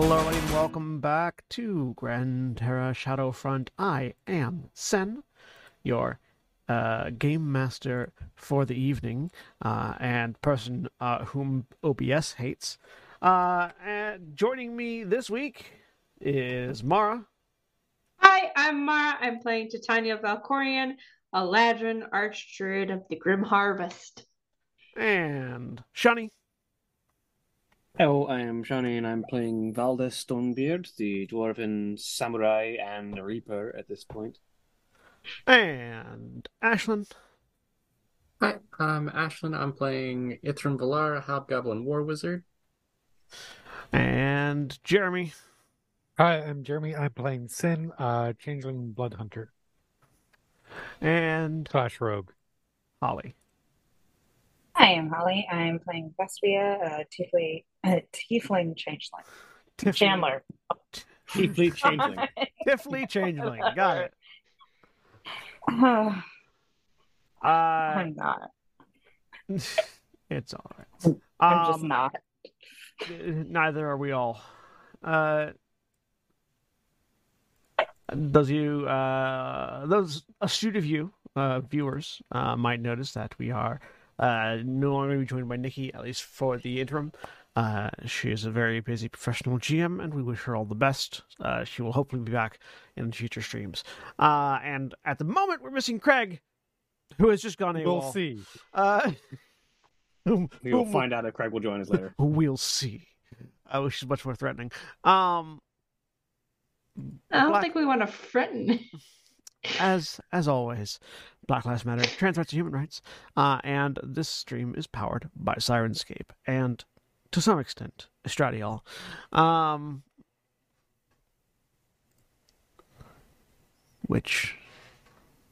Hello, and welcome back to Gran Terra Shadowfront. I am Sen, your uh, game master for the evening, uh, and person uh, whom OBS hates. Uh, and joining me this week is Mara. Hi, I'm Mara. I'm playing Titania Valkorian, Eladrin Archdruid of the Grim Harvest. And Shani. Hello, I am Shani, and I'm playing Valdeth Stonebeard, the dwarven samurai and reaper at this point. And Ashlyn. Hi, I'm Ashlyn. I'm playing Ithrim Volar, Hobgoblin War Wizard. And Jeremy. Hi, I'm Jeremy. I'm playing Sin, uh, Changeling Blood Hunter And slash Rogue. Holly. Hi, I'm Holly. I'm playing Vespia, uh, Tiefling, uh, Tiefling Changeling. Tiffany. Chandler. Chiefly changeling. Tiffly Changeling. Got it. Uh, I'm not. it's all right. I'm just Um, not. Neither are we all. Uh, those you, uh, those astute of you, uh, viewers, uh, might notice that we are uh, no longer be joined by Nikki, at least for the interim. Uh, she is a very busy professional GM, and we wish her all the best. Uh, she will hopefully be back in future streams. Uh, and at the moment, we're missing Craig, who has just gone AWOL. We'll see. Uh, whom- We will whom- find out if Craig will join us later. We'll see. Uh, which is much more threatening. Um, I don't Black- think we want to threaten. as as always, Black Lives Matter, trans rights and human rights. Uh, and this stream is powered by Syrinscape and, to some extent, Estradiol. Um, which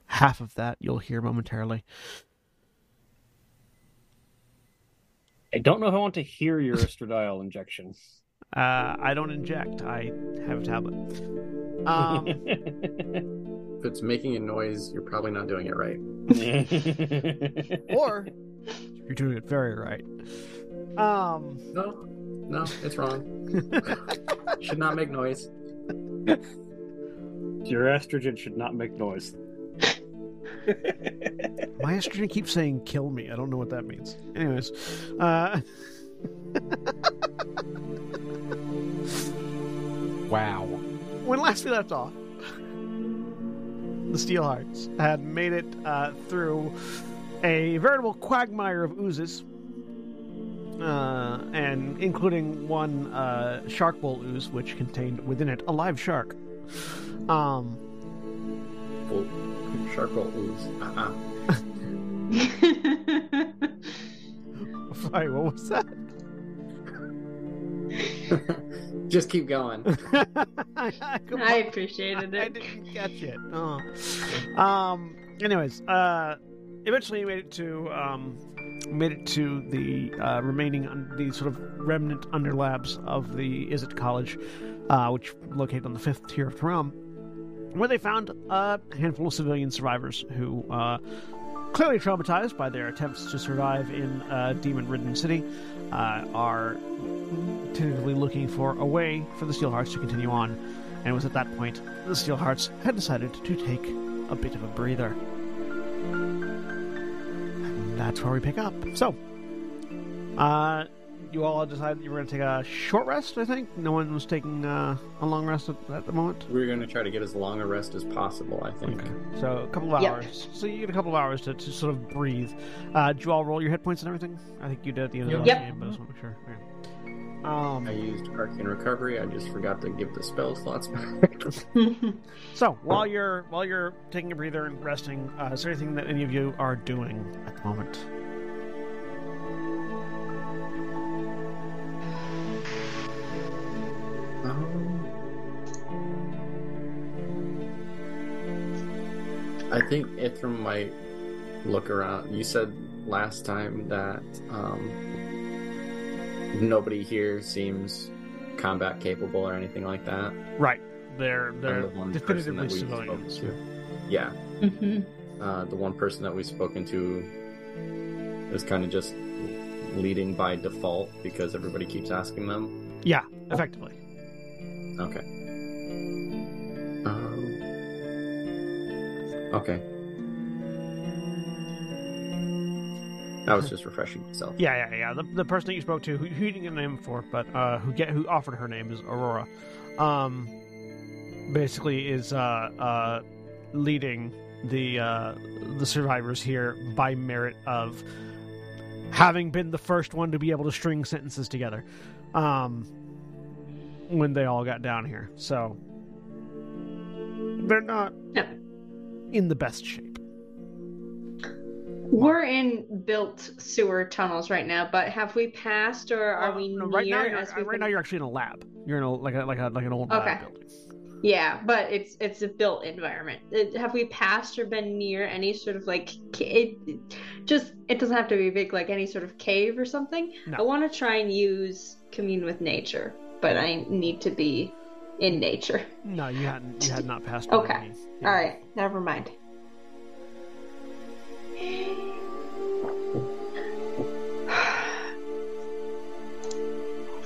half of that you'll hear momentarily. I don't know if I want to hear your estradiol injection. Uh, I don't inject. I have a tablet. Um, If it's making a noise, you're probably not doing it right. or you're doing it very right. Um, No, no, it's wrong. Should not make noise. your estrogen should not make noise. my estrogen keeps saying "kill me." I don't know what that means. Anyways, uh, Wow. when last we left off, the Steelhearts had made it uh, through a veritable quagmire of oozes, uh, and including one uh, shark bowl ooze, which contained within it a live shark. Um, Well, shark roll ooze. Uh-uh. sorry, what was that? Just keep going. I appreciated it. I didn't catch it. Oh. Um. Anyways, uh, eventually we made it to um, made it to the uh, remaining un- the sort of remnant underlabs of the Izzet College, uh, which located on the fifth tier of Taram, where they found a handful of civilian survivors who. Uh, Clearly traumatized by their attempts to survive in a demon-ridden city, uh, are tentatively looking for a way for the Steelhearts to continue on. And it was at that point the Steelhearts had decided to take a bit of a breather. And that's where we pick up. So, uh, you all decided you were going to take a short rest, I think? No one was taking uh, a long rest at, at the moment? We're going to try to get as long a rest as possible, I think. Okay. So, a couple of Yep. hours. So, you get a couple of hours to, to sort of breathe. Uh, did you all roll your hit points and everything? I think you did at the end of the Yep. game, but I just want to make sure. Okay. Um, I used Arcane Recovery. I just forgot to give the spell slots back. so while you're while you're taking a breather and resting, uh, is there anything that any of you are doing at the moment? I think Ithrim might look around. You said last time that um, nobody here seems combat capable or anything like that. Right. They're they're the one person definitively that we've civilians. spoken to. Yeah, Mhm. uh, the one person that we've spoken to is kind of just leading by default because everybody keeps asking them. Yeah, effectively. Okay. Um, okay. I was just refreshing myself. Yeah, yeah, yeah. The, the person that you spoke to, who, who you didn't get a name for, but uh, who get who offered her name is Aurora. Um, basically, is uh, uh, leading the uh, the survivors here by merit of having been the first one to be able to string sentences together. Um, when they all got down here, so they're not Yeah. In the best shape. We're in built sewer tunnels right now, but have we passed or are Uh, we no, near? right now? You're, as we right now, you're actually in a lab. You're in a like a like a like an old Okay. lab building. Yeah, but it's it's a built environment. It- have we passed or been near any sort of like it, it- just it doesn't have to be big like any sort of cave or something. No. I want to try and use commune with nature, but I need to be in nature. No, you hadn't. You had not passed. Okay. yeah. All right, never mind.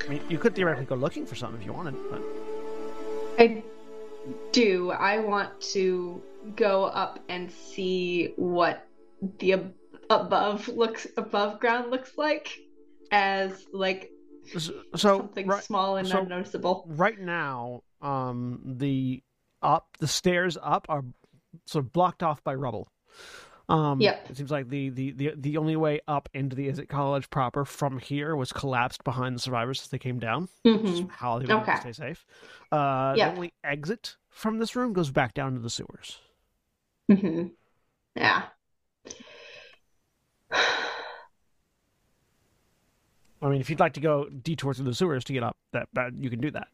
I mean, you could theoretically go looking for something if you wanted, but I do. I want to go up and see what the ab- above looks above ground looks like as like so, so something right, small and so- unnoticeable. right now, um, the up the stairs up are sort of blocked off by rubble. Um, Yep. It seems like the, the, the, the only way up into the Izzet College proper from here was collapsed behind the survivors as they came down. Which is hmm how they able to Okay. stay safe. Uh, Yep. The only exit from this room goes back down to the sewers. Mm-hmm. Yeah. I mean, if you'd like to go detour through the sewers to get up, that, that you can do that.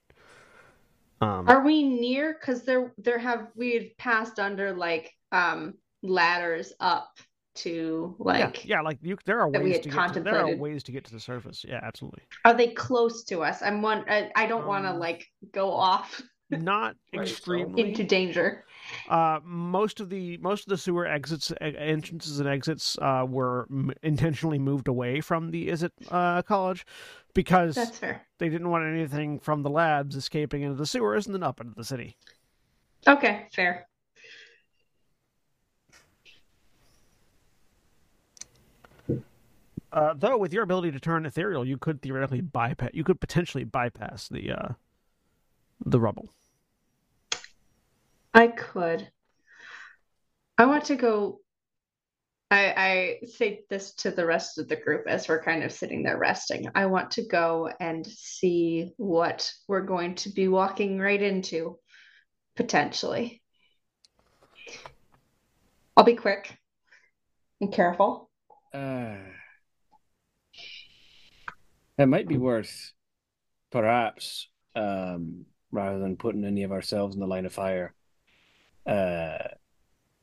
Um, Are we near? Because there, there have we passed under like um ladders up to like. yeah, yeah, like you, there are ways to get to, there are ways to get to the surface. Yeah, absolutely. Are they close to us? I'm one. I, I don't want to Um, like go off Not extremely. into danger. Uh, most of the most of the sewer exits, entrances, and exits uh, were m- intentionally moved away from the Izzet uh, College because they didn't want anything from the labs escaping into the sewers and then up into the city. Okay, fair. Uh, though, with your ability to turn ethereal, you could theoretically bypass. You could potentially bypass the uh, the rubble. I could. I want to go. I, I say this to the rest of the group as we're kind of sitting there resting. I want to go and see what we're going to be walking right into, potentially. I'll be quick and careful. Uh, it might be worth, perhaps, um, rather than putting any of ourselves in the line of fire. Uh,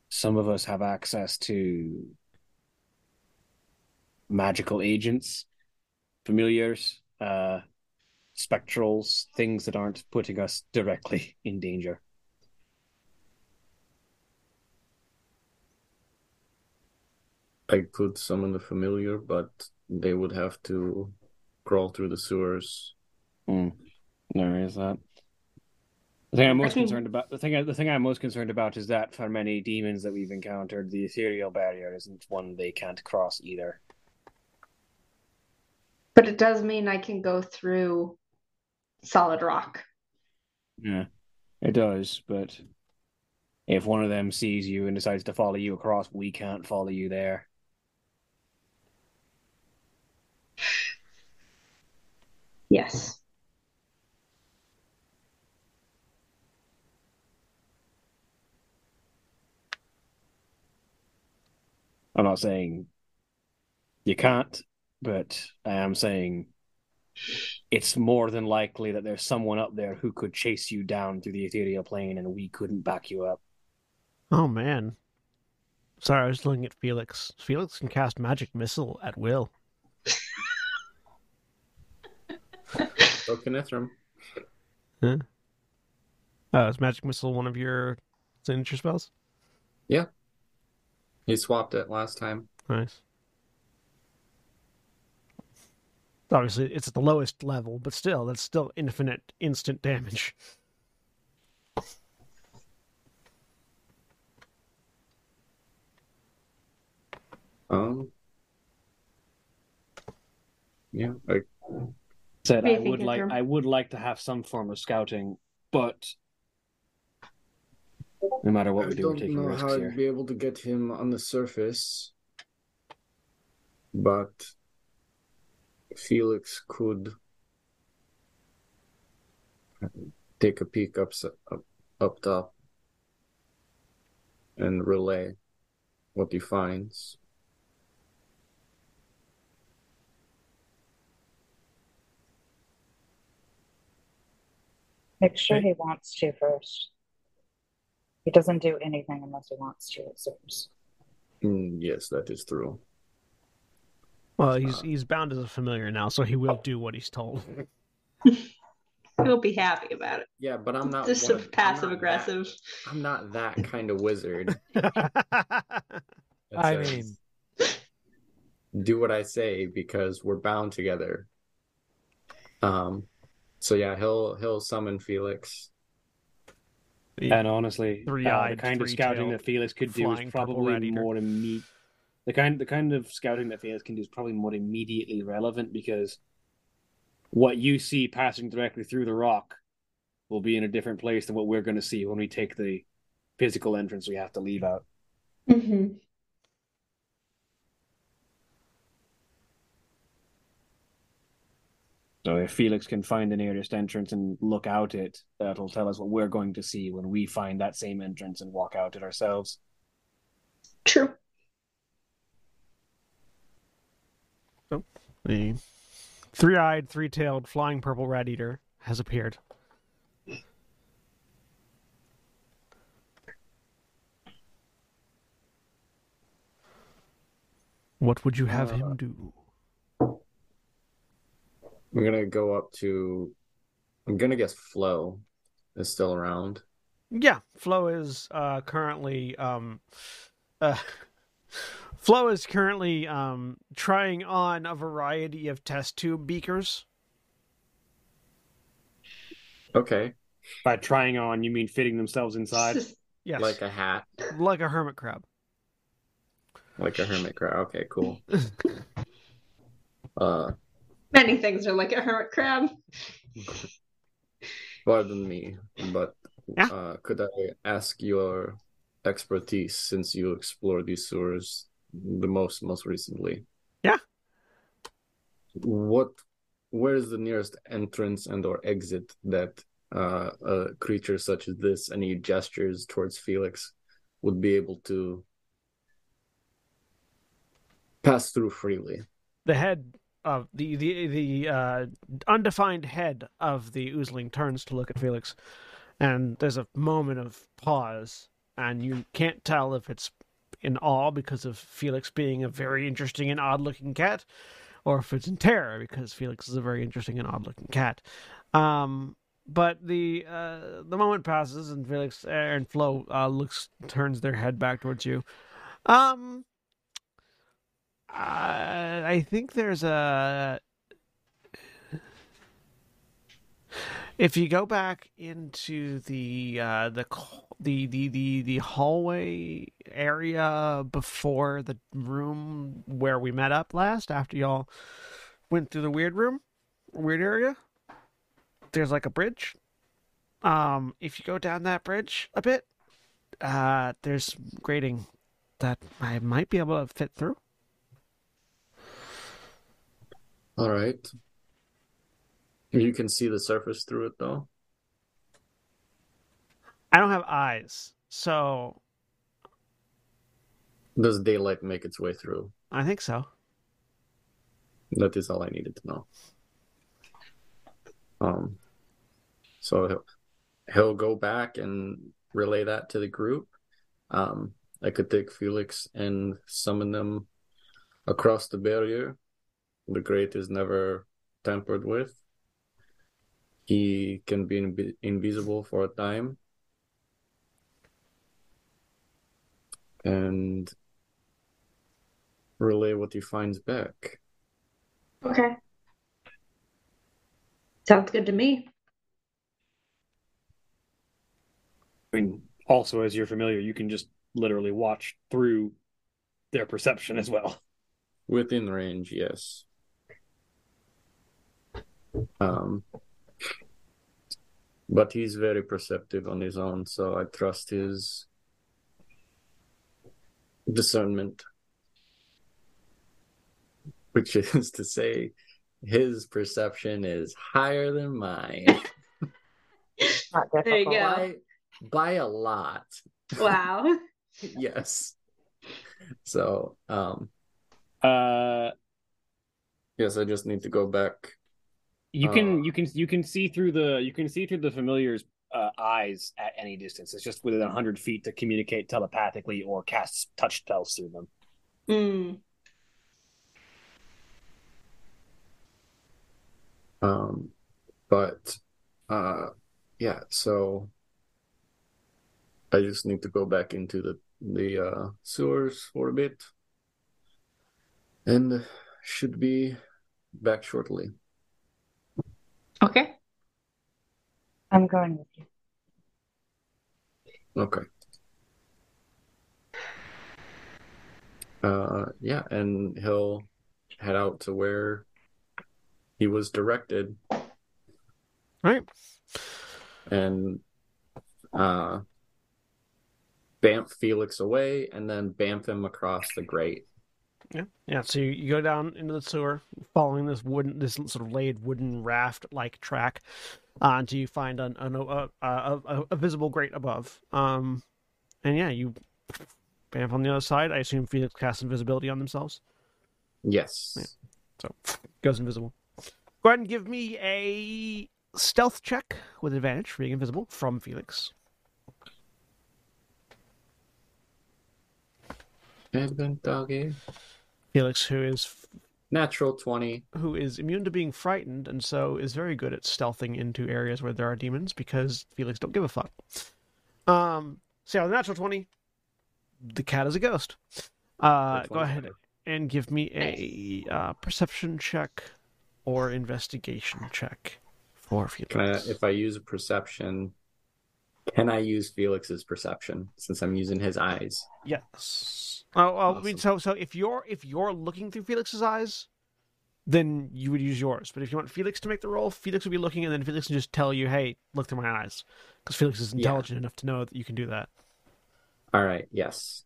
some of us have access to magical agents, familiars, uh, spectrals, things that aren't putting us directly in danger. I could summon the familiar, but they would have to crawl through the sewers. Hmm. There is that. The thing I'm most concerned about the thing the thing I'm most concerned about is that for many demons that we've encountered, the ethereal barrier isn't one they can't cross either. But it does mean I can go through solid rock. Yeah, it does. But if one of them sees you and decides to follow you across, we can't follow you there. Yes. I'm not saying you can't, but I am saying it's more than likely that there's someone up there who could chase you down through the ethereal plane and we couldn't back you up. Oh man. Sorry, I was looking at Felix. Felix can cast magic missile at will. So can Ithrim. Uh, is magic missile one of your signature spells? He swapped it last time. Nice. Obviously, it's at the lowest level, but still, that's still infinite instant damage. Um. Yeah, I, Said What do you I would like Ithrim? I would like to have some form of scouting, but no matter what I we do, we're don't know how I'd be able to get him on the surface, but Felix could take a peek up up, up top and relay what he finds. Make sure he wants to first. He doesn't do anything unless he wants to, it seems. Mm, yes, that is true. Well, he's Uh. he's bound as a familiar now, so he will do what he's told. He'll be happy about it. Yeah, but I'm not Just one of- I'm passive not aggressive. that- I'm not that kind of wizard. that I mean, do what I say because we're bound together. Um, so yeah, he'll he'll summon Felix. And honestly, uh, the kind of scouting that Felix could do is probably more immediate. The kind, the kind of scouting that Felix can do is probably more immediately relevant because what you see passing directly through the rock will be in a different place than what we're going to see when we take the physical entrance we have to leave out. hmm So if Felix can find the nearest entrance and look out it, that'll tell us what we're going to see when we find that same entrance and walk out it ourselves. True. the three-eyed, three-tailed, flying purple rat eater has appeared. What would you have Uh, him do? I'm gonna go up to. I'm gonna guess Flo is still around. Yeah, Flo is uh, currently um, uh, Flo is currently um, trying on a variety of test tube beakers. Okay, By trying on, you mean fitting themselves inside? Yes, like a hat, like a hermit crab. like a hermit crab. Okay, cool. Uh, Many things are like a hermit crab. pardon me, but Yeah. uh, could I ask your expertise since you explored these sewers the most most recently? Yeah. What, where is the nearest entrance and or exit that uh, a creature such as this, any gestures towards Felix, would be able to pass through freely? The head of the the the uh, undefined head of the oozling turns to look at Felix, and there's a moment of pause, and you can't tell if it's in awe because of Felix being a very interesting and odd-looking cat, or if it's in terror because Felix is a very interesting and odd-looking cat. Um, but the uh, the moment passes, and Felix and Flo uh, looks turns their head back towards you. Um, uh, I think there's a. If you go back into the uh, the the the the the hallway area before the room where we met up last, after y'all went through the weird room, weird area, there's like a bridge. Um, if you go down that bridge a bit, uh, there's grating that I might be able to fit through. All right. You can see the surface through it though. I don't have eyes, so Does daylight make its way through? I think so. That is all I needed to know. Um, so he'll, he'll go back and relay that to the group. Um, I could take Felix and summon them across the barrier. The great is never tampered with. He can be invi- invisible for a time. And relay what he finds back. Okay. Sounds good to me. I mean, also, as you're familiar, you can just literally watch through their perception as well. Within range, yes. Um, but he's very perceptive on his own, so I trust his discernment. Which is to say, his perception is higher than mine There you go. by by a lot. Wow. Yes. So, um, Uh, yes, I just need to go back you can Uh, you can you can see through the you can see through the familiar's uh, eyes at any distance. It's just within hundred feet to communicate telepathically or cast touch spells through them. Mm. Um, but uh, yeah. So I just need to go back into the the uh, sewers for a bit, and should be back shortly. Okay. I'm going with you. Okay. Uh, yeah, and he'll head out to where he was directed Right. and uh bamf Felix away and then bamf him across the grate. Yeah. Yeah. So you, you go down into the sewer, following this wooden, this sort of laid wooden raft-like track, uh, until you find an, an, a, a, a, a visible grate above. Um, and yeah, you bamf on the other side. I assume Felix casts invisibility on themselves, Yes. so goes invisible. Go ahead and give me a stealth check with advantage for being invisible from Felix. Advent doggy. Felix, who is Natural 20. who is immune to being frightened and so is very good at stealthing into areas where there are demons because Felix don't give a fuck. Um, so yeah, the natural twenty, the cat is a ghost. Uh, go ahead and give me a uh, perception check or investigation check for Felix. I, if I use a perception, can I use Felix's perception since I'm using his eyes? Yes. Oh, oh I mean, so so if you're if you're looking through Felix's eyes, then you would use yours. But if you want Felix to make the roll, Felix would be looking, and then Felix can just tell you, "Hey, look through my eyes," because Felix is Yeah. intelligent enough to know that you can do that. All right, yes.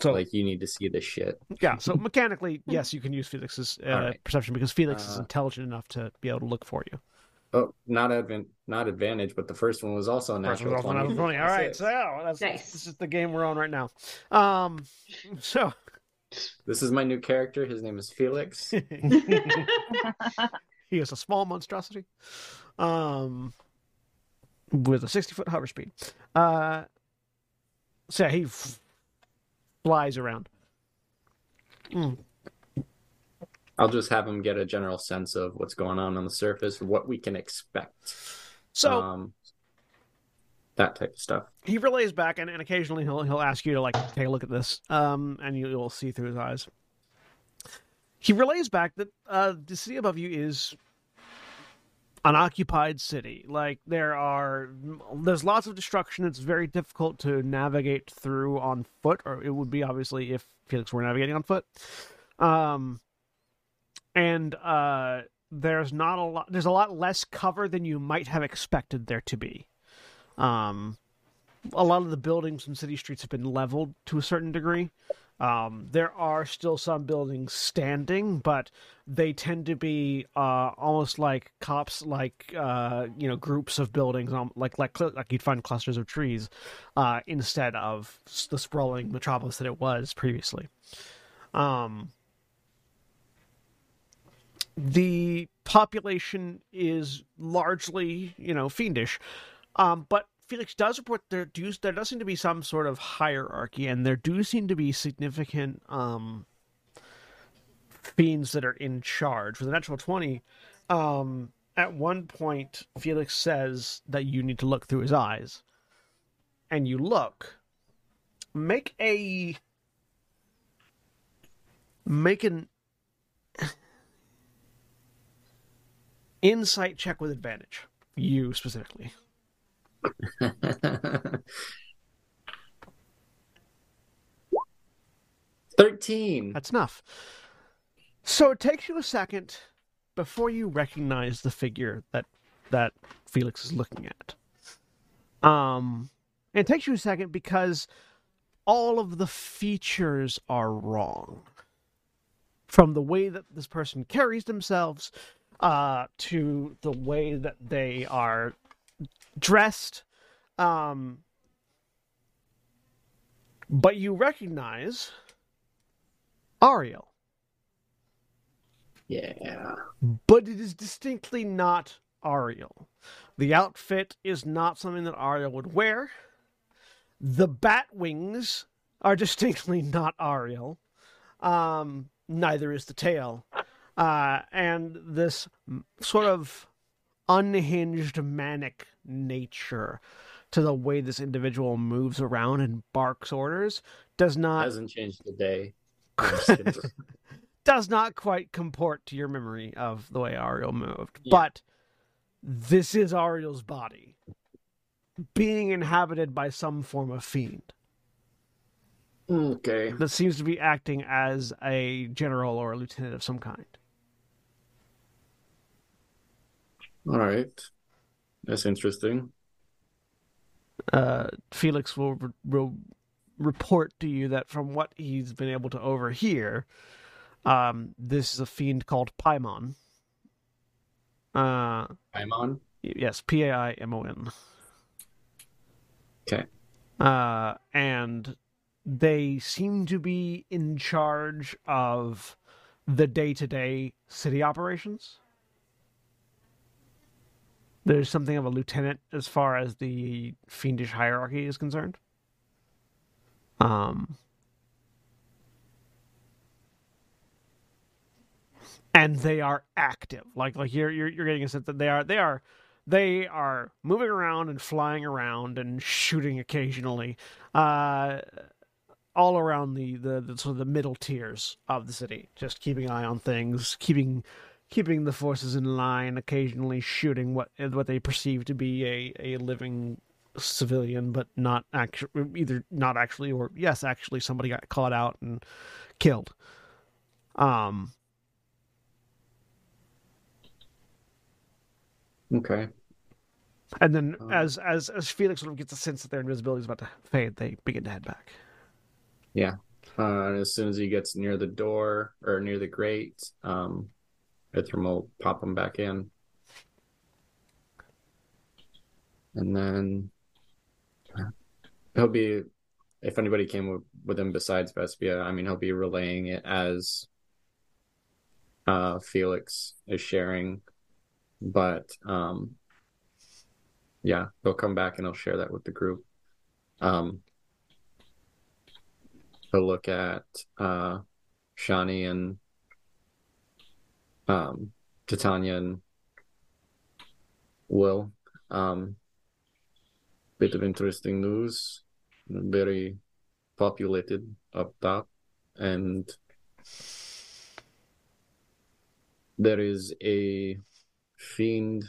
So Like you need to see this shit. yeah, so mechanically, yes, you can use Felix's uh, right. perception because Felix is Uh, intelligent enough to be able to look for you. Oh, not advan- not advantage, but the first one was also a natural one's also 20. natural 20. All right, Six. so that's Nice. this is the game we're on right now. Um, so This is my new character. His name is Felix. he is a small monstrosity, um, with a sixty foot hover speed. Uh, so yeah, he f- flies around. Mm. I'll just have him get a general sense of what's going on on the surface, what we can expect. So um, that type of stuff. he relays back, and, and occasionally he'll he'll ask you to like take a look at this, um, and you, you'll see through his eyes. He relays back that uh, the city above you is an occupied city. Like there are, there's lots of destruction. It's very difficult to navigate through on foot, or it would be obviously if Felix were navigating on foot. Um, and uh, there's not a lot. There's a lot less cover than you might have expected there to be. Um, a lot of the buildings and city streets have been leveled to a certain degree, Um, there are still some buildings standing, but they tend to be uh, almost like cops, like uh, you know, groups of buildings, um, like like like you'd find clusters of trees, uh, instead of the sprawling metropolis that it was previously. Um, the population is largely, you know, fiendish, um, but Felix does report there do there does seem to be some sort of hierarchy, and there do seem to be significant um, fiends that are in charge. For the natural twenty, um, at one point, Felix says that you need to look through his eyes, and you look. Make a make an insight check with advantage. You specifically. Thirteen. That's enough. So it takes you a second before you recognize the figure that that Felix is looking at. Um, it takes you a second because all of the features are wrong. From the way that this person carries themselves, uh, to the way that they are dressed, um, but you recognize Ariel. Yeah. but it is distinctly not Ariel. The outfit is not something that Ariel would wear. The bat wings are distinctly not Ariel. Um, neither is the tail. Uh, and this sort of unhinged manic nature to the way this individual moves around and barks orders does not Hasn't changed the day. I'm just kidding. does not quite comport to your memory of the way Ariel moved. Yeah. But this is Ariel's body being inhabited by some form of fiend okay. that seems to be acting as a general or a lieutenant of some kind. All right. That's interesting. Uh, Felix will, re- will report to you that from what he's been able to overhear, um, this is a fiend called Paimon. Uh, I'm. Yes, P A I M O N. Okay. Uh, and they seem to be in charge of the day to day city operations. There's something of a lieutenant as far as the fiendish hierarchy is concerned. Um, and they are active. Like like you're you're you're getting a sense that they are they are they are moving around and flying around and shooting occasionally, uh, all around the, the the sort of the middle tiers of the city, just keeping an eye on things, keeping keeping the forces in line, occasionally shooting what what they perceive to be a, a living civilian, but not actually either not actually or yes, actually somebody got caught out and killed. Um, Okay. And then, Um, as as as Felix sort of gets a sense that their invisibility is about to fade, they begin to head back. Yeah. Uh, and as soon as he gets near the door or near the grate, um, Ithrim will pop them back in. And then he'll be, if anybody came with, him besides Vespia, I mean, he'll be relaying it as uh, Felix is sharing. But um, yeah, he'll come back and he'll share that with the group. Um, he'll look at uh, Shani and um, Titania and Will. Um, bit of interesting news. Very populated up top, and there is a fiend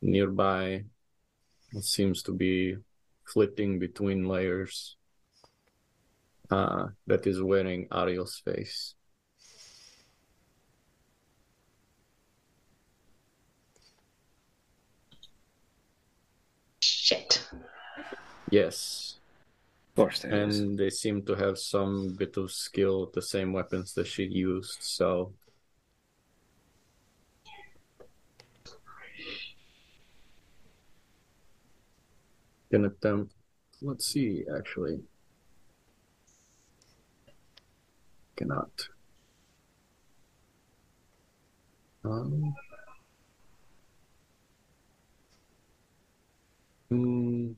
nearby. It seems to be flitting between layers. Uh, that is wearing Ariel's face. Shit. Of course there is. and they seem to have some bit of skill with the same weapons that she used. So can attempt. Let's see. Actually, cannot. Um. hmm.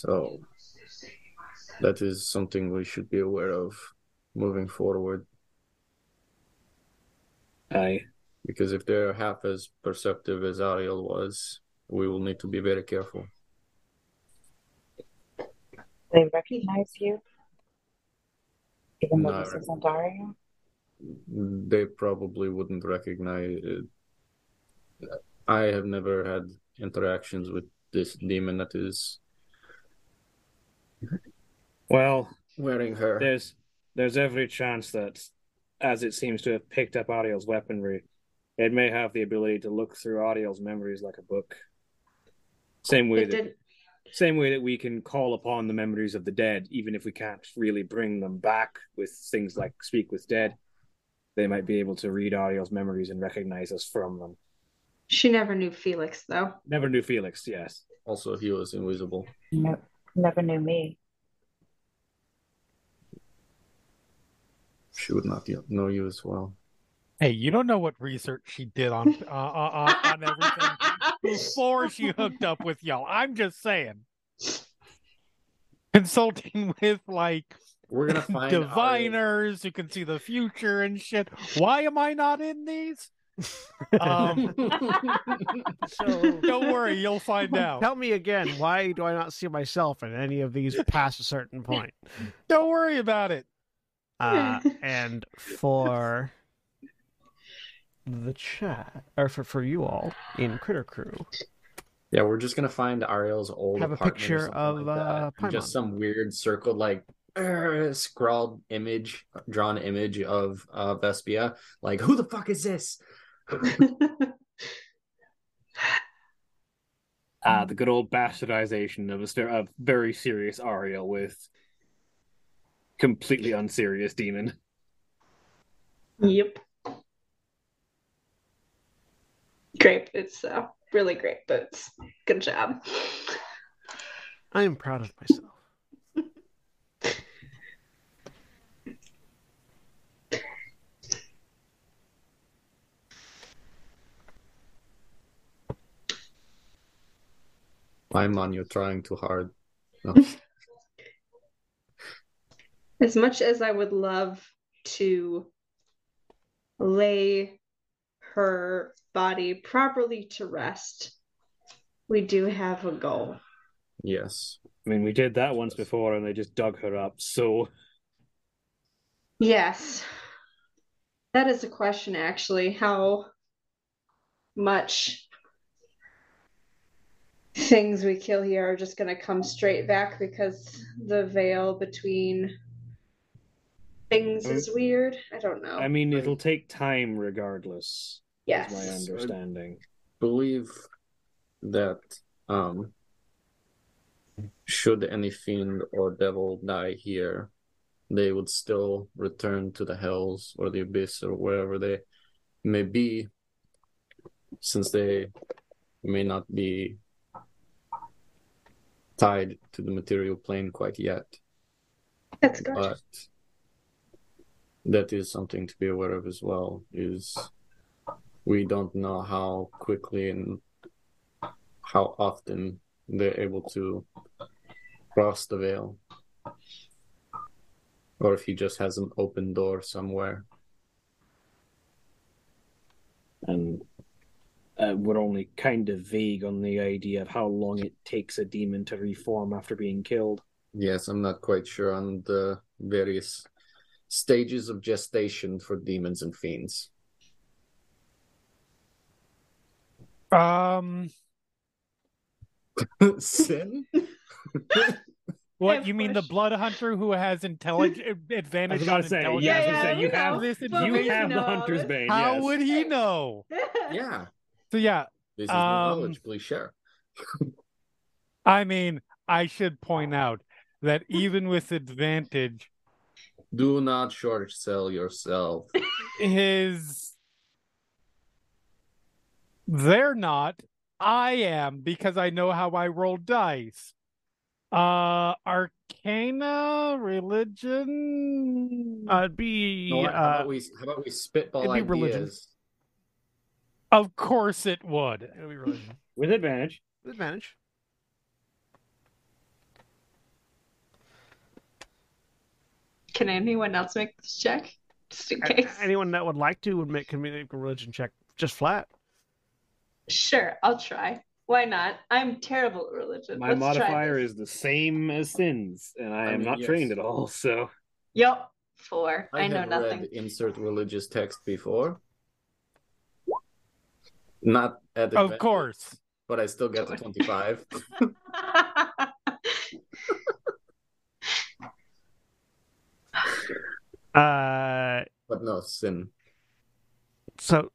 So that is something we should be aware of moving forward. Aye. Because if they're half as perceptive as Ariel was, we will need to be very careful. They recognize you, even though No. this isn't Dario. They probably wouldn't recognize it. I have never had interactions with this demon that is Well, wearing her. there's there's every chance that, as it seems to have picked up Ariel's weaponry, it may have the ability to look through Ariel's memories like a book. Same way It that did. same way that we can call upon the memories of the dead, even if we can't really bring them back with things like speak with dead. They might be able to read Ariel's memories and recognize us from them. She never knew Felix though. Never knew Felix, yes. Also, he was invisible. No, never knew me. She would not know you as well. Hey, you don't know what research she did on uh, uh, on, on everything before she hooked up with y'all. I'm just saying. Consulting with like We're gonna find Ariel- diviners who can see the future and shit. Why am I not in these? Um, So don't worry, you'll find out. tell me again, why do I not see myself in any of these past a certain point? Don't worry about it. Uh, and for the chat, or for, for you all in Critter Crew, Yeah, we're just gonna find Ariel's old Have a apartment picture of, like uh, just some weird circled like er, scrawled image, drawn image of uh, Vespia. Like, who the fuck is this? Ah, the good old bastardization of a, ster- a very serious Ariel with completely unserious demon. Yep. Great boots, though. Really great boots. Good job. I am proud of myself. I'm on you trying too hard. No. As much as I would love to lay her body properly to rest, we do have a goal. yes. I mean, we did that once before and they just dug her up, so Yes. That is a question, actually. How much things we kill here are just going to come straight back because the veil between things is weird? I don't know. I mean, it'll take time regardless, is my Yes. understanding. Believe that um should any fiend or devil die here, they would still return to the hells or the abyss or wherever they may be, since they may not be tied to the material plane quite yet. That's good. But that is something to be aware of as well, is we don't know how quickly and how often they're able to cross the veil. Or if he just has an open door somewhere. And uh, we're only kind of vague on the idea of how long it takes a demon to reform after being killed. Yes, I'm not quite sure on the various stages of gestation for demons and fiends. Um, Sin? what you mean the blood hunter who has intelligence I was advantage about on to say, intelligence? yeah, I was Yeah, gonna say, yeah, you have. This you we have the hunter's this. bane. How yes. would he know? Yeah. So yeah, This is Um, knowledge, please share. I mean, I should point out that even with advantage, Do not short sell yourself. his they're not. I am because I know how I roll dice. Uh Arcana, religion. Uh, it'd be You know? How uh, about we how about we spitball it'd be religion. Ideas? of course it would. it'd be religion With advantage. with advantage. Can anyone else make this check? Just in A- case. Anyone that would like to would make can make a religion check just flat. Sure, I'll try. Why not? I'm terrible at religion. My Let's try modifier this. is the same as Sin's, and I, I am mean, not yes. trained at all. So Yep, four. I, I, know have nothing. read insert religious text before. Not at Of advantage, course. but I still get the 25. Uh, but no, sin. so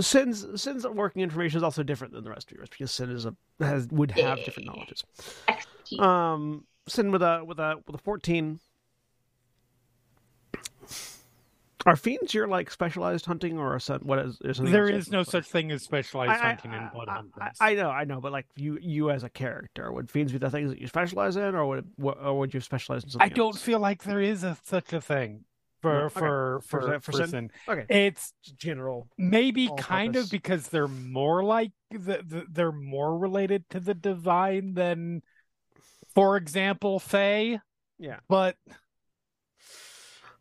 Sin's Sin's working information is also different than the rest of yours because Sin is a has would have different knowledges. Um, Sin with a with a with a fourteen. Are fiends your like specialized hunting or a? What is is There is no such thing as specialized I- I- hunting and blood I- hunters. I, I know, I know, but like you, you as a character, would fiends be the things that you specialize in, or would, it, or would you specialize in something? I don't else? feel like there is a such a thing for okay. for For- for for sin? sin. Okay, It's general. maybe kind purpose. of because they're more like the, the, they're more related to the divine than, for example, Fae. Yeah. But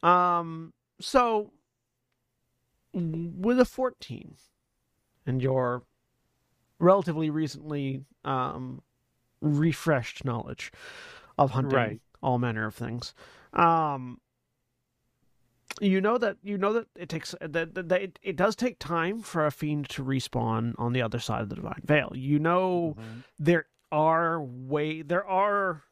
Um. So, with a fourteen, and your relatively recently um refreshed knowledge of hunting Right. all manner of things, um. You know that you know that it takes that, that, that it, it does take time for a fiend to respawn on the other side of the divine veil. You know there are way there are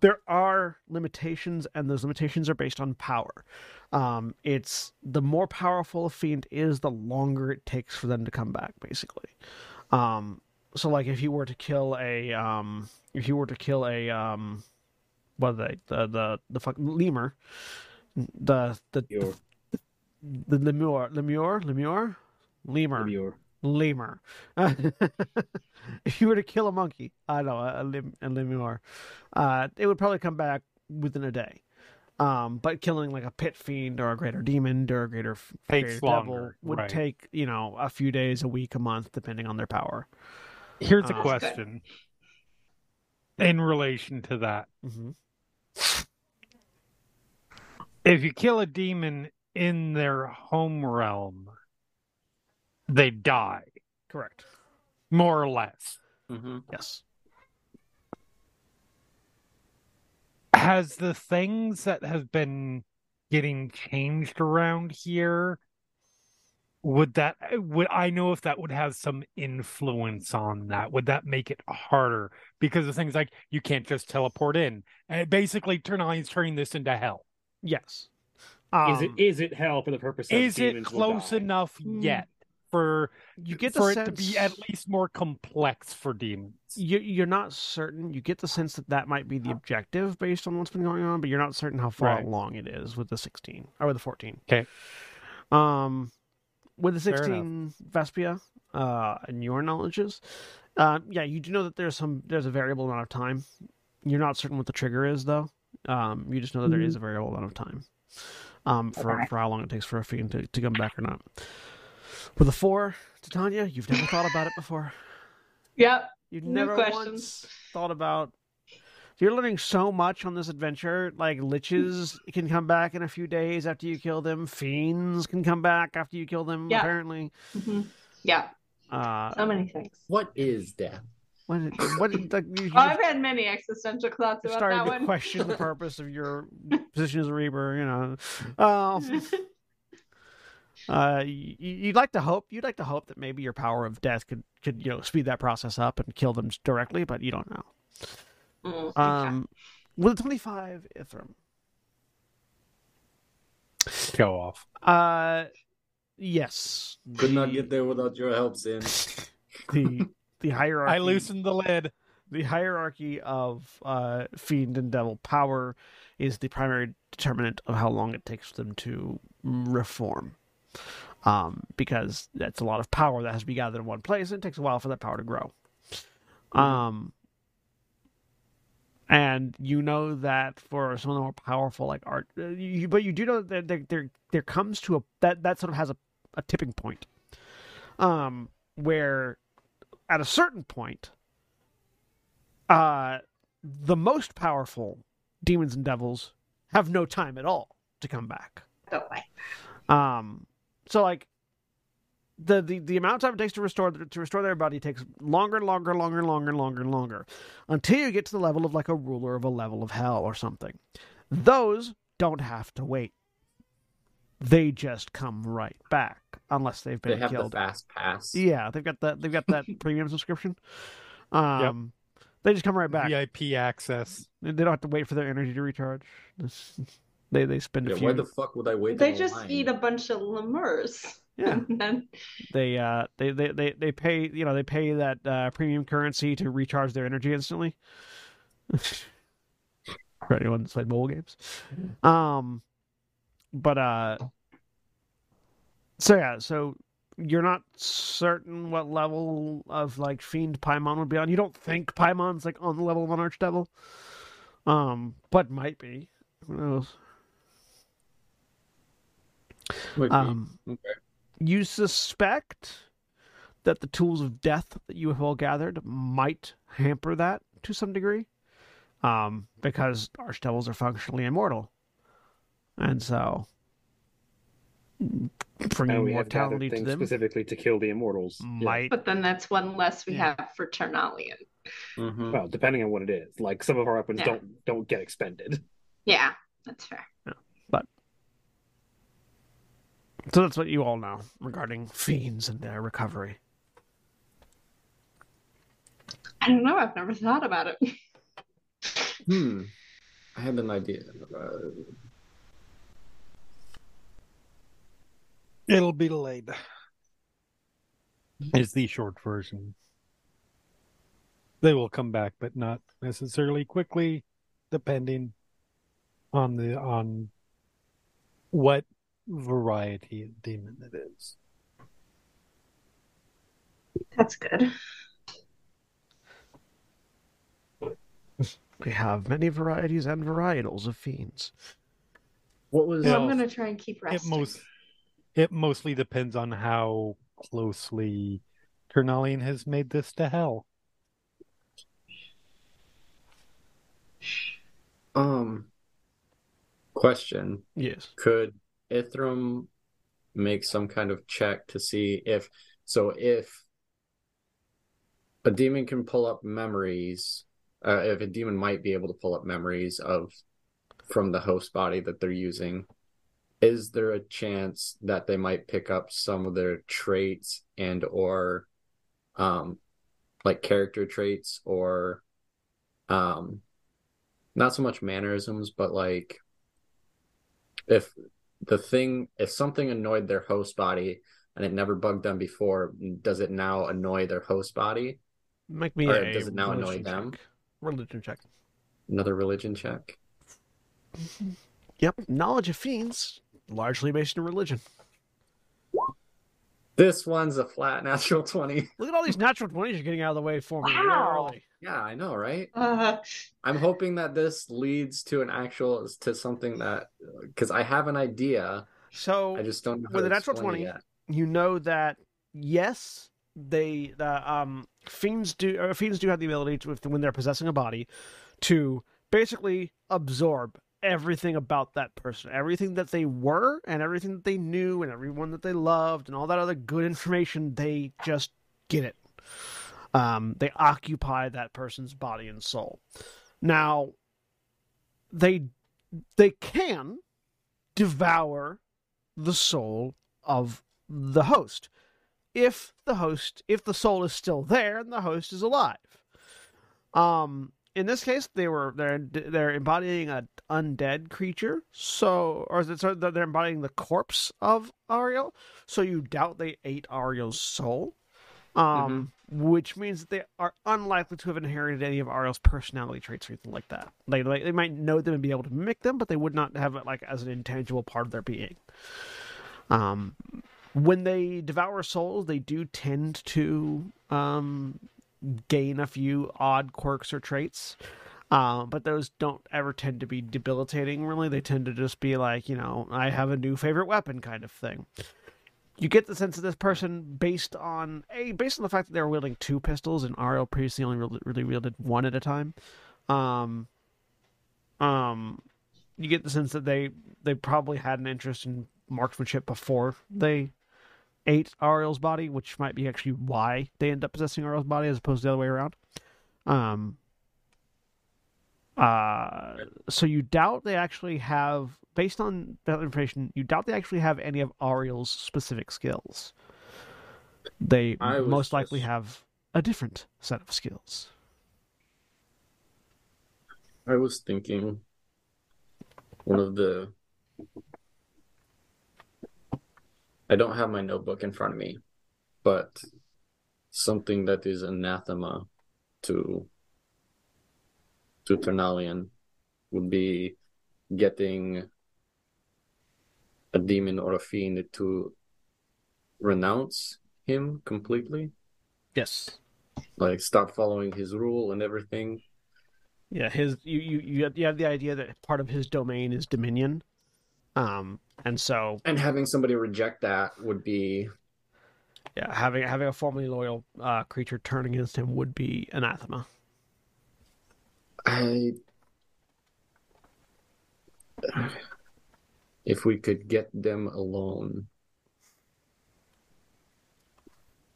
there are limitations and those limitations are based on power. Um it's the more powerful a fiend is the longer it takes for them to come back basically. Um so like if you were to kill a um if you were to kill a um what are they? The the the fuck lemur. The the your the lemur lemur? Lemur? Lemur. your lemur. if you were to kill a monkey, I know a, a, lim, a lemur, uh, it would probably come back within a day. Um, but killing like a pit fiend or a greater demon or a greater, f- Takes greater devil longer, would right. take you know a few days, a week, a month, depending on their power. here's a Uh, question in relation to that: hmm If you kill a demon in their home realm, they die, Correct. more or less. Mm-hmm. Yes. has the things that have been getting changed around here would that would i know if that would have some influence on that would that make it harder because of things like you can't just teleport in and basically turnine's turning this into hell Yes. is it Um, is it hell for the purpose of is it close enough Hmm. yet for you get the for sense it to be at least more complex for demons you, you're not certain. You get the sense that that might be the objective based on what's been going on, but you're not certain how far Right. along it is with the 16 or with the 14. Okay. Um, with the 16 Vespia, uh, and your knowledges, uh, yeah, you do know that there's some there's a variable amount of time. You're not certain what the trigger is though. Um, you just know that there is a variable amount of time. Um, for Okay. for how long it takes for a fiend to, to come back or not. With a four, Titania, you've never thought about it before. Yep. You've No never questions. once thought about. You're learning so much on this adventure. Like liches can come back in a few days after you kill them. Fiends can come back after you kill them. Yeah. Apparently, hmm Yeah. uh, So many things. What is death? what? What? Like, you, you Oh, I've had many existential thoughts you're about starting that to one. question the purpose of your position as a reaper. You know, um, uh, you, you'd like to hope. You'd like to hope that maybe your power of death could could you know speed that process up and kill them directly, but you don't know. Mm, okay. Um, with 25 Ithrim. go off Uh, yes. Could not get there without your help, Sin. the the hierarchy. I loosened the lid. the hierarchy of uh, fiend and devil power is the primary determinant of how long it takes them to reform. Um, because that's a lot of power that has to be gathered in one place, and it takes a while for that power to grow. Um, and you know that for some of the more powerful, like art, uh, you, but you do know that there, there, there comes to a that that sort of has a, a tipping point, um, where at a certain point, uh, the most powerful demons and devils have no time at all to come back. Don't like Um, so like the, the the amount of time it takes to restore to restore their body takes longer and longer and longer and longer and longer and longer until you get to the level of like a ruler of a level of hell or something. Those don't have to wait. They just come right back unless they've been They been have the killed. fast pass. Yeah, they've got that. They've got that premium subscription. Um, they just come right back. VIP access. They don't have to wait for their energy to recharge. They they spend a Yeah, few. why the fuck would I wait? They just line? eat a bunch of lemurs. Yeah, And then they uh they, they they they pay you know they pay that uh, premium currency to recharge their energy instantly. For anyone that's played mobile games, um, but uh, so yeah, so you're not certain what level of like fiend Paimon would be on. You don't think Paimon's like on the level of an archdevil, um, but might be. Who knows? Might be. Um, Okay. you suspect that the tools of death that you have all gathered might hamper that to some degree, um, because archdevils are functionally immortal, and so bringing And we have gathered mortality to things them specifically to kill the immortals. Yeah. might. but then that's one less we Yeah. have for Ternalian. Mhm. Well, depending on what it is. Like some of our weapons Yeah. don't don't get expended. Yeah, that's fair. So that's what you all know regarding fiends and their recovery. I don't know. I've never thought about it. Hmm. I had an idea. Uh, It'll be delayed. It's the short version. They will come back, but not necessarily quickly, depending on the on what variety of demon it is. That's good. We have many varieties and varietals of fiends. what was? So Yeah. I'm gonna try and keep It most it mostly depends on how closely Ternalian has made this to hell. Um. Question: Yes. Could Ithrim make some kind of check to see if so if a demon can pull up memories, uh, if a demon might be able to pull up memories of from the host body that they're using, is there a chance that they might pick up some of their traits and or um like character traits or um not so much mannerisms but like if the thing if something annoyed their host body and it never bugged them before does it now annoy their host body Make me Or a does it now annoy religion them? check. Religion check. another religion check Yep. Knowledge of fiends largely based in religion. this one's a flat natural 20 Look at all these natural twenties you're getting out of the way for me Wow. early. Yeah i know right Uh, i'm hoping that this leads to an actual to something that because i have an idea So i just don't know how with to a natural 20, you know that yes, they the um fiends do or fiends do have the ability to when they're possessing a body to basically absorb everything about that person, everything that they were and everything that they knew and everyone that they loved and all that other good information. They just get it. Um, they occupy that person's body and soul. Now, they they can devour the soul of the host. If the host if the soul is still there and the host is alive. Um in this case they were they're they're embodying an undead creature. So or is it so they're embodying the corpse of ariel. So you doubt they ate ariel's soul Um, which means that they are unlikely to have inherited any of Ariel's personality traits or anything like that. They like, they might know them and be able to mimic them, but they would not have it like as an intangible part of their being. Um, when they devour souls, they do tend to um, gain a few odd quirks or traits. Um, but those don't ever tend to be debilitating, really. They tend to just be like, you know, I have a new favorite weapon kind of thing. You get the sense of this person based on a based on the fact that they were wielding two pistols, and Ariel previously only really, really wielded one at a time. Um, um, you get the sense that they they probably had an interest in marksmanship before they ate Ariel's body, which might be actually why they end up possessing Ariel's body as opposed to the other way around. Um, uh, so you doubt they actually have, based on that information, you doubt they actually have any of Ariel's specific skills. They most likely just- have a different set of skills. I was thinking one of the I don't have my notebook in front of me, but something that is anathema to to Ternalian would be getting a demon or a fiend to renounce him completely, Yes. like stop following his rule and everything. Yeah, his you you you have, you have the idea that part of his domain is dominion, um, and so And having somebody reject that would be yeah, having having a formerly loyal uh, creature turn against him would be anathema. I if we could get them alone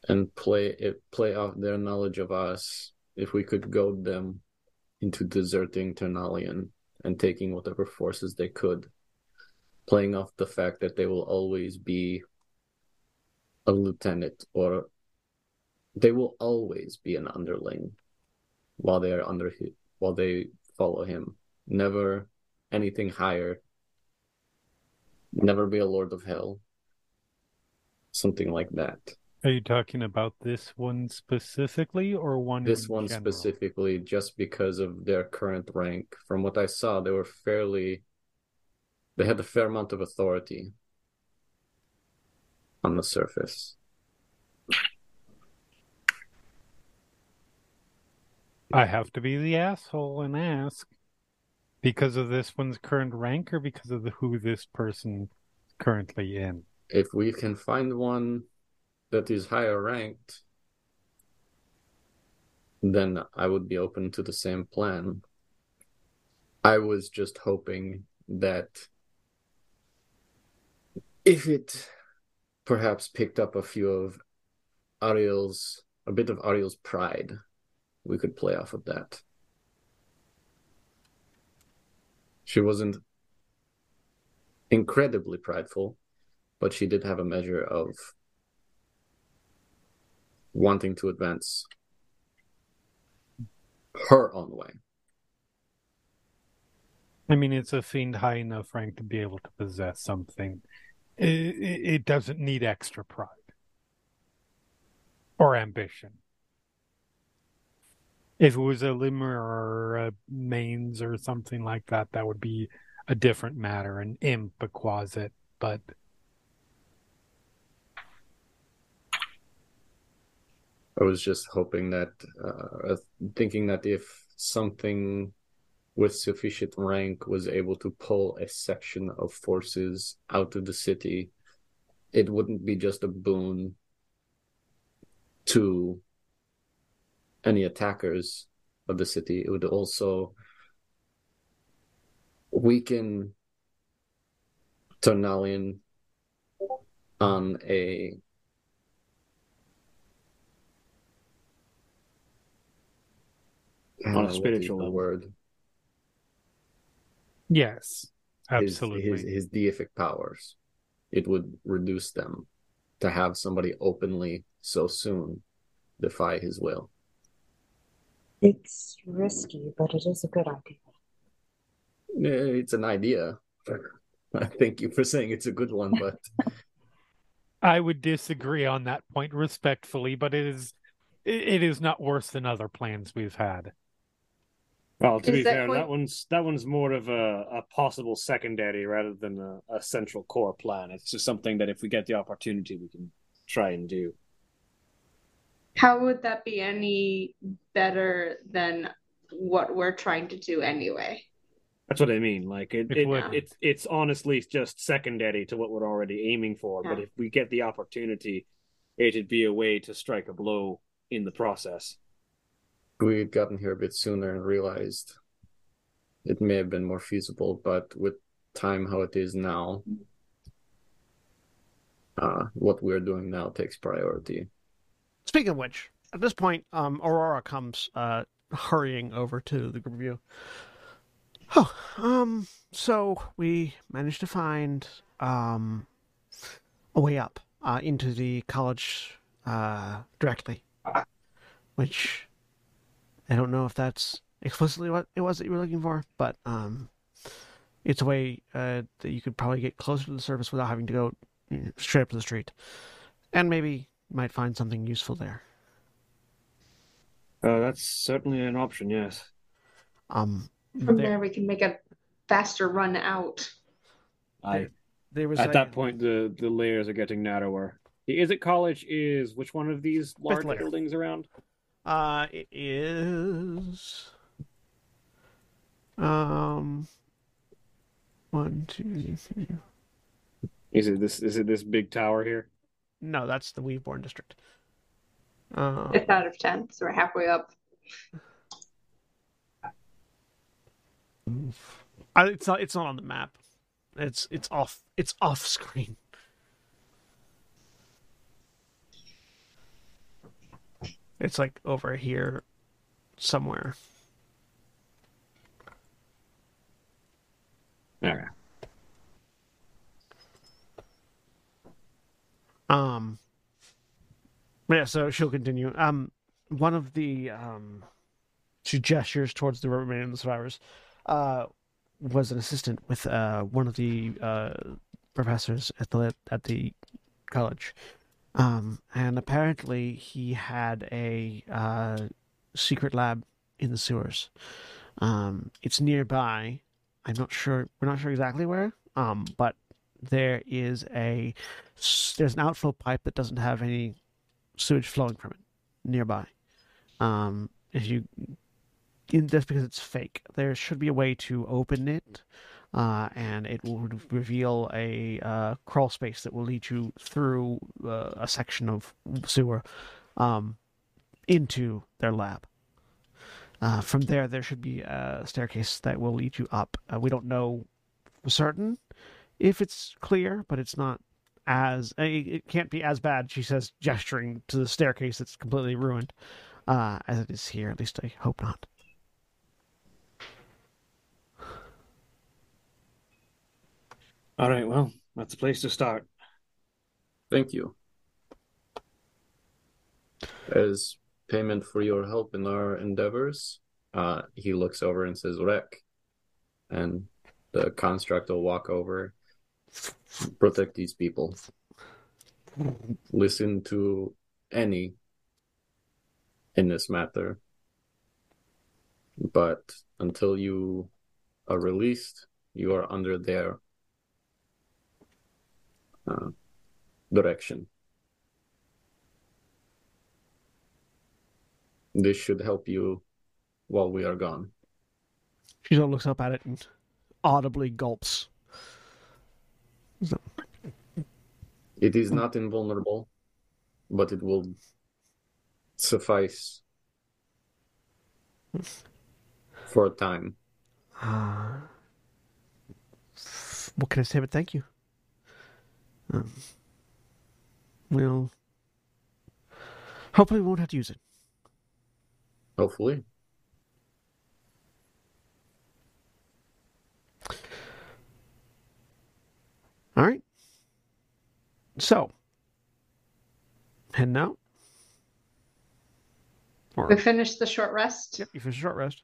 and play it play off their knowledge of us, if we could goad them into deserting Ternalian and taking whatever forces they could, playing off the fact that they will always be a lieutenant or they will always be an underling while they are under while they follow him. Never anything higher. Never be a lord of hell. Something like that. Are you talking about this one specifically or one This one general? specifically, just because of their current rank. From what I saw, they were fairly. They had a fair amount of authority on the surface. I have to be the asshole and ask because of this one's current rank or because of the who this person is currently in. If we can find one that is higher ranked, then I would be open to the same plan. I was just hoping that if it perhaps picked up a few of Ariel's, a bit of Ariel's pride, we could play off of that. She wasn't incredibly prideful, but she did have a measure of wanting to advance her own way. I mean, it's a fiend high enough rank to be able to possess something. It, it, doesn't need extra pride or ambition. If it was a lemure or a manes or something like that, that would be a different matter. An imp, a quasit, but I was just hoping that, uh, thinking that if something with sufficient rank was able to pull a section of forces out of the city, it wouldn't be just a boon to any attackers of the city. It would also weaken Ternalian on a I don't On a spiritual level. word yes, his, absolutely. his his deific powers. It would reduce them to have somebody openly so soon defy his will. It's risky, but it is a good idea. Eh, It's an idea. Thank you for saying it's a good one, but I would disagree on that point respectfully, but it is it it is not worse than other plans we've had. Well, to Is be that fair, going- that one's that one's more of a, a possible secondary rather than a, a central core plan. It's just something that if we get the opportunity, we can try and do. How would that be any better than what we're trying to do anyway? That's what I mean. Like it, It it, it's it's honestly just secondary to what we're already aiming for. But if we get the opportunity, it'd be a way to strike a blow in the process. we had gotten here a bit sooner and realized it may have been more feasible, but with time how it is now, uh, what we're doing now takes priority. Speaking of which, at this point, um, Aurora comes uh, hurrying over to the group of you. Oh, um, so we managed to find um, a way up uh, into the college uh, directly, which I don't know if that's explicitly what it was that you were looking for, but um, it's a way uh, that you could probably get closer to the surface without having to go straight up to the street, and maybe might find something useful there. Uh, that's certainly an option. Yes. Um, From there, there, we can make a faster run out. I there was at a- that point the the layers are getting narrower. The Is it college? Is which one of these large layer. buildings around? Uh, it is. Um, one, two, three. Is it this? Is it this big tower here? No, that's the Weaveborn district. Uh, Fifth out of ten, so we're halfway up. I, it's not. It's not on the map. It's it's off. It's off screen. It's like over here, somewhere. Okay. Um. Yeah, so she'll continue. Um, one of the um, she gestures towards the remaining survivors. Uh, was an assistant with uh one of the uh professors at the at the college. Um, and apparently he had a uh secret lab in the sewers. Um, it's nearby. I'm not sure. We're not sure exactly where. Um, but there is a there's an outflow pipe that doesn't have any sewage flowing from it nearby. Um, if you in, because it's fake, there should be a way to open it, uh, and it will reveal a uh, crawl space that will lead you through uh, a section of sewer um, into their lab. Uh, from there, there should be a staircase that will lead you up. Uh, we don't know for certain if it's clear, but it's not as uh, it it can't be as bad. She says, gesturing to the staircase that's completely ruined, uh, as it is here. At least I hope not. All right. Well, that's a place to start. Thank you. As payment for your help in our endeavors, uh, he looks over and says, Rek. And the construct will walk over, protect these people. Listen to any in this matter. But until you are released, you are under their uh, direction. This should help you while we are gone. She looks up at it and audibly gulps. So, It is not invulnerable, but it will suffice for a time. uh, what can I say but thank you? Um, we'll hopefully we won't have to use it. Hopefully. All right. So, heading out. Or, we finished the short rest. Yep, you finished the short rest.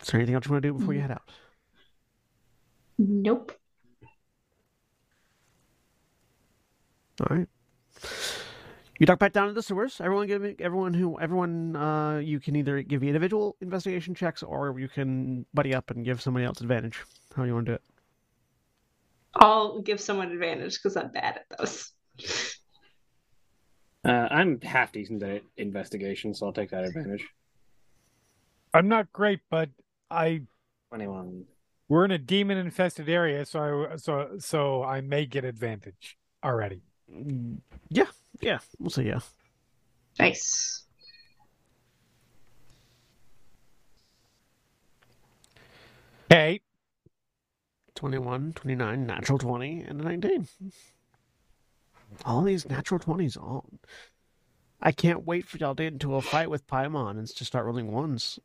Is there anything else you want to do before you head out? Nope. All right. You duck back down to the sewers. Everyone give me everyone who everyone uh you can either give the individual investigation checks or you can buddy up and give somebody else advantage. How do you want to do it? I'll give someone advantage because I'm bad at those. Uh, I'm half decent at investigation, so I'll take that advantage. I'm not great, but I 21. we're in a demon infested area, so I so so I may get advantage already. Yeah, yeah, we'll say yeah. Nice. Okay. 21, 29, natural 20, and a 19. All these natural 20s, all. I can't wait for y'all to get into a fight with Paimon and to start rolling ones.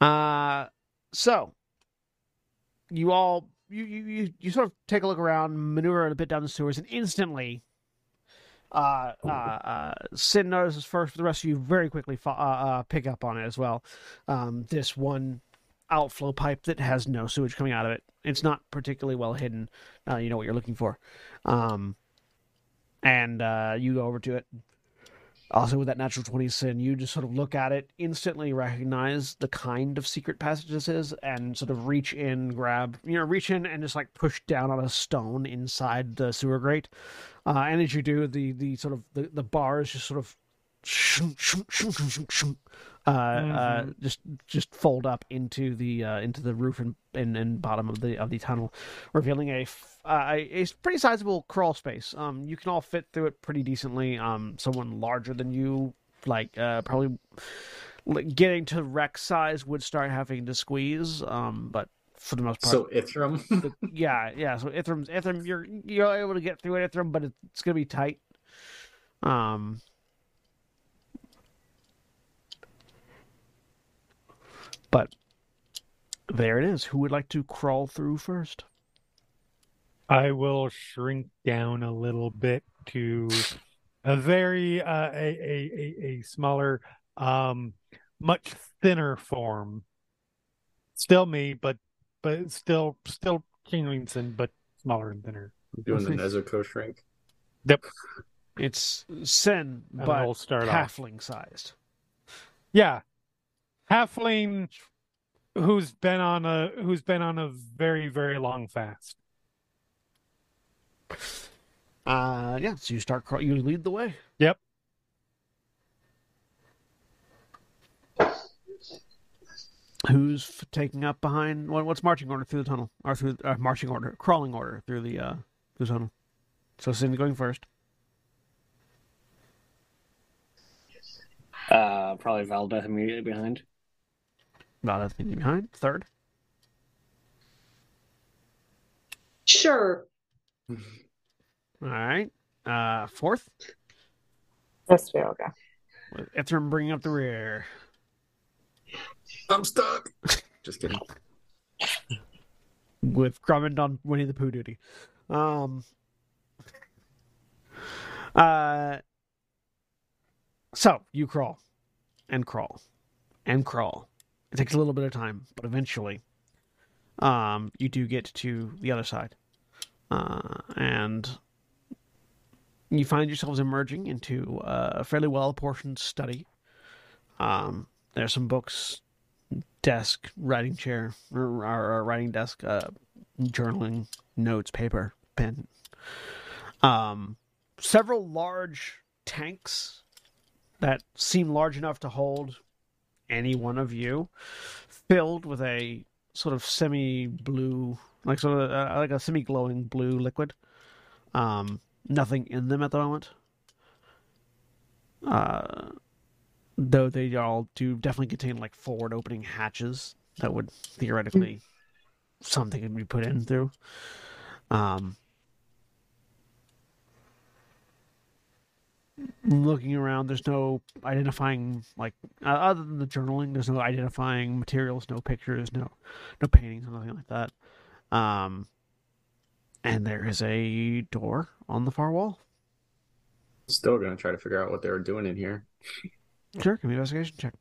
Uh, so, you all, you, you, you, sort of take a look around, maneuver a bit down the sewers, and instantly, uh, uh, uh, Sin notices first, but the rest of you very quickly fo- uh, uh, pick up on it as well. Um, this one outflow pipe that has no sewage coming out of it. It's not particularly well hidden. Uh, you know what you're looking for. Um, and uh, you go over to it. Also, with that natural 20 sin, you just sort of look at it, instantly recognize the kind of secret passage this is, and sort of reach in, grab, you know, reach in and just like push down on a stone inside the sewer grate. Uh, and as you do, the the sort of the, the bars just sort of shunk, shunk, shunk, uh, uh, just just fold up into the uh, into the roof and, and, and bottom of the of the tunnel, revealing a f- uh, a, a pretty sizable crawl space. Um, you can all fit through it pretty decently. Um, someone larger than you, like uh, probably getting to Rex size, would start having to squeeze. Um, but for the most part, So Ithrim. the, yeah, yeah. So Ithrim's Ithrim, you're you're able to get through it, Ithrim, but it's gonna be tight. Um. But there it is. Who would like to crawl through first? I will shrink down a little bit to a very uh, a, a a a smaller, um, much thinner form. Still me, but but still still Kingwingson, but smaller and thinner. doing the Nezuko shrink. Yep. It's Sen, And but I'll start off. halfling sized. Yeah, halfling who's been on a who's been on a very very long fast. Uh, yeah. So you start. Crawl- you lead the way. Yep. Who's taking up behind? What, what's marching order through the tunnel, or through uh, marching order, crawling order through the uh, through the tunnel? So Cindy going first. Uh, probably Valdeth immediately behind. About that behind. Third. Sure. All right. Uh, fourth. That's will go. With Ithrim bringing up the rear. I'm stuck. Just kidding. with Grummund on Winnie the Pooh duty. Um, uh, so you crawl and crawl and crawl. It takes a little bit of time, but eventually, um, you do get to the other side, uh, and you find yourselves emerging into a fairly well apportioned study. Um, there's some books desk, writing chair, or, or, or writing desk, uh, journaling, notes, paper, pen. Um, several large tanks that seem large enough to hold any one of you, filled with a sort of semi-blue, like sort of uh, like a semi-glowing blue liquid. Um, nothing in them at the moment. Uh, though they all do definitely contain like forward opening hatches that would theoretically something could be put in through. Um, looking around, there's no identifying like uh, other than the journaling. There's no identifying materials, no pictures, no no paintings, nothing like that. Um, and there is a door on the far wall. Still gonna try to figure out what they were doing in here. Sure, give me an investigation check.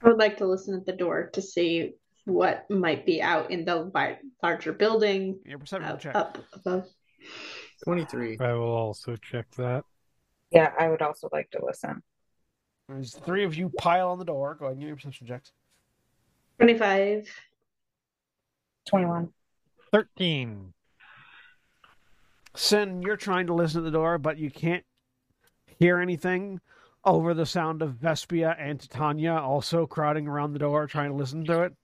I would like to listen at the door to see what might be out in the larger building Your perception up, check. up above. 23. I will also check that. Yeah, I would also like to listen. There's three of you pile on the door. Go ahead and give me your perception checks. 25. 21. 13. Sin, you're trying to listen at the door, but you can't hear anything over the sound of Vespia and Titania also crowding around the door trying to listen to it.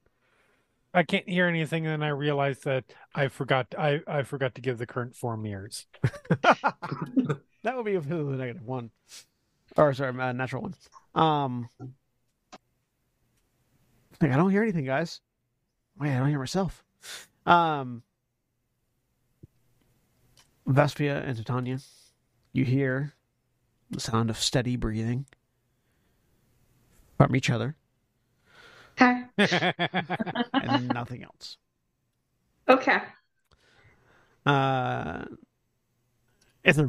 I can't hear anything, and then I realize that I forgot. I, I forgot to give the current form ears. that would be a negative one. Or sorry, uh, natural one. Um, like, I don't hear anything, guys. Wait, I don't hear myself. Um, Vespia and Titania, you hear the sound of steady breathing from each other Okay. and nothing else. Okay. Uh, Ither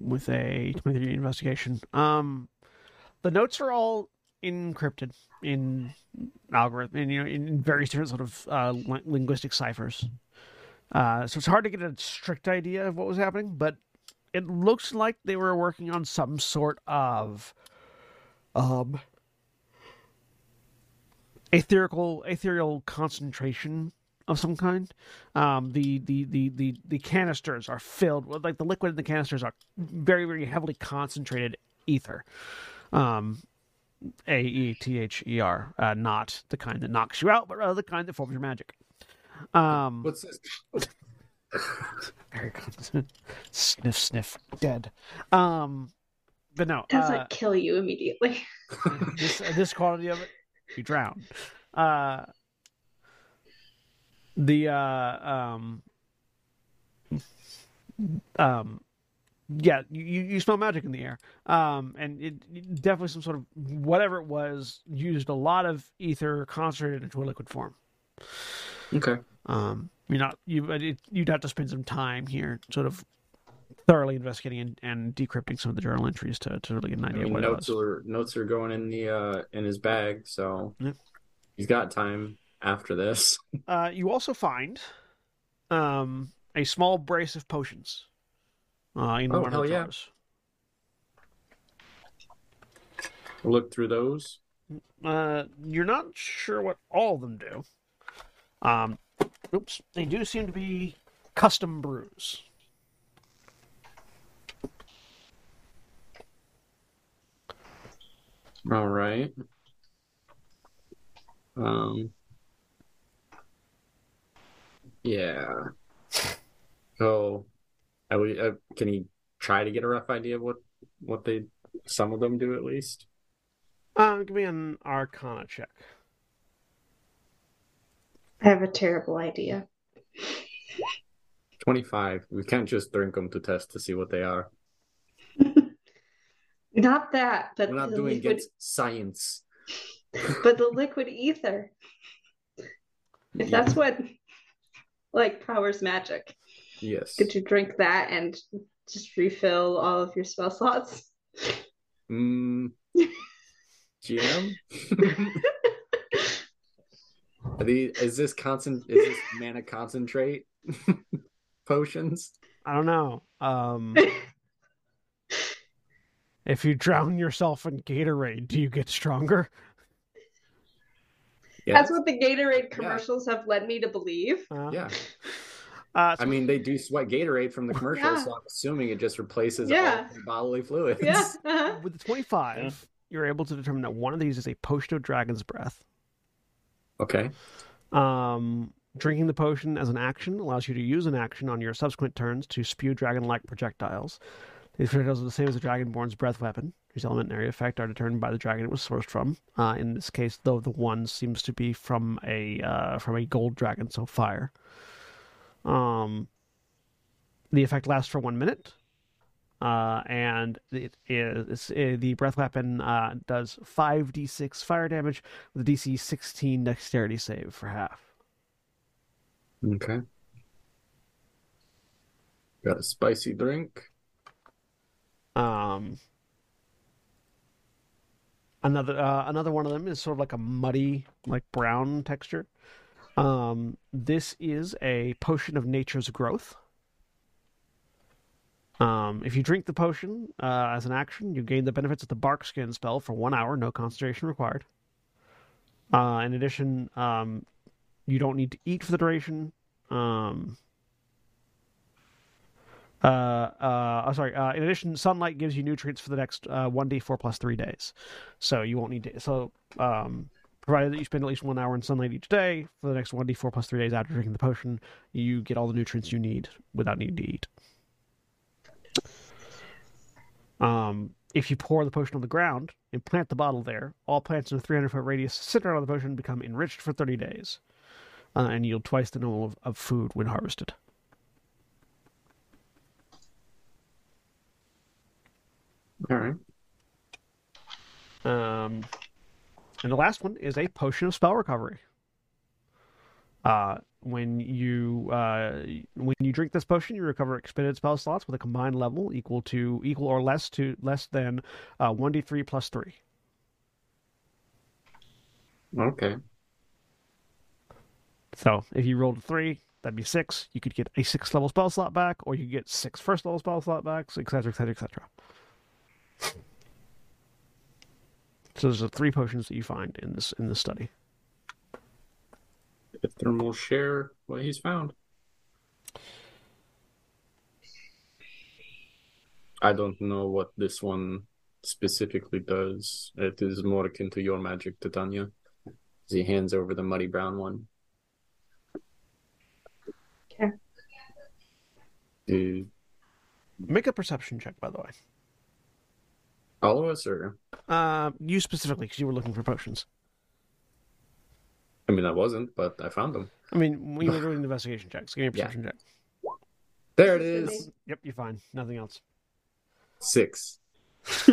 with a 23 investigation. Um, the notes are all encrypted in algorithm, in, you know, in various different sort of uh, linguistic ciphers. Uh, so it's hard to get a strict idea of what was happening, but it looks like they were working on some sort of um ethereal ethereal concentration of some kind. Um, the, the, the, the, the canisters are filled with like the liquid in the canisters are very, very heavily concentrated ether. Um, A E T H E R, uh, not the kind that knocks you out, but rather the kind that forms your magic. Um, What's this? very constant. sniff, sniff, dead. Um, but no, Doesn't uh, kill you immediately. this this quality of it, you drown. Uh, the uh, um, um, yeah, you, you smell magic in the air. Um, and it, it- definitely some sort of whatever it was used a lot of ether concentrated into a liquid form. Okay. Um, you're not you it, you'd have to spend some time here, sort of thoroughly investigating and, and decrypting some of the journal entries to, to really get an I idea mean, what it notes are notes are going in the uh in his bag, so Yep. he's got time after this. Uh, you also find um, a small brace of potions uh, in Oh, one of the yeah. drawers. Look through those. Uh, you're not sure what all of them do. Um, oops, they do seem to be custom brews. All right. Um. Yeah. So, I would. Uh, can he try to get a rough idea of what what they some of them do at least? Uh, give me an Arcana check. I have a terrible idea. Twenty five. We can't just drink them to test to see what they are. Not that, but We're not the doing liquid, against science. but the liquid ether. If that's what like powers magic, Yes. could you drink that and just refill all of your spell slots? Mm, GM? Are these, is this concent is this mana concentrate potions? I don't know. Um, if you drown yourself in Gatorade, do you get stronger? Yes. That's what the Gatorade commercials have led me to believe. Uh, Yeah. Uh, so I mean, they do sweat Gatorade from the commercial, Yeah. so I'm assuming it just replaces Yeah. all the bodily fluids. Yeah. uh-huh. with the 25, you're able to determine that one of these is a potion of dragon's breath. Okay. Um, drinking the potion as an action allows you to use an action on your subsequent turns to spew dragon-like projectiles. Are the same as the dragonborn's breath weapon, whose element and area effect are determined by the dragon it was sourced from. Uh, in this case, though, the one seems to be from a uh, from a gold dragon, so fire. Um, the effect lasts for one minute, uh, and it is it's, uh, the breath weapon uh, does five d6 fire damage with a DC 16 dexterity save for half. Okay. Got a spicy drink. Um, another uh, another one of them is sort of like a muddy, like brown texture. Um, this is a potion of nature's growth. Um, if you drink the potion uh, as an action, you gain the benefits of the bark skin spell for one hour, no concentration required. Uh, in addition, um, you don't need to eat for the duration. Um, uh, uh, oh, sorry. Uh, in addition, sunlight gives you nutrients for the next uh, one d four plus three days, so you won't need to. So, um, provided that you spend at least one hour in sunlight each day for the next one d four plus three days after drinking the potion, you get all the nutrients you need without needing to eat. Um, if you pour the potion on the ground and plant the bottle there, all plants in a 300 foot radius centered around the potion become enriched for 30 days uh, and yield twice the normal of, of food when harvested. All right. Um, and the last one is a potion of spell recovery. Uh, when you uh, when you drink this potion, you recover expended spell slots with a combined level equal to equal or less to less than uh, one d three plus three. Okay. So if you rolled a three, that'd be six. You could get a six level spell slot back, or you could get six first level spell slot backs, etc., etc., etc. So there's the three potions that you find in this in this study. If Thermal share what he's found. I don't know what this one specifically does. It is more akin to your magic, Titania. As he hands over the muddy brown one. Okay. Do Make a perception check, by the way. All of us, or Uh, you specifically, because you were looking for potions. I mean, I wasn't, but I found them. I mean, we were doing investigation checks. Give me a Yeah. perception check. There it is. Yep, you're fine. Nothing else. Six.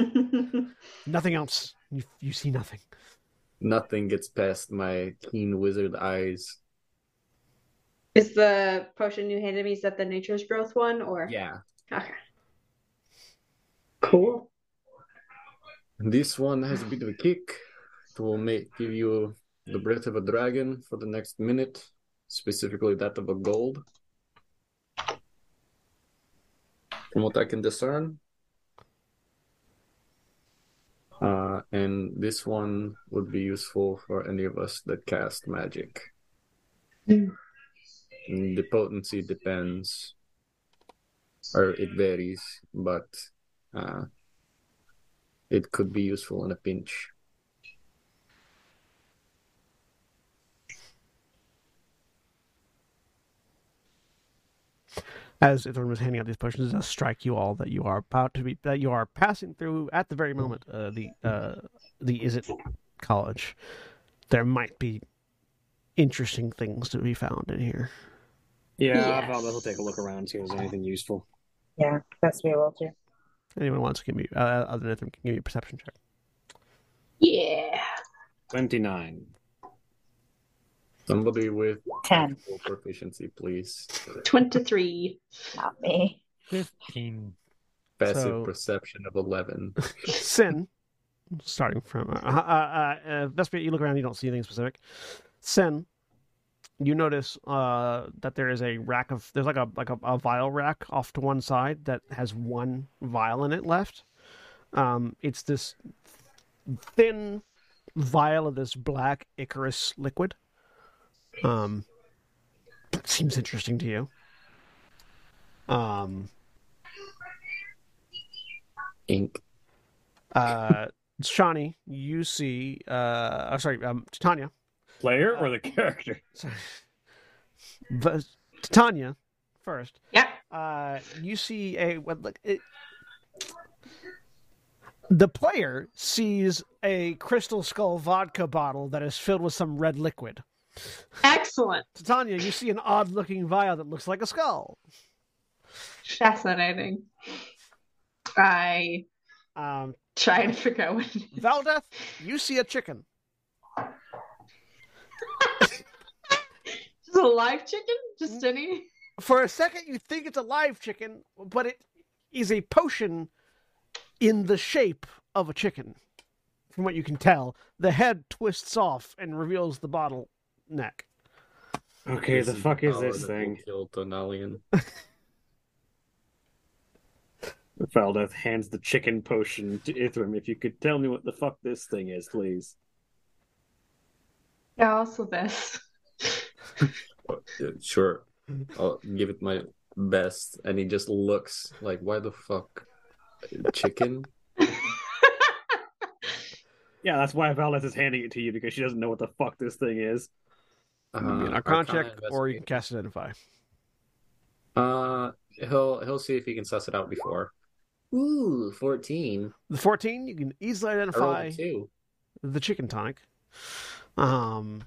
Nothing else. You you see nothing. Nothing gets past my keen wizard eyes. Is the potion you handed me is that the nature's growth one or Yeah. okay. Cool. This one has a bit of a kick. It will make give you the breath of a dragon for the next minute, specifically that of a gold. From what I can discern. Uh, and this one would be useful for any of us that cast magic. Mm. The potency depends, or it varies, but uh, it could be useful in a pinch. As Ithrim was handing out these potions, it does strike you all that you are about to be that you are passing through at the very moment uh, the uh, the is it college. There might be interesting things to be found in here. Yeah, I Yes. thought we'll take a look around, see if there's anything useful. Yeah, best we will too. Anyone wants to give me uh, other than Ithrim can give me a perception check. Yeah. 29. Somebody with Ten. proficiency, please. 23. Not me. Fifteen. Passive So- perception of 11. Sin, starting from uh, uh, uh, uh, Vespia, you look around, you don't see anything specific. Sin, you notice uh, that there is a rack of there's like a like a, a vial rack off to one side that has one vial in it left. Um, it's this thin vial of this black ichorous liquid. Um, that seems interesting to you. Um, Ink. uh, Shawnee, you see, uh, oh, sorry, um, Titania, Player or the character? sorry, but Titania first. Yeah. Uh, you see a what look it. The player sees a crystal skull vodka bottle that is filled with some red liquid. Excellent. Titania, you see an odd-looking vial that looks like a skull. Fascinating. I Um, try and figure out what it is. Valdeth, you see a chicken. A live chicken? Just mm. any? For a second, you think it's a live chicken, but it is a potion in the shape of a chicken. From what you can tell, the head twists off and reveals the bottle neck. Okay, the fuck is this that will thing? Kill Donalion. Valdeth hands the chicken potion to Ithrim. If you could tell me what the fuck this thing is, please. Yeah, also this. Yeah, sure, I'll give it my best. And he just looks like, why the fuck, chicken? Yeah, that's why Valdeth is handing it to you because she doesn't know what the fuck this thing is. Maybe an Uh, Arcana check, investigate. or you can cast Identify. Uh, he'll he'll see if he can suss it out before. Ooh, fourteen. The 14, you can easily identify the chicken tonic. Um,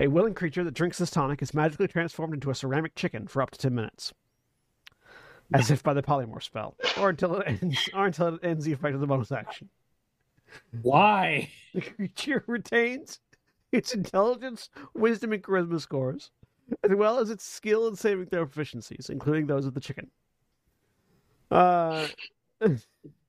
a willing creature that drinks this tonic is magically transformed into a ceramic chicken for up to 10 minutes. As if by the polymorph spell, or until it ends, or until it ends the effect of the bonus action. Why? The creature retains its intelligence, wisdom, and charisma scores, as well as its skill and saving throw proficiencies, including those of the chicken. Uh,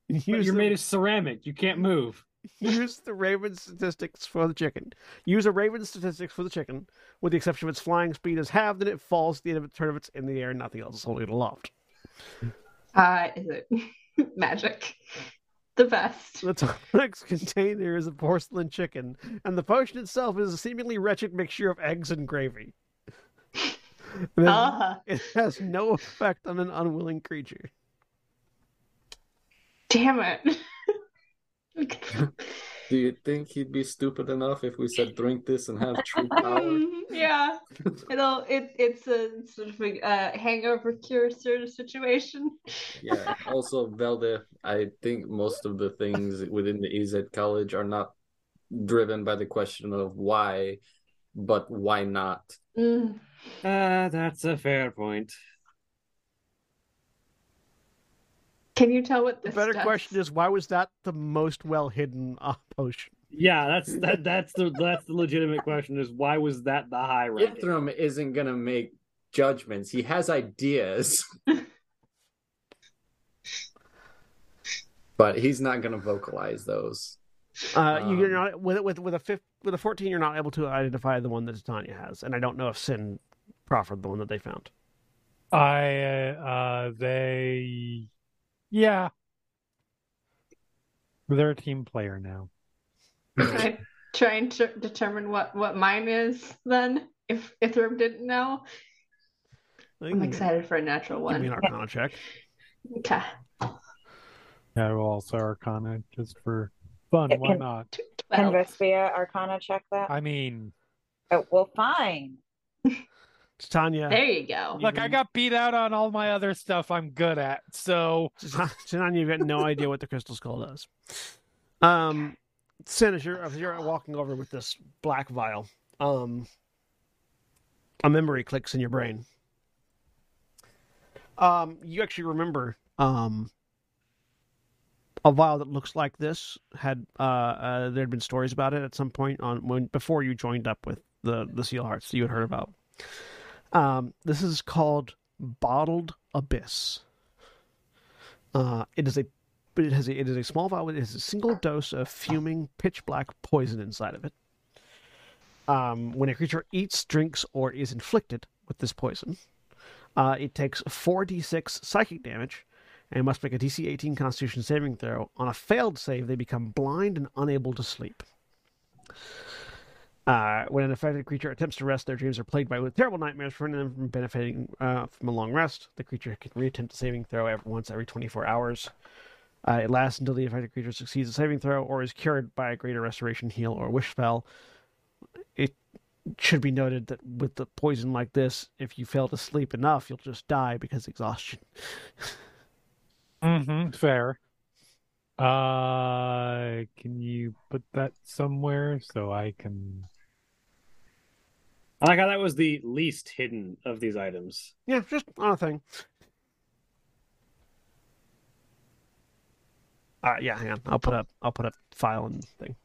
you're made of ceramic. You can't move. use the raven statistics for the chicken. Use a raven statistics for the chicken, with the exception of its flying speed is halved and it falls at the end of its turn of it's in the air, and nothing else is holding it aloft. Uh, is it magic? The best. The tonic's container is a porcelain chicken, and the potion itself is a seemingly wretched mixture of eggs and gravy. It has, Uh, it has no effect on an unwilling creature. damn it. Do you think he'd be stupid enough if we said drink this and have true power? Yeah, it'll it it's a sort of a uh, hangover cure sort of situation. Yeah. Also, Velde, I think most of the things within the Izzet College are not driven by the question of why, but why not? Mm. Uh, that's a fair point. Can you tell what The better does? question is why was that the most well hidden uh, potion? Yeah, that's that. That's the that's the legitimate question: is why was that the high rank? Ithrim isn't gonna make judgments. He has ideas, but he's not gonna vocalize those. Uh, you're Um, not with with with a fifth with a fourteen. You're not able to identify the one that Titania has, and I don't know if Sin proffered the one that they found. I uh they yeah. They're a team player now. I trying to determine what what mine is then. If Ithrim didn't know, I'm excited for a natural Give me an one. Arcana check. Okay. Yeah, well, also Arcana just for fun. It Why can- not? Can Twelve. Vespia Arcana check that? I mean, Oh, well, fine. Titania. There you go. look, I got beat out on all my other stuff I'm good at. So Titania, you've got no idea what the crystal skull does. Um, Sin, as you're, you're walking over with this black vial, um, a memory clicks in your brain. Um, you actually remember um, a vial that looks like this had uh, uh, there had been stories about it at some point on when before you joined up with the the Steelhearts that you had heard about. Um, this is called bottled abyss. Uh, it is a, it has a, it is a small vial. It has a single dose of fuming pitch black poison inside of it. Um, when a creature eats, drinks, or is inflicted with this poison, uh, it takes four d6 psychic damage, and must make a DC 18 Constitution saving throw. On a failed save, they become blind and unable to sleep. Uh, when an affected creature attempts to rest, their dreams are plagued by terrible nightmares, preventing them from benefiting uh, from a long rest. The creature can reattempt a saving throw every, once every 24 hours. Uh, it lasts until the affected creature succeeds a saving throw or is cured by a greater restoration, heal, or wish spell. It should be noted that with the poison like this, if you fail to sleep enough, you'll just die because exhaustion. hmm fair. Uh can you put that somewhere so I can I like how that was the least hidden of these items. Yeah, just on a thing. Uh, yeah, hang on. I'll put up. I'll put up file and thing.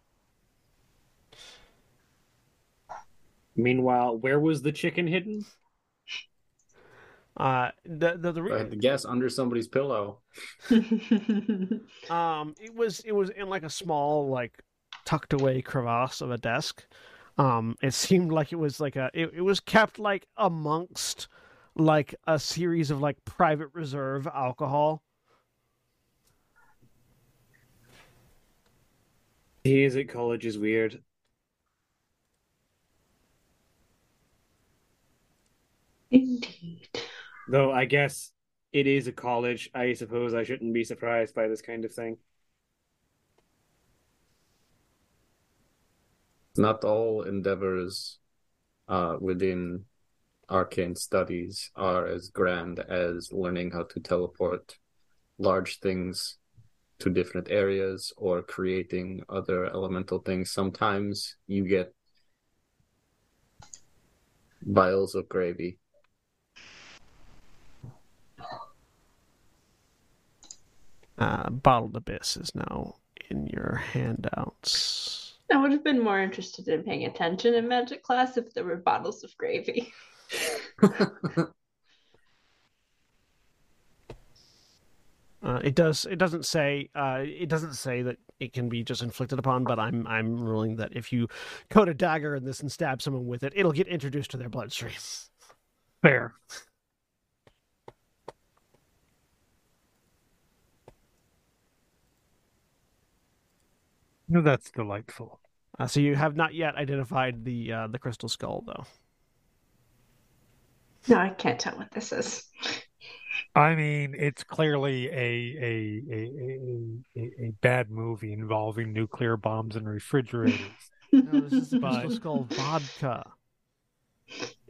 Meanwhile, where was the chicken hidden? Uh, the the, the I had to guess under somebody's pillow. um, it was it was in like a small like tucked away crevasse of a desk. Um, it seemed like it was like a it, it was kept like amongst like a series of like private reserve alcohol. Days at college is weird. Indeed. Though I guess it is a college. I suppose I shouldn't be surprised by this kind of thing. Not all endeavors uh, within arcane studies are as grand as learning how to teleport large things to different areas or creating other elemental things. Sometimes you get vials of gravy. Uh, bottled abyss is now in your handouts. I would have been more interested in paying attention in magic class if there were bottles of gravy. Uh, it does. It doesn't say. Uh, it doesn't say that it can be just inflicted upon. But I'm I'm ruling that if you coat a dagger in this and stab someone with it, it'll get introduced to their bloodstream. Fair. No, that's delightful. Uh, so you have not yet identified the uh, the crystal skull, though. No, I can't tell what this is. I mean, it's clearly a a a a, a, a bad movie involving nuclear bombs and refrigerators. No, this is the crystal But- skull vodka.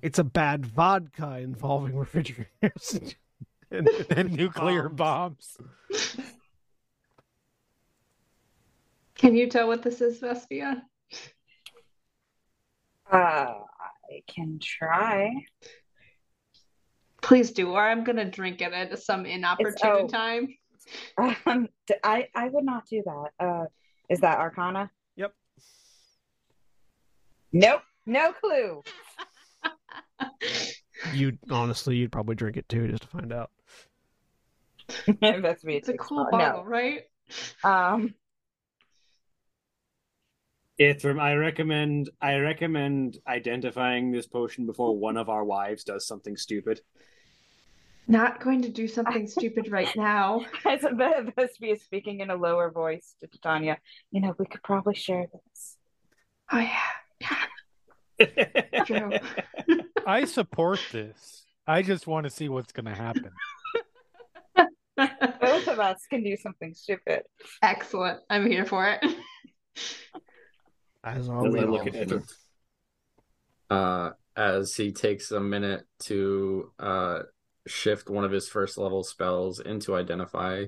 It's a bad vodka involving refrigerators and, and nuclear bombs. Can you tell what this is, Vespia? Uh, I can try. Please do, or I'm gonna drink it at some inopportune oh. time. Um, d- I I would not do that. Uh, is that Arcana? Yep. Nope, no clue. You honestly, you'd probably drink it too, just to find out. That's me. It's a cool bottle, right? Um, Ithrim, I recommend I recommend identifying this potion before one of our wives does something stupid. Not going to do something stupid right now. as Vespi is speaking in a lower voice to Titania, you know, we could probably share this. Oh yeah, true. I support this. I just want to see what's going to happen. Both of us can do something stupid. Excellent. I'm here for it. As As are we look at Ithrim. Uh, as he takes a minute to uh, shift one of his first level spells into identify,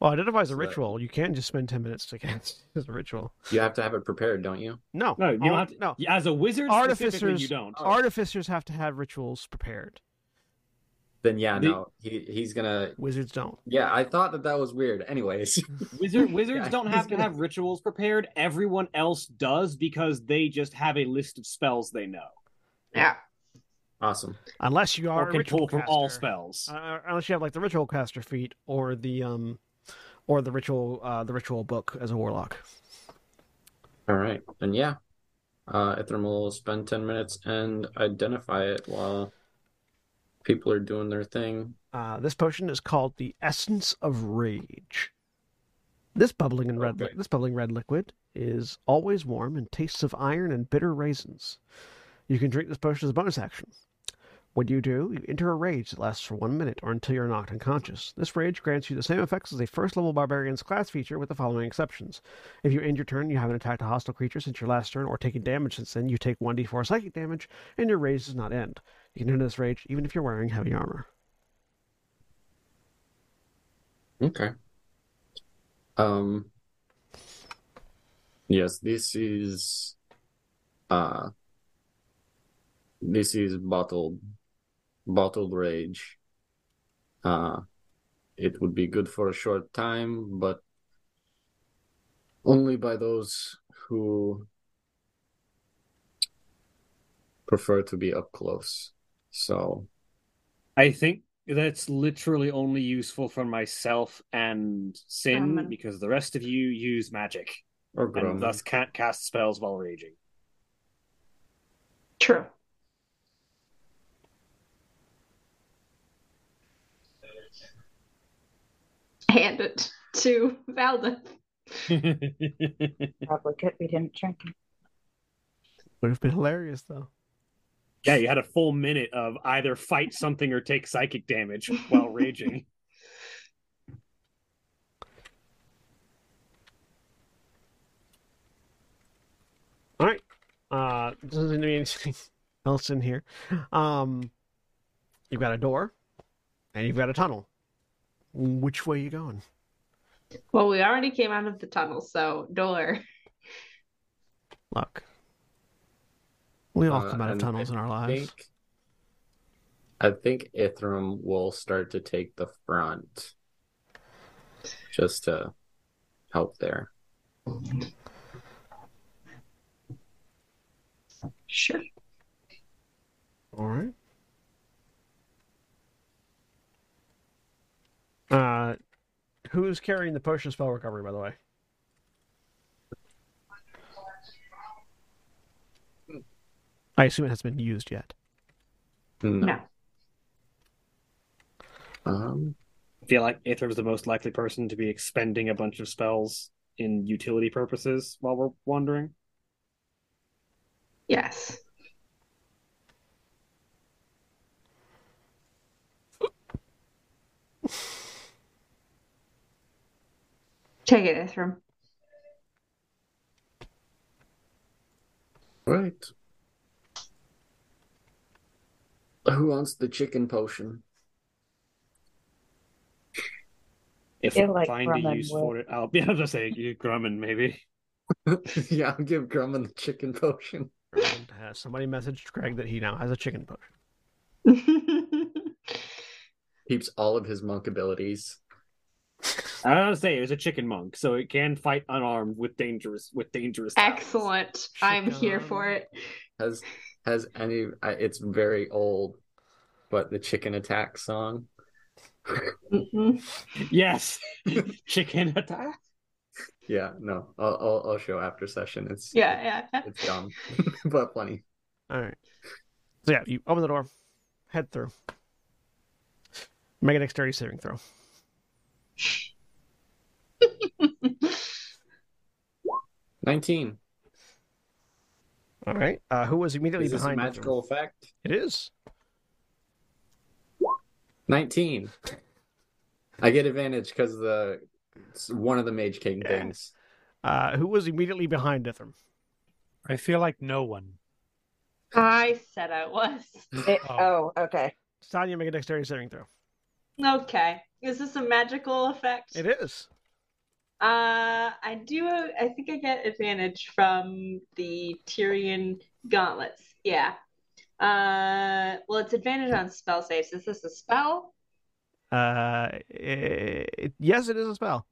Well, identify is a So that- ritual. You can't just spend ten minutes to cast as a ritual. you have to have it prepared, don't you? No, No, you don't have to. no. As a wizard, specifically, Artificers, you don't. artificers have to have rituals prepared. Then yeah, The- no, he he's gonna. Wizards don't. Yeah, I thought that that was weird. Anyways, Wizard wizards Yeah, don't have to gonna- have rituals prepared. Everyone else does because they just have a list of spells they know yeah. awesome. Unless you are or can pull from all spells. Uh, unless you have like the ritual caster feat or the um, or the ritual uh the ritual book as a warlock. All right, then yeah, uh, Ithrim will spend ten minutes and identify it while people are doing their thing. Uh, this potion is called the Essence of Rage. This bubbling and red, li- Okay. this bubbling red liquid is always warm and tastes of iron and bitter raisins. You can drink this potion as a bonus action. When you do, you enter a rage that lasts for one minute or until you're knocked unconscious. This rage grants you the same effects as a first level barbarian's class feature with the following exceptions. If you end your turn, you haven't attacked a hostile creature since your last turn or taken damage since then, you take 1d4 psychic damage, and your rage does not end. You can enter this rage even if you're wearing heavy armor. Okay. Um. Yes, this is. Uh. This is bottled, bottled rage. Uh, it would be good for a short time, but only by those who prefer to be up close. So, I think that's literally only useful for myself and Sin Um, because the rest of you use magic or and thus can't cast spells while raging. True. Hand it to Valda. Probably could we didn't drink it. Would have been hilarious though. yeah, you had a full minute of either fight something or take psychic damage while raging. All right. Uh, doesn't seem to be anything else in here. Um, you've got a door, and you've got a tunnel. Which way you going? Well, we already came out of the tunnel, so door. Look, we all Uh, come out of and tunnels in our I lives. think, I think Ithrim will start to take the front just to help there. Sure. All right. Uh, who's carrying the potion spell recovery, by the way? I assume it hasn't been used yet. No. No. Um, I feel like Aether's the most likely person to be expending a bunch of spells in utility purposes while we're wandering. Yes. Take it, Ithrim. right. Who wants the chicken potion? If feel we like find a use will. for it, I'll be able to say you Grummund maybe. yeah, I'll give Grummund the chicken potion. And, uh, somebody messaged Craig that he now has a chicken potion. Keeps all of his monk abilities. I was gonna say it was a chicken monk, so it can fight unarmed with dangerous with dangerous. talents. Excellent. I'm here Chicken. for it. Has has any? It's very old, but the chicken attack song. Mm-mm. Yes, chicken attack. Yeah, no, I'll I'll, I'll show after session. It's Yeah, yeah, yeah. it's dumb, but funny. All right. So yeah, you open the door, head through. Make a dexterity saving throw. Nineteen. All right. Uh, who was immediately Is this behind? Ithrim? magical effect? It is. Nineteen. I get advantage because the it's one of the Mage King Yeah. things. Uh, who was immediately behind Ithrim? I feel like no one. I said I was. It, Oh. oh, okay. Tanya, make a dexterity saving throw. Okay. Is this a magical effect? It is. Uh, I do. I think I get advantage from the Tyrion gauntlets. Yeah. Uh, well, it's advantage on spell saves. Is this a spell? Uh, it, yes, it is a spell.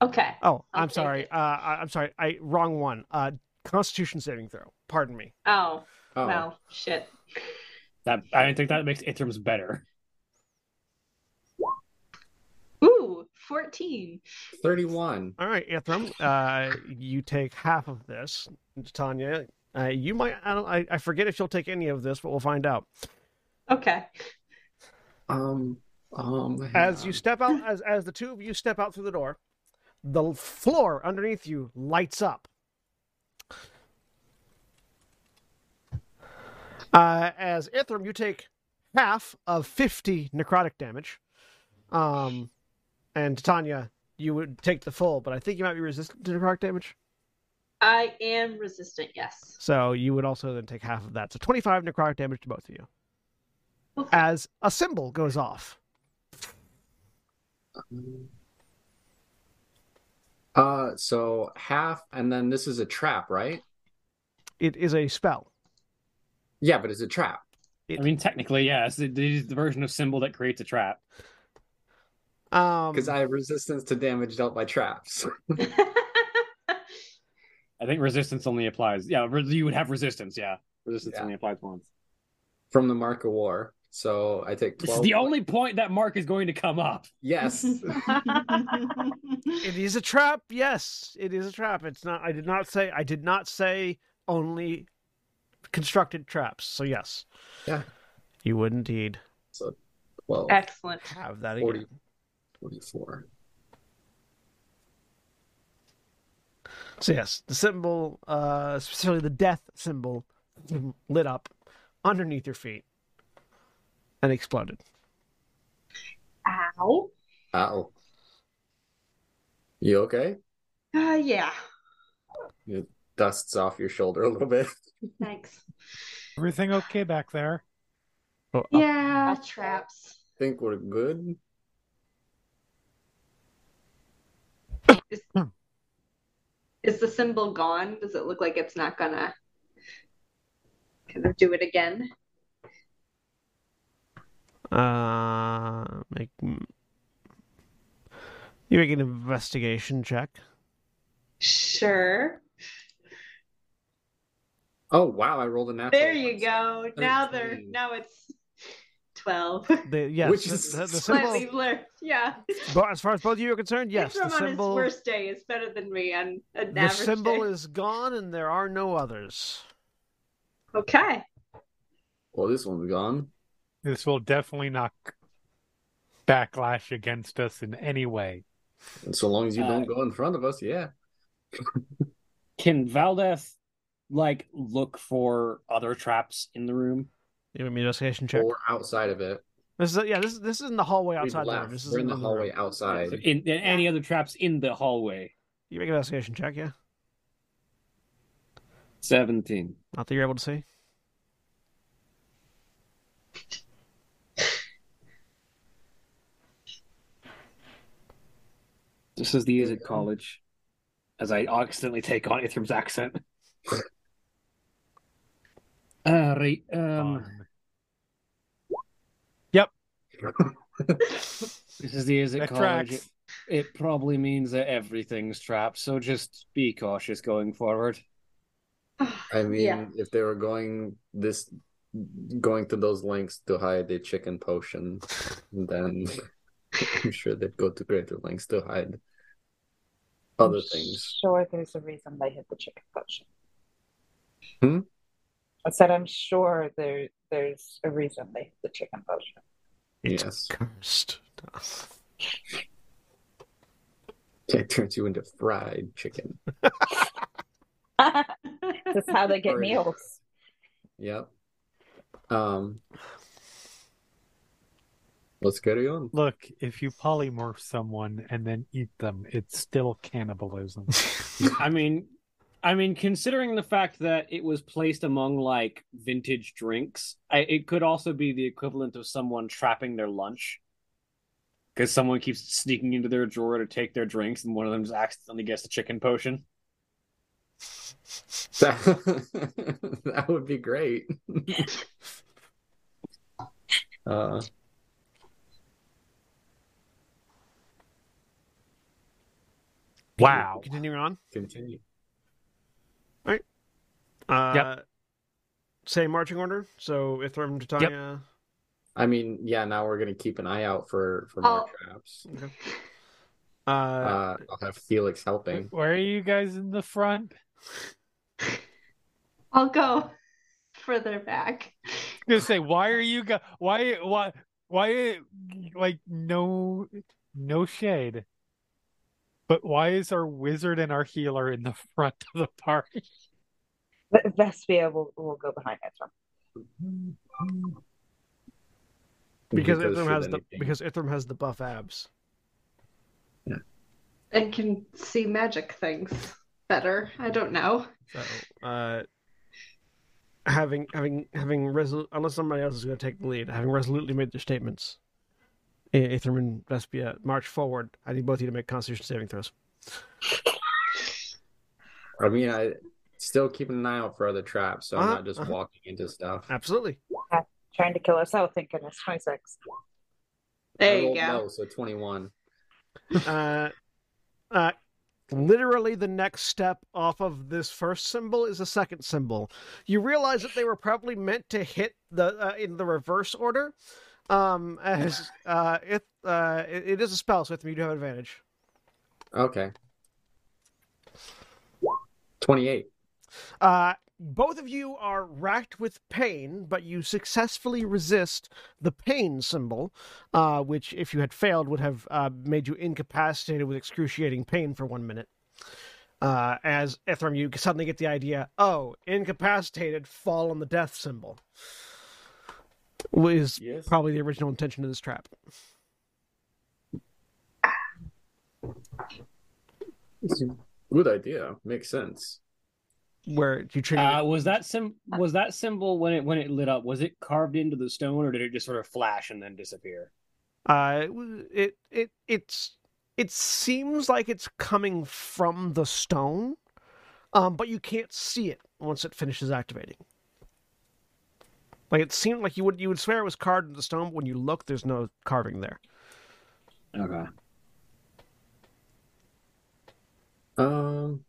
Okay. Oh, I'll I'm sorry. it. Uh, I, I'm sorry. I wrong one. Uh, Constitution saving throw. Pardon me. Oh, Oh, well, shit. That I don't think that makes Ithrim's better. Ooh, 14. 31. All right, Ithrim. Uh, you take half of this. Tanya, uh, you might. I, don't, I I forget if you'll take any of this, but we'll find out. Okay. Um, um, hang As you step out, as as the two of you step out through the door, the floor underneath you lights up. Uh, as Ithrim, you take half of fifty necrotic damage. Um, and Tanya, you would take the full, but I think you might be resistant to necrotic damage. I am resistant, yes. So you would also then take half of that. So 25 necrotic damage to both of you. Okay. As a symbol goes off. Uh, so half, and then this is a trap, right? It is a spell. Yeah, but it's a trap. I mean, technically, yes. It is the version of symbol that creates a trap. Um, Because I have resistance to damage dealt by traps. I think resistance only applies. Yeah, you would have resistance. Yeah, resistance Yeah. only applies once. from the Mark of War. So I take This is 12. the only point that mark is going to come up. Yes. it is a trap. Yes, it is a trap. It's not. I did not say. I did not say only constructed traps. So yes, Yeah. you would indeed So 12, Excellent. have that 40. Again. 44. So yes, the symbol, uh, specifically the death symbol, lit up underneath your feet and exploded. Ow. Ow. You okay? Uh, yeah. It dusts off your shoulder a little bit. Thanks. Everything okay back there? Oh, uh, Yeah, traps. think we're good. Is, is the symbol gone? Does it look like it's not gonna kind of do it again? Uh, make you make an investigation check. Sure. Oh wow, I rolled a natural. There you one. go. Now they're now it's twelve. The yes, Which is the, the Slightly symbol. blurred. Yeah. But as far as both of you are concerned, yes, the Ithrim on his symbol. worst day is better than me on an The average symbol day. is gone, and there are no others. Okay. Well, this one's gone. This will definitely not backlash against us in any way. And so long as you Uh, don't go in front of us, yeah. Can Valdeth like look for other traps in the room? You want me to investigation check? Or outside of it. This is yeah. This is this is in the hallway We've outside the room. This is We're in the room. hallway outside. In, in any other traps in the hallway? You make an investigation check, yeah. Seventeen. Not that you're able to see. This is the Izzet College. As I accidentally take on Ithrim's accent. All right. Um, Fun. this is the Izzet That College. It, tracks. it probably means that everything's trapped, so just be cautious going forward. I mean, Yeah. if they were going this going to those lengths to hide a chicken potion, then I'm sure they'd go to greater lengths to hide other things. Sure, there's a reason they hid the chicken potion. Hmm? I said I'm sure there there's a reason they hid the chicken potion. It's Yes. cursed. It turns you into fried chicken. That's how they get Or- meals. Yep. Um let's carry on. Look, if you polymorph someone and then eat them, it's still cannibalism. I mean, I mean, considering the fact that it was placed among like vintage drinks, I, it could also be the equivalent of someone trapping their lunch. Because someone keeps sneaking into their drawer to take their drinks, and one of them just accidentally gets the chicken potion. That, that would be great. uh wow. Continuing on. continue. Uh, Yep. Same marching order. So if Ithrim, Titania. I mean, yeah, now we're gonna keep an eye out for for more Oh. traps. Uh, Uh, I'll have Felix helping. Where are you guys in the front? I'll go further back. I was gonna say, why are you guys? Why? Why? Why? Like no, no shade. But why is our wizard and our healer in the front of the party? V- Vespia will, will go behind Ithrim. because Because Ithrim should has the because Ithrim has the buff abs. And can see magic things better. I don't know. So, uh, having having having resol- unless somebody else is going to take the lead, having resolutely made their statements, I- Ithrim and Vespia march forward. I need both of you to make Constitution saving throws. I mean, I still keeping an eye out for other traps, so I'm Uh-huh, not just uh-huh. walking into stuff. Absolutely. Trying to kill us out, thinking it's 26. There I you go. low, so 21. Uh, uh, literally, the next step off of this first symbol is a second symbol. You realize that they were probably meant to hit the uh, in the reverse order. Um, as uh, it uh, it, it is a spell, so with me you do have advantage. Okay. 28. Uh, both of you are racked with pain, but you successfully resist the pain symbol, uh, which, if you had failed, would have uh, made you incapacitated with excruciating pain for one minute. Uh, as Ithrim, you suddenly get the idea oh, incapacitated, fall on the death symbol. Was Yes. probably the original intention of this trap. It's a good idea. Makes sense. Where you trigger. Uh, was that sim was that symbol when it when it lit up? Was it carved into the stone, or did it just sort of flash and then disappear? Uh, it w- it it it's it seems like it's coming from the stone, um, but you can't see it once it finishes activating. Like it seemed like you would you would swear it was carved into the stone, but when you look, there's no carving there. Okay. Um.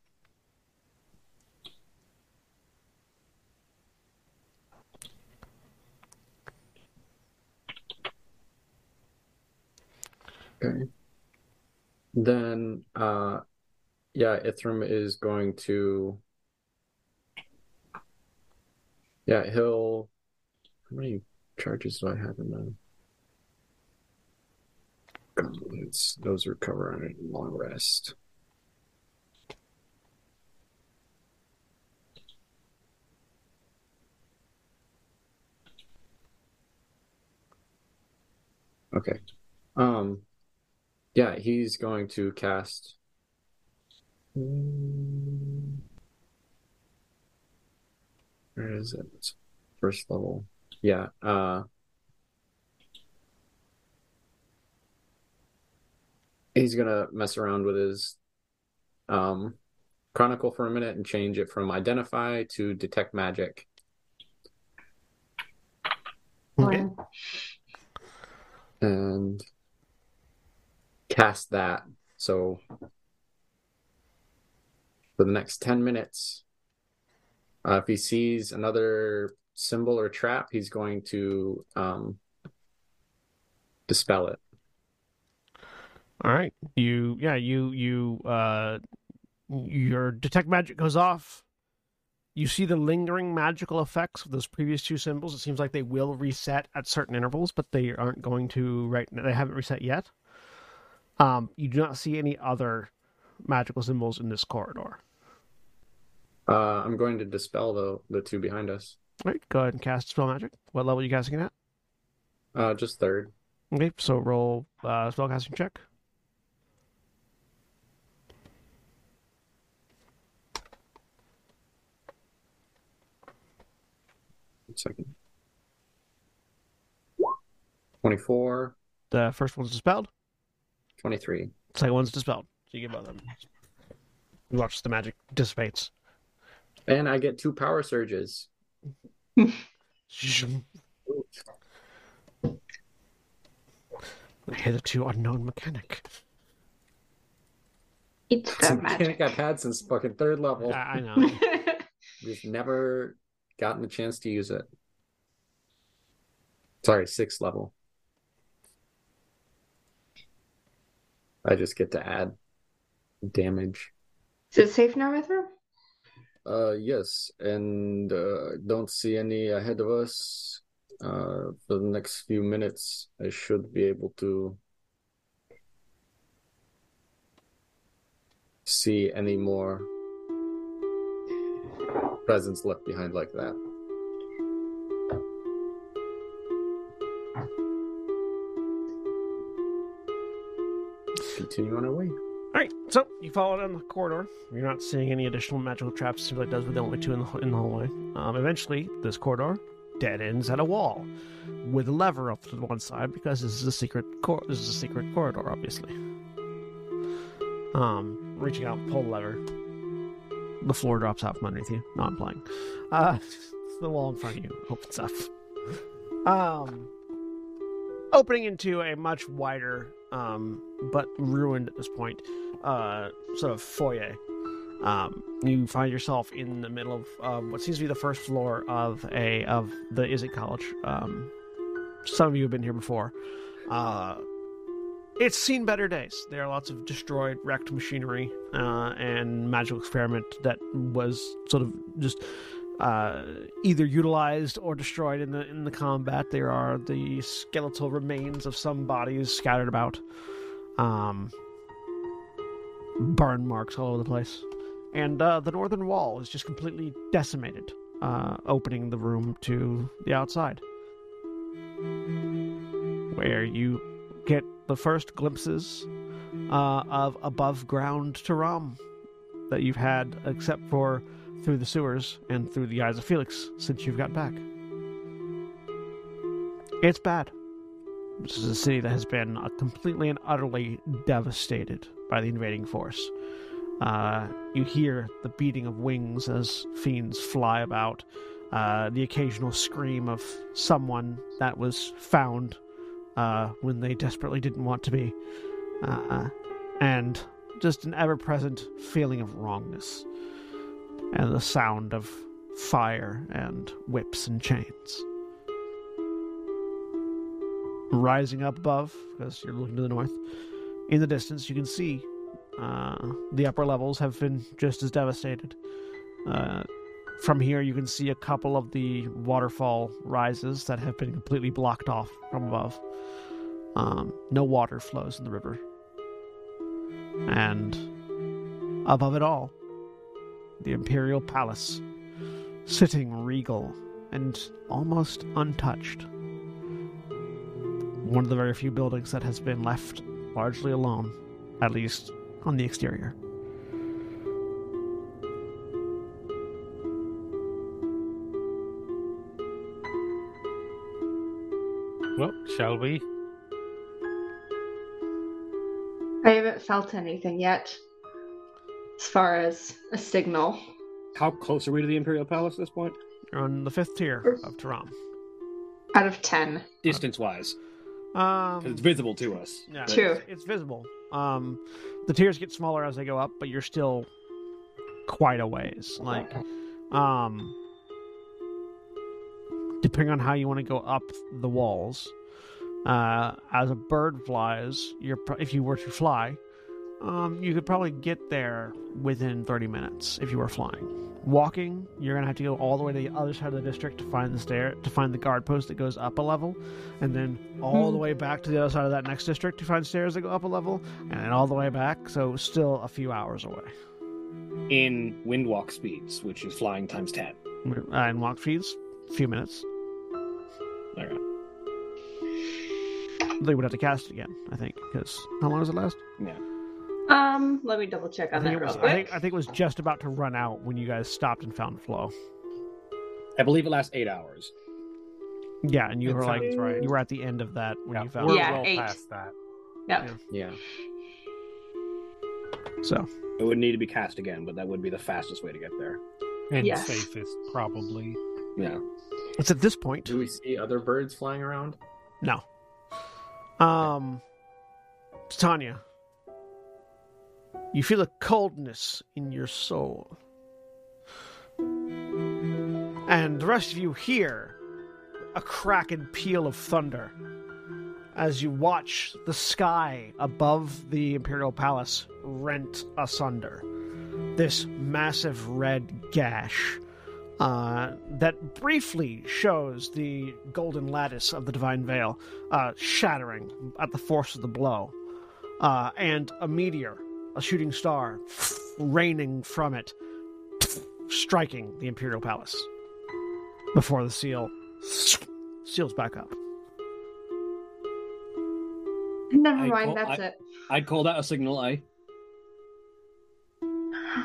Okay. Then, uh, yeah, Ithrim is going to. Yeah, he'll. How many charges do I have in them? It's, those recover on a long rest. Okay. Um yeah, he's going to cast. Where is it? It's first level. Yeah, uh he's gonna mess around with his um chronicle for a minute and change it from identify to detect magic. Okay. And cast that. So for the next 10 minutes, uh, if he sees another symbol or trap, he's going to um, dispel it. All right, you yeah you you uh your detect magic goes off. You see the lingering magical effects of those previous two symbols. It seems like they will reset at certain intervals, but they aren't going to right. They haven't reset yet. Um, you do not see any other magical symbols in this corridor. Uh, I'm going to dispel the, the two behind us. All right, go ahead and cast spell magic. What level are you casting it at? Uh, just third. Okay, so roll uh, spell casting check. Second. 24, The first one's dispelled. 23. Second one's dispelled. So you get both of them. You watch the magic dissipates. And I get two power surges. Hitherto unknown mechanic. It's It's a the mechanic. I've had since fucking third level. I, I know. Just never gotten the chance to use it. Sorry, sixth level. I just get to add damage. Is it safe now, Ithra? Uh, yes, and uh, don't see any ahead of us. Uh, for the next few minutes, I should be able to see any more presence left behind like that. Continue on our way. All right, so you follow down the corridor. You're not seeing any additional magical traps. Like it does with the only two in the in the hallway. Um, eventually, this corridor dead ends at a wall with a lever up to one side because this is a secret. Cor- this is a secret corridor, obviously. Um, reaching out, pull the lever. The floor drops out from underneath you. No, I'm playing. Uh, the wall in front of you opens up. Um, opening into a much wider, um, but ruined at this point, uh, sort of foyer. Um, you find yourself in the middle of um, what seems to be the first floor of a of the Izzet College. Um, some of you have been here before. Uh, it's seen better days. There are lots of destroyed, wrecked machinery uh, and magical experiment that was sort of just uh, either utilized or destroyed in the in the combat. There are the skeletal remains of some bodies scattered about, um, burn marks all over the place, and uh, the northern wall is just completely decimated, uh, opening the room to the outside, where you get the first glimpses uh, of above ground Taram that you've had, except for through the sewers and through the eyes of Felix since you've got back. It's bad. This is a city that has been uh, completely and utterly devastated by the invading force. Uh, you hear the beating of wings as fiends fly about, uh, the occasional scream of someone that was found uh, when they desperately didn't want to be, uh, and just an ever present feeling of wrongness and the sound of fire and whips and chains. Rising up above, because you're looking to the north, in the distance you can see uh, the upper levels have been just as devastated. Uh, from here, you can see a couple of the waterfall rises that have been completely blocked off from above. Um, no water flows in the river. And above it all, the Imperial Palace, sitting regal and almost untouched. One of the very few buildings that has been left largely alone, at least on the exterior. Well, shall we? I haven't felt anything yet as far as a signal. How close are we to the Imperial Palace at this point? You're on the fifth tier of Taram. Out of 10. Distance wise. Um, it's visible to us. Yeah, True. It's, it's visible. Um, the tiers get smaller as they go up, but you're still quite a ways. Like, um, depending on how you want to go up the walls, uh, as a bird flies, you're if you were to fly, um, you could probably get there within 30 minutes if you were flying. Walking, you're gonna have to go all the way to the other side of the district to find the stair to find the guard post that goes up a level, and then all the way back to the other side of that next district to find stairs that go up a level, and then all the way back. So still a few hours away. In windwalk speeds, which is flying times 10. Uh, and walk speeds, a few minutes. Okay. They would have to cast it again, I think, because how long does it last? Yeah. Um, let me double check I on think that it was. real I quick. think, I think it was just about to run out when you guys stopped and found flow. I believe it lasts eight hours. Yeah, and you It were like, right. you were at the end of that when Yeah, you found. we're Yeah, well eight. past that. Yep. Yeah. Yeah. So It would need to be cast again, but that would be the fastest way to get there. And Yes. safest, probably. Yeah. it's at this point. Do we see other birds flying around? No. Um, Tanya, you feel a coldness in your soul. And the rest of you hear a crack and peal of thunder as you watch the sky above the Imperial Palace rent asunder. This massive red gash uh, that briefly shows the golden lattice of the divine veil uh, shattering at the force of the blow, uh, and a meteor, a shooting star, raining from it, striking the imperial palace before the seal seals back up. Never I mind, call- that's I- it. I'd call that a signal, I.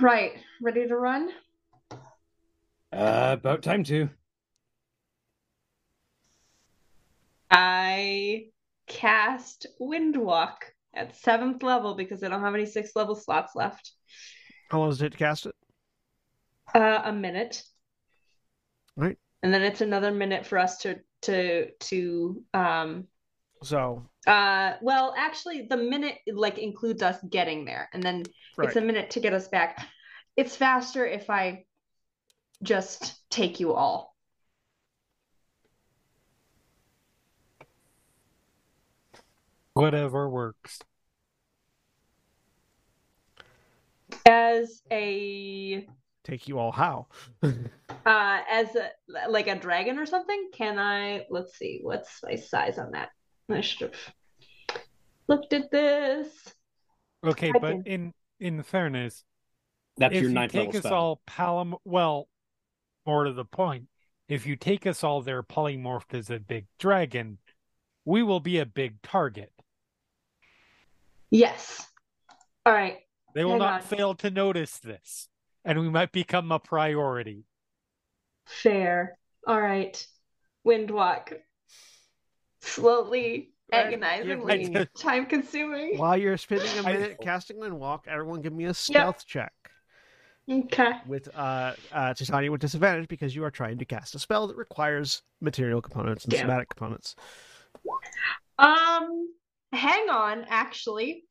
Right. Ready to run? Uh, about time to. I cast Windwalk at seventh level because I don't have any sixth level slots left. How long does it take to cast it? Uh, a minute. Right. And then it's another minute for us to to to um So, uh well actually the minute like includes us getting there and then right. it's a minute to get us back. It's faster if I just take you all. Whatever works. As a take you all how? Uh, as a, like a dragon or something? Can I? Let's see. What's my size on that? I should have looked at this. Okay, I but can- in in fairness, That's if your you ninth take level us spell. all palom well, more to the point, if you take us all there polymorphed as a big dragon, we will be a big target. Yes. All right. They will Hang not on. fail to notice this, and we might become a priority. Fair. All right. Windwalk. Slowly, agonizingly, give time consuming. While you're spending a minute casting Windwalk, everyone give me a stealth check Okay. with uh, uh, Titania with disadvantage because you are trying to cast a spell that requires material components and Damn. somatic components. Um, hang on, actually.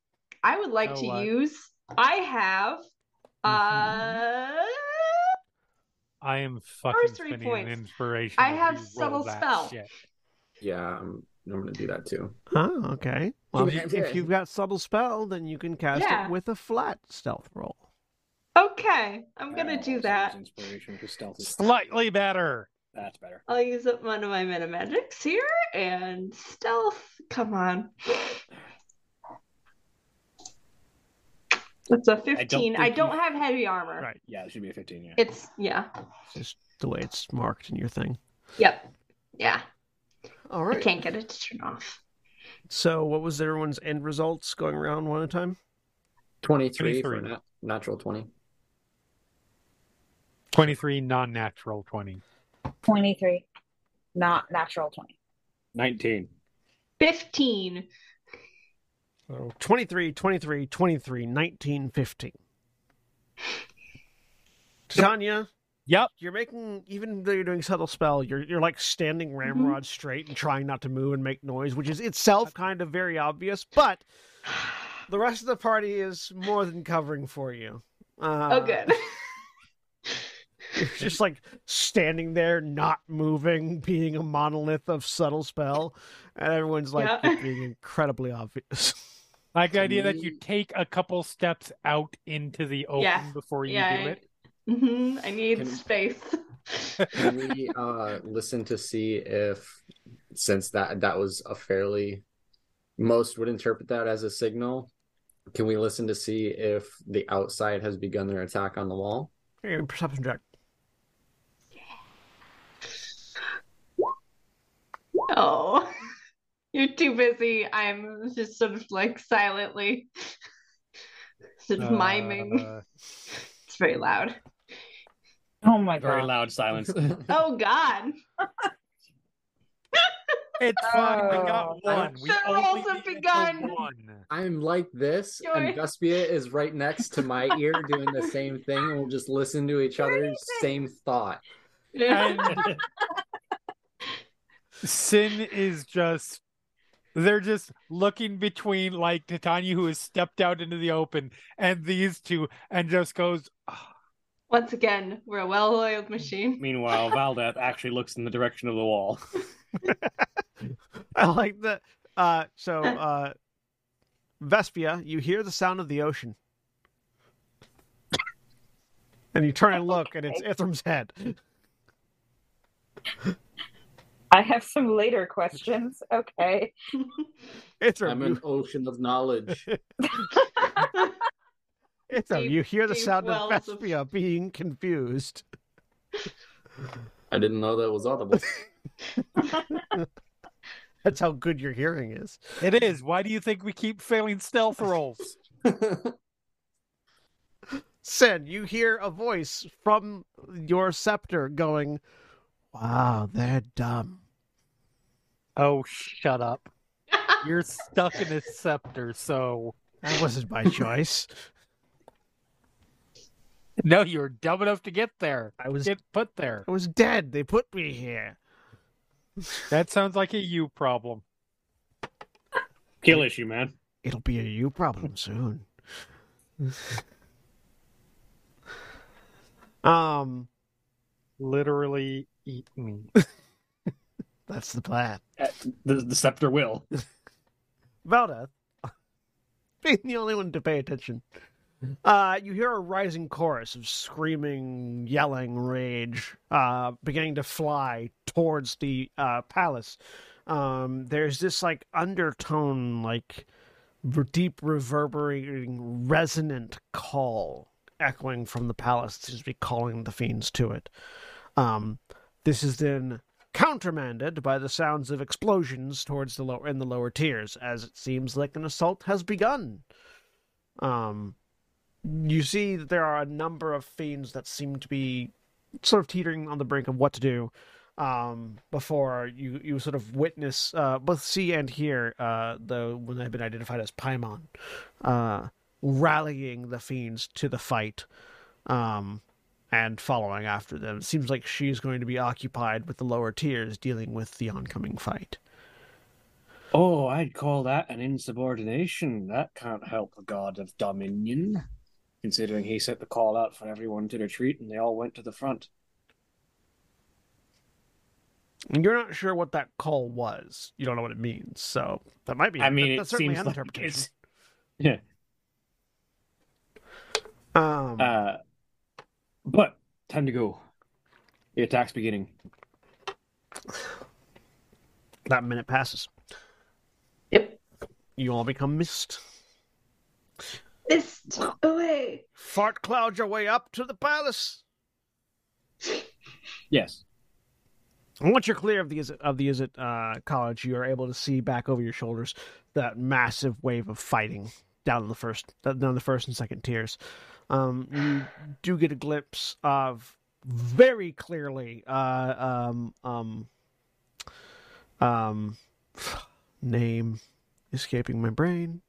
I would like Oh, to what? use I have uh I am fucking First three spending points. an inspiration. I have subtle spell. shit. Yeah, I'm, I'm gonna do that too. Oh, okay. Well, if, you, if you've got subtle spell, then you can cast Yeah. it with a flat stealth roll. okay, I'm gonna I'll do that. Inspiration for stealth is Slightly better. That's better. I'll use up one of my meta magics here and stealth. Come on. It's a 15. I think don't, you- have heavy armor. Right. Yeah, it should be a 15. Yeah. It's yeah. It's just the way it's marked in your thing. Yep. Yeah. All I can't get it to turn off. So, what was everyone's end results going around one at a time? 23, for 23. nat- natural 20. 23 non-natural 20. 23. Not natural 20. 19. 15. So 23, 23, 23, 19, 15. Tanya, Yep. you're making even though you're doing subtle spell, you're you're like standing ramrod straight and trying not to move and make noise, which is itself kind of very obvious, but the rest of the party is more than covering for you. Uh, Oh, good. You're just like standing there, not moving, being a monolith of subtle spell, and everyone's like Yeah. being incredibly obvious. Like the idea that you take a couple steps out into the open Yeah. before you yeah. do it. hmm I need Can- space. Can we uh, listen to see if, since that that was a fairly, most would interpret that as a signal. Can we listen to see if the outside has begun their attack on the wall? Perception check. Oh, you're too busy. I'm just sort of like silently sort of miming. Uh, It's very loud. Oh my Very god. Very loud silence. Oh God. it's fine. We got Oh, one. We the only rolls have begun. one. I'm like this, Joy. and Vespia is right next to my ear doing the same thing, and we'll just listen to each other's same thought. And Sin is just they're just looking between like Titania who has stepped out into the open and these two and just goes "Ah, Once again, we're a well-oiled machine. Meanwhile, Valdeth actually looks in the direction of the wall. I like that. Uh, so, uh, Vespia, you hear the sound of the ocean. And you turn and look, and it's Ithrim's head. I have some later questions. Okay. Ithrim, I'm you, an ocean of knowledge. Ithrim, deep- you hear the sound of wells of- being confused. I didn't know that was audible. That's how good your hearing is. It is. Why do you think we keep failing stealth rolls? Sin, you hear a voice from your scepter going, Wow, they're dumb. Oh, shut up. You're stuck in a scepter, so That wasn't my choice. no, you're dumb enough to get there. I was Get put there. I was dead. They put me here. That sounds like a you problem. Kill issue, man. It'll be a you problem soon. um, Literally eat me. that's the plan. The, the scepter will. Valdeth, being the only one to pay attention, Uh, you hear a rising chorus of screaming, yelling, rage, uh, beginning to fly towards the uh, palace. Um, there's this like undertone, like deep, reverberating, resonant call echoing from the palace. It seems to be calling the fiends to it. Um, this is then countermanded by the sounds of explosions towards the lower in the lower tiers, as it seems like an assault has begun. Um, you see that there are a number of fiends that seem to be sort of teetering on the brink of what to do um, before you, you sort of witness uh, both see and hear uh, the when they've been identified as Paimon uh, rallying the fiends to the fight um, and following after them. It seems like she's going to be occupied with the lower tiers dealing with the oncoming fight. Oh, I'd call that an insubordination. That can't help a god of dominion, considering he set the call out for everyone to retreat and they all went to the front. And you're not sure what that call was. You don't know what it means, so that might be. I mean, that- it seems an like interpretation. it's yeah. Um, Uh, but time to go. The attack's beginning. that minute passes. Yep. You all become mist. Mist away. Fart cloud your way up to the palace. Yes. And once you're clear of the Izzet, of the Izzet uh, college, you are able to see back over your shoulders that massive wave of fighting down the first down the first and second tiers. Um, you do get a glimpse of very clearly uh, um, um, um, name escaping my brain.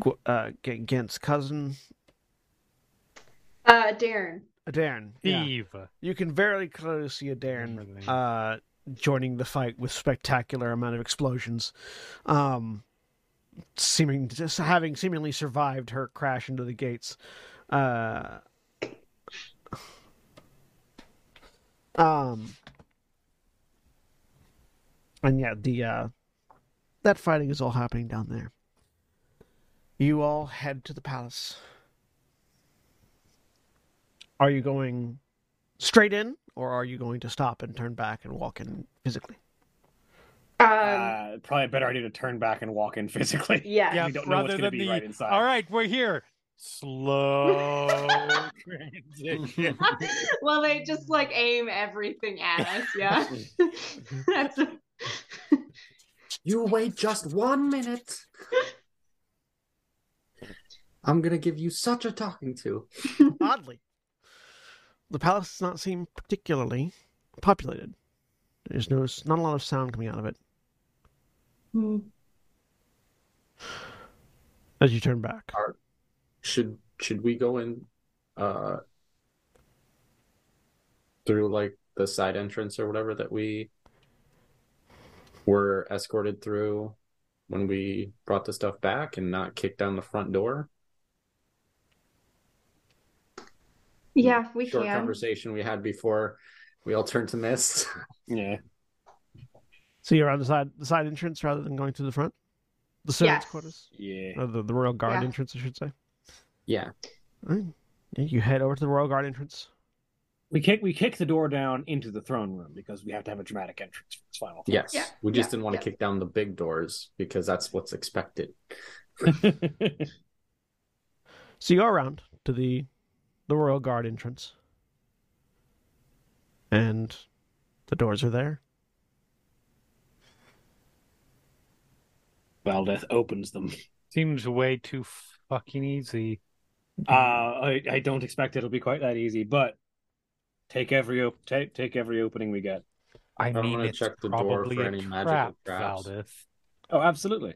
Gu- Uh, G- Ghent's cousin, Uh, Darren. Darren. Yeah. Steve. You can very clearly see a Remember Darren uh, joining the fight with spectacular amount of explosions, um, seeming just having seemingly survived her crash into the gates. Uh, um, and yeah, the uh, that fighting is all happening down there. You all head to the palace. Are you going straight in, or are you going to stop and turn back and walk in physically? Um, uh, probably a better idea to turn back and walk in physically. yeah. Yeah, we don't know what's rather than be the right inside. all right, we're here. Slow transition. well, they just like aim everything at us. Yeah. That's You wait just one minute. I'm gonna give you such a talking to. Oddly, the palace does not seem particularly populated. There's no not a lot of sound coming out of it Hmm. as you turn back. Should should we go in uh through like the side entrance or whatever that we were escorted through when we brought the stuff back and not kick down the front door? Yeah, we Short can. conversation we had before we all turned to mist. Yeah. So you're on the side the side entrance rather than going through the front. The servants' Yes. quarters, Yeah. or the, the royal guard Yeah. entrance, I should say. Yeah. Alright. Yeah, you head over to the royal guard entrance. We kick we kick the door down into the throne room because we have to have a dramatic entrance for this final. Yes. Yeah, We just yeah, didn't want to yeah. kick down the big doors because that's what's expected. So you go around to the the royal guard entrance, and the doors are there. Valdeth opens them. Seems way too fucking easy. Uh, I, I don't expect it'll be quite that easy, but take every op- take take every opening we get. I I'm mean, gonna it's check the door for a any magical trap, traps. Valdeth. Oh, absolutely.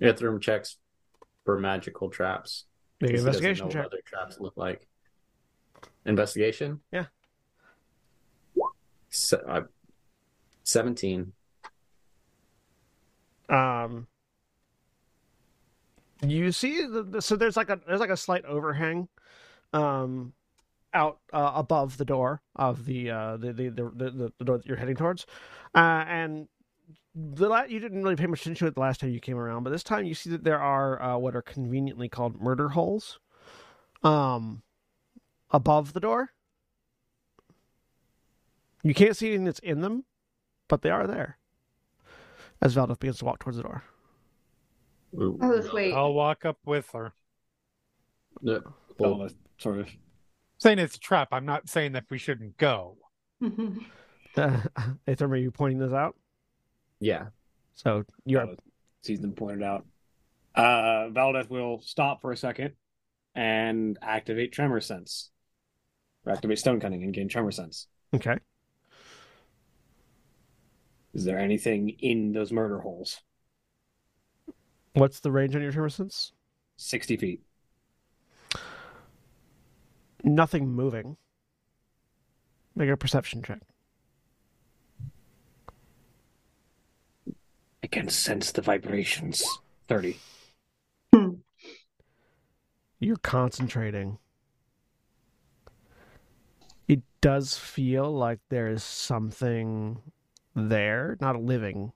Ithrim checks for magical traps. Make an 'cause he investigation know check. what other traps look like. Investigation? Yeah. Se- uh, 17. Um, you see, the, the, so there's like a there's like a slight overhang, um, out uh, above the door of the uh the the, the the door that you're heading towards, uh, and the la- you didn't really pay much attention to it the last time you came around, but this time you see that there are uh, what are conveniently called murder holes, um, above the door. You can't see anything that's in them, but they are there. As Valdeth begins to walk towards the door. Ooh. Oh, let's wait. I'll walk up with her. Yeah. Well, Well, sort. Saying it's a trap. I'm not saying that we shouldn't go. Uh, Aether, are you pointing this out? yeah. So you're Valdeth sees them pointed out. Uh, Valdeth will stop for a second and activate Tremor Sense. Or activate Stone Cunning and gain Tremor Sense. okay. Is there anything in those murder holes? What's the range on your sense? 60 feet. Nothing moving. Make a perception check. I can sense the vibrations. 30. Hmm. You're concentrating. It does feel like there is something there, not a living,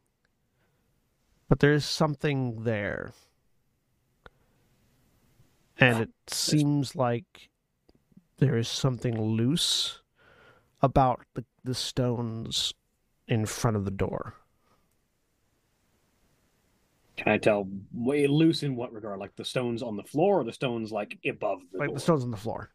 but there is something there. And it seems like there is something loose about the, the stones in front of the door. Can I tell way loose in what regard? Like the stones on the floor or the stones like above the Like door? the stones on the floor.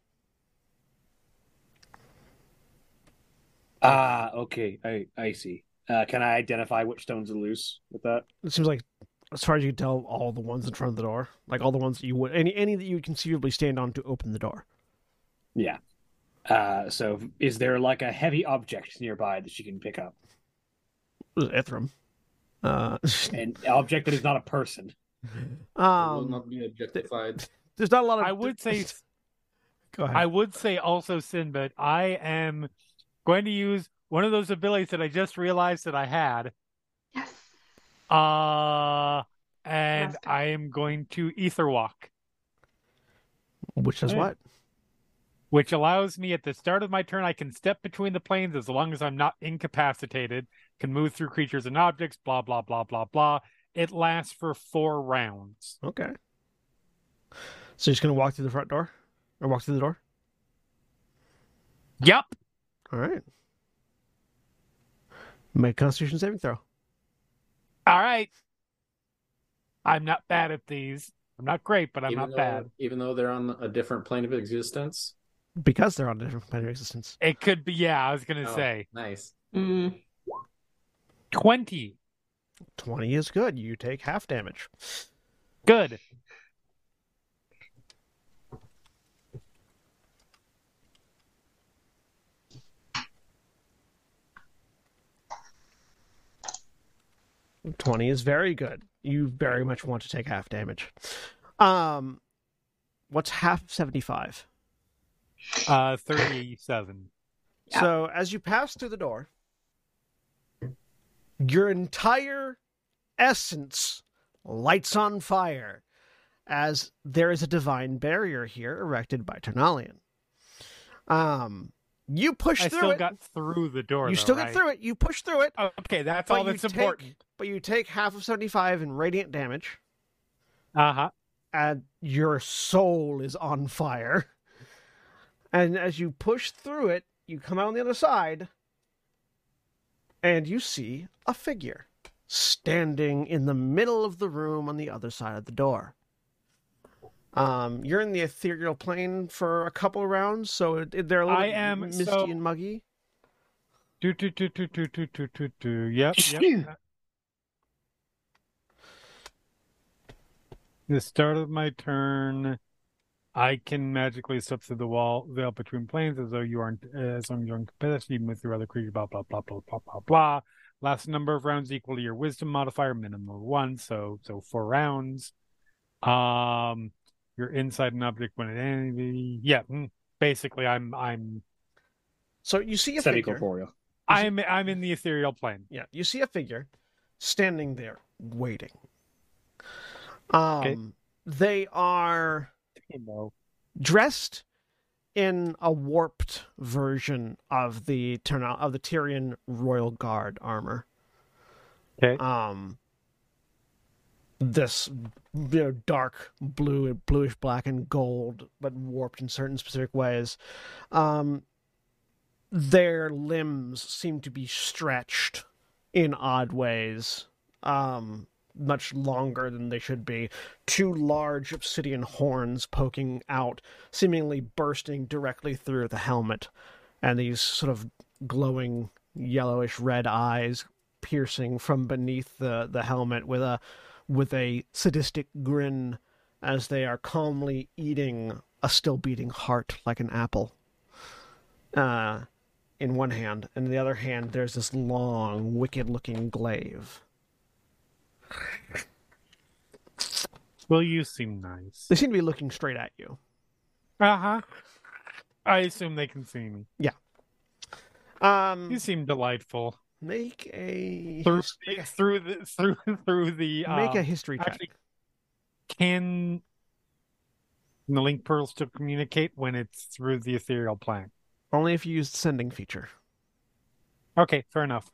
Ah, okay. I I see. Uh, can I identify which stones are loose with that? It seems like, as far as you can tell, all the ones in front of the door, like all the ones that you would, any any that you would conceivably stand on to open the door. Yeah. Uh, so is there like a heavy object nearby that she can pick up? It was Ithrim. Uh, An object that is not a person. will um, not be objectified. there's not a lot of. I would say Go ahead. I would say also Sinbad, I am going to use one of those abilities that I just realized that I had. Yes. Uh and Master. I am going to ether walk, Which is Hey. what? which allows me at the start of my turn I can step between the planes as long as I'm not incapacitated, can move through creatures and objects, blah blah blah blah blah. It lasts for four rounds. Okay. So you're just gonna walk through the front door, or walk through the door. Yep. All right. Make a Constitution saving throw. All right. I'm not bad at these. I'm not great, but I'm even not though, bad. Even though they're on a different plane of existence. Because they're on a different plane of existence. It could be yeah, I was gonna Oh, say. Nice. Mm. Twenty. 20 is good. You take half damage. Good. Twenty is very good. You very much want to take half damage. Um, what's half of seventy-five? Uh, thirty-seven. Yeah. So as you pass through the door, your entire essence lights on fire as there is a divine barrier here erected by Ternalian. Um, you push I through still it. got through the door. you though, still right? get through it. You push through it. Oh, okay, that's all that's take- important. But you take half of seventy-five in radiant damage, Uh huh. and your soul is on fire. And as you push through it, you come out on the other side, and you see a figure standing in the middle of the room on the other side of the door. Um, you're in the ethereal plane for a couple of rounds, so it, it- they're a little I am- misty so- and muggy. Do do do do do do do do do. Yep. Yep. the start of my turn, I can magically step through the wall veil between planes as though you aren't as long as you're in capacity, even with your other creature. Blah blah blah blah blah blah blah. Last number of rounds equal to your wisdom modifier, minimum of one. So so four rounds. Um, you're inside an object when it. Yeah. mm, Basically, I'm I'm So you see a figure. Semi-corporeal. I'm I'm in the ethereal plane. Yeah, you see a figure standing there waiting. Um, they are You know. dressed in a warped version of the Terna- of the Tyrian royal guard armor. Okay. Um, this you know, dark blue, bluish black and gold, but warped in certain specific ways. Um, their limbs seem to be stretched in odd ways, um, much longer than they should be. Two large obsidian horns poking out, seemingly bursting directly through the helmet, and these sort of glowing yellowish red eyes piercing from beneath the, the helmet with a with a sadistic grin as they are calmly eating a still beating heart like an apple. Uh, in one hand, and in the other hand, there's this long, wicked-looking glaive. Well, you seem nice. They seem to be looking straight at you. Uh huh. I assume they can see me. Yeah. Um, You seem delightful. Make a Through make a, through the through through the make a um, history check. can the link pearl still communicate when it's through the ethereal plane? Only if you use the sending feature. Okay, fair enough.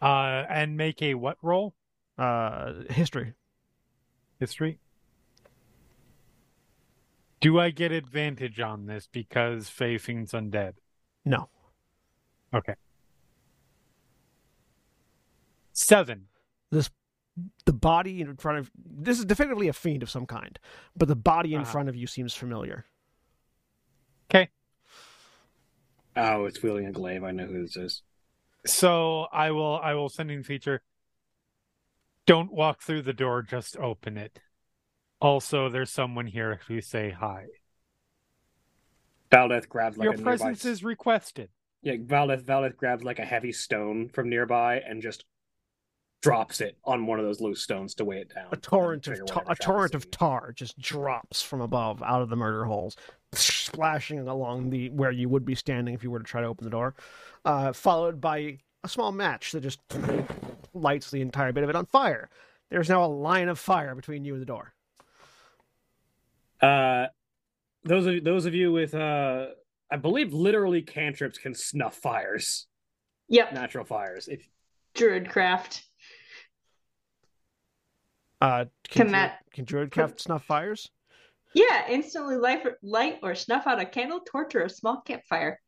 Uh, and make a what roll? Uh, history. History. Do I get advantage on this because Faye Fiend's undead? No. Okay. Seven. This The body in front of this is definitively a fiend of some kind, but the body in Uh-huh. front of you seems familiar. Okay. Oh, it's wielding a glaive. I know who this is. So I will I will send in feature. Don't walk through the door, just open it. Also, there's someone here who say hi. Valdeth grabs like Your a presence nearby... is requested. Yeah, Valdeth, Valdeth grabs like a heavy stone from nearby and just drops it on one of those loose stones to weigh it down. A torrent of Trigger tar, a torrent of tar just drops from above out of the murder holes, splashing along the where you would be standing if you were to try to open the door, uh, followed by a small match that just lights the entire bit of it on fire. There's now a line of fire between you and the door. Uh, those of those of you with uh, I believe literally cantrips can snuff fires, Yep. natural fires. If Druidcraft. Uh, Can Druid- that- can Druidcraft snuff fires? Yeah, instantly light, light or snuff out a candle, torch, or a small campfire.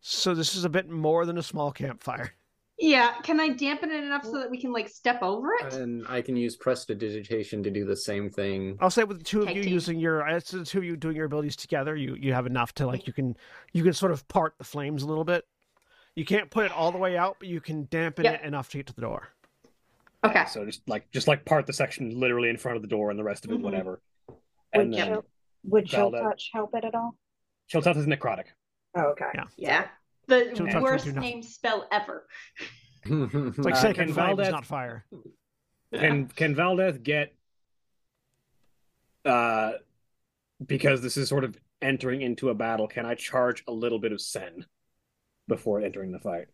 So this is a bit more than a small campfire. Yeah, can I dampen it enough so that we can like step over it? And I can use prestidigitation to do the same thing. I'll say with the two of Tag you team. using your, it's the two of you doing your abilities together. You you have enough to like you can you can sort of part the flames a little bit. You can't put it all the way out, but you can dampen Yep. it enough to get to the door. Okay. so, just like just like part the section literally in front of the door and the rest of it Mhm. whatever. Would And then chill, would chill touch help it at all? Chill Touch is necrotic. Oh, okay. Yeah. Yeah. The Two touch worst would name spell ever. It's like Uh, sacred can flame is Valdez- not fire. Can can Valdeth get uh because this is sort of entering into a battle, can I charge a little bit of sen before entering the fight?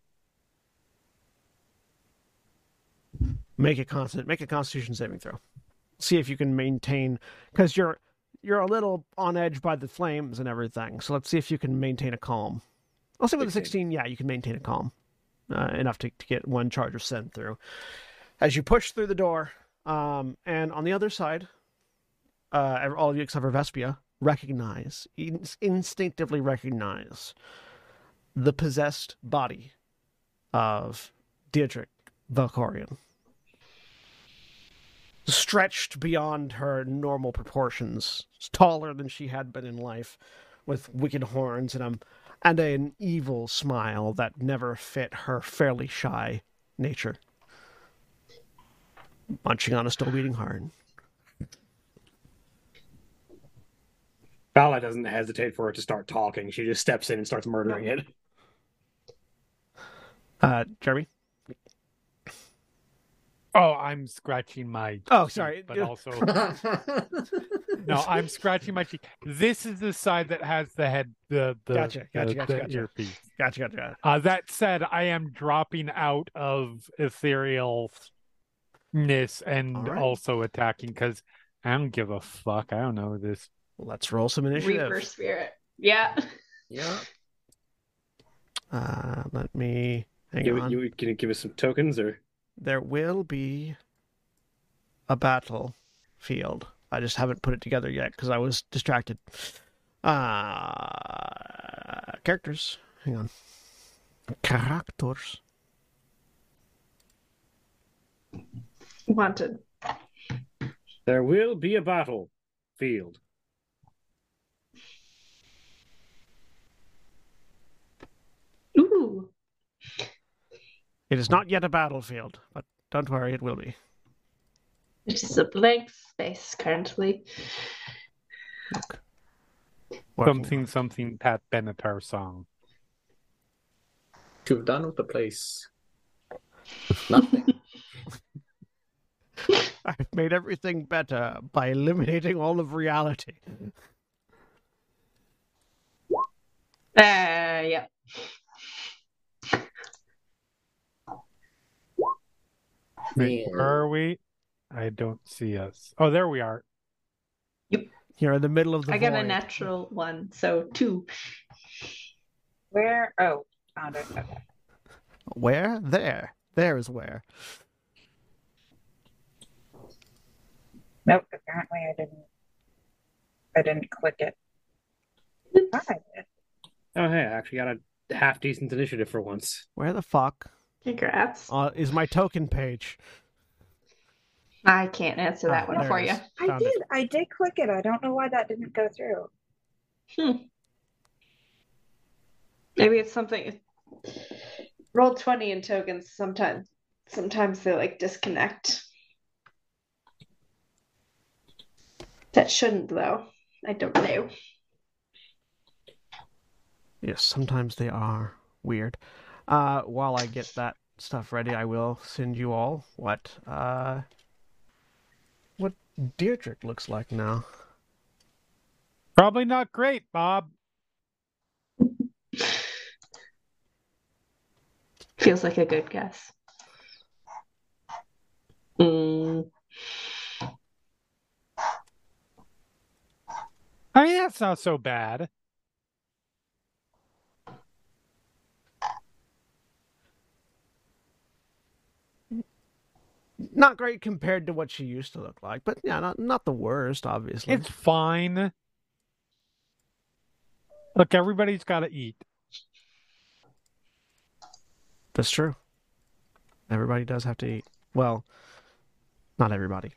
Make a constant, make a Constitution saving throw. See if you can maintain because you're you're a little on edge by the flames and everything. So let's see if you can maintain a calm. I'll say with a 16. sixteen, yeah, you can maintain a calm uh, enough to, to get one charge of send through. As you push through the door, um, and on the other side, uh, all of you except for Vespia recognize, in- instinctively recognize the possessed body of Deirdre Valkorian stretched beyond her normal proportions, taller than she had been in life, with wicked horns and a and an evil smile that never fit her fairly shy nature. Munching on a still beating heart. Vala doesn't hesitate for it to start talking. She just steps in and starts murdering it. Uh, Jeremy. Oh, I'm scratching my. Oh, cheek, sorry. But also, no, I'm scratching my cheek. This is the side that has the head, the the, Gotcha, gotcha, the, gotcha, the gotcha. earpiece. Gotcha, gotcha, gotcha. Uh, that said, I am dropping out of etherealness and All right. also attacking because I don't give a fuck. I don't know this. Let's roll some initiative. Reaper spirit. Yeah. yeah. Uh, let me hang You, on. you, can you give us some tokens or there will be a battlefield. I just haven't put it together yet because I was distracted. Uh, characters. Hang on. Characters. Wanted. There will be a battlefield. Ooh. It is not yet a battlefield, but don't worry, it will be. It is a blank space currently. Working. Something, something Pat Benatar song. To have done with the place. Nothing. I've made everything better by eliminating all of reality. Uh, yeah. Wait, where are we? I don't see us. Oh, there we are. Yep. Here in the middle of the I got a natural one, so two. Where? Oh, found it. Okay. Where? There. There is where. Nope. Apparently, I didn't. I didn't click it. Thought I did. Oh, hey, I actually got a half decent initiative for once. Where the fuck Congrats. uh, is my token page? I can't answer that Ah, one there for you. I Found it. did. I did click it. I don't know why that didn't go through. Hmm. Maybe it's something. Roll twenty in tokens. Sometimes, sometimes they like disconnect. That shouldn't though. I don't know. Yes, sometimes they are weird. Uh, while I get that stuff ready, I will send you all what uh, what Deirdre looks like now. Probably not great, Bob. Feels like a good guess. Mm, I mean, that's not so bad. Not great compared to what she used to look like, but yeah, not not the worst, obviously. It's fine. Look, everybody's got to eat. That's true. Everybody does have to eat. Well, not everybody.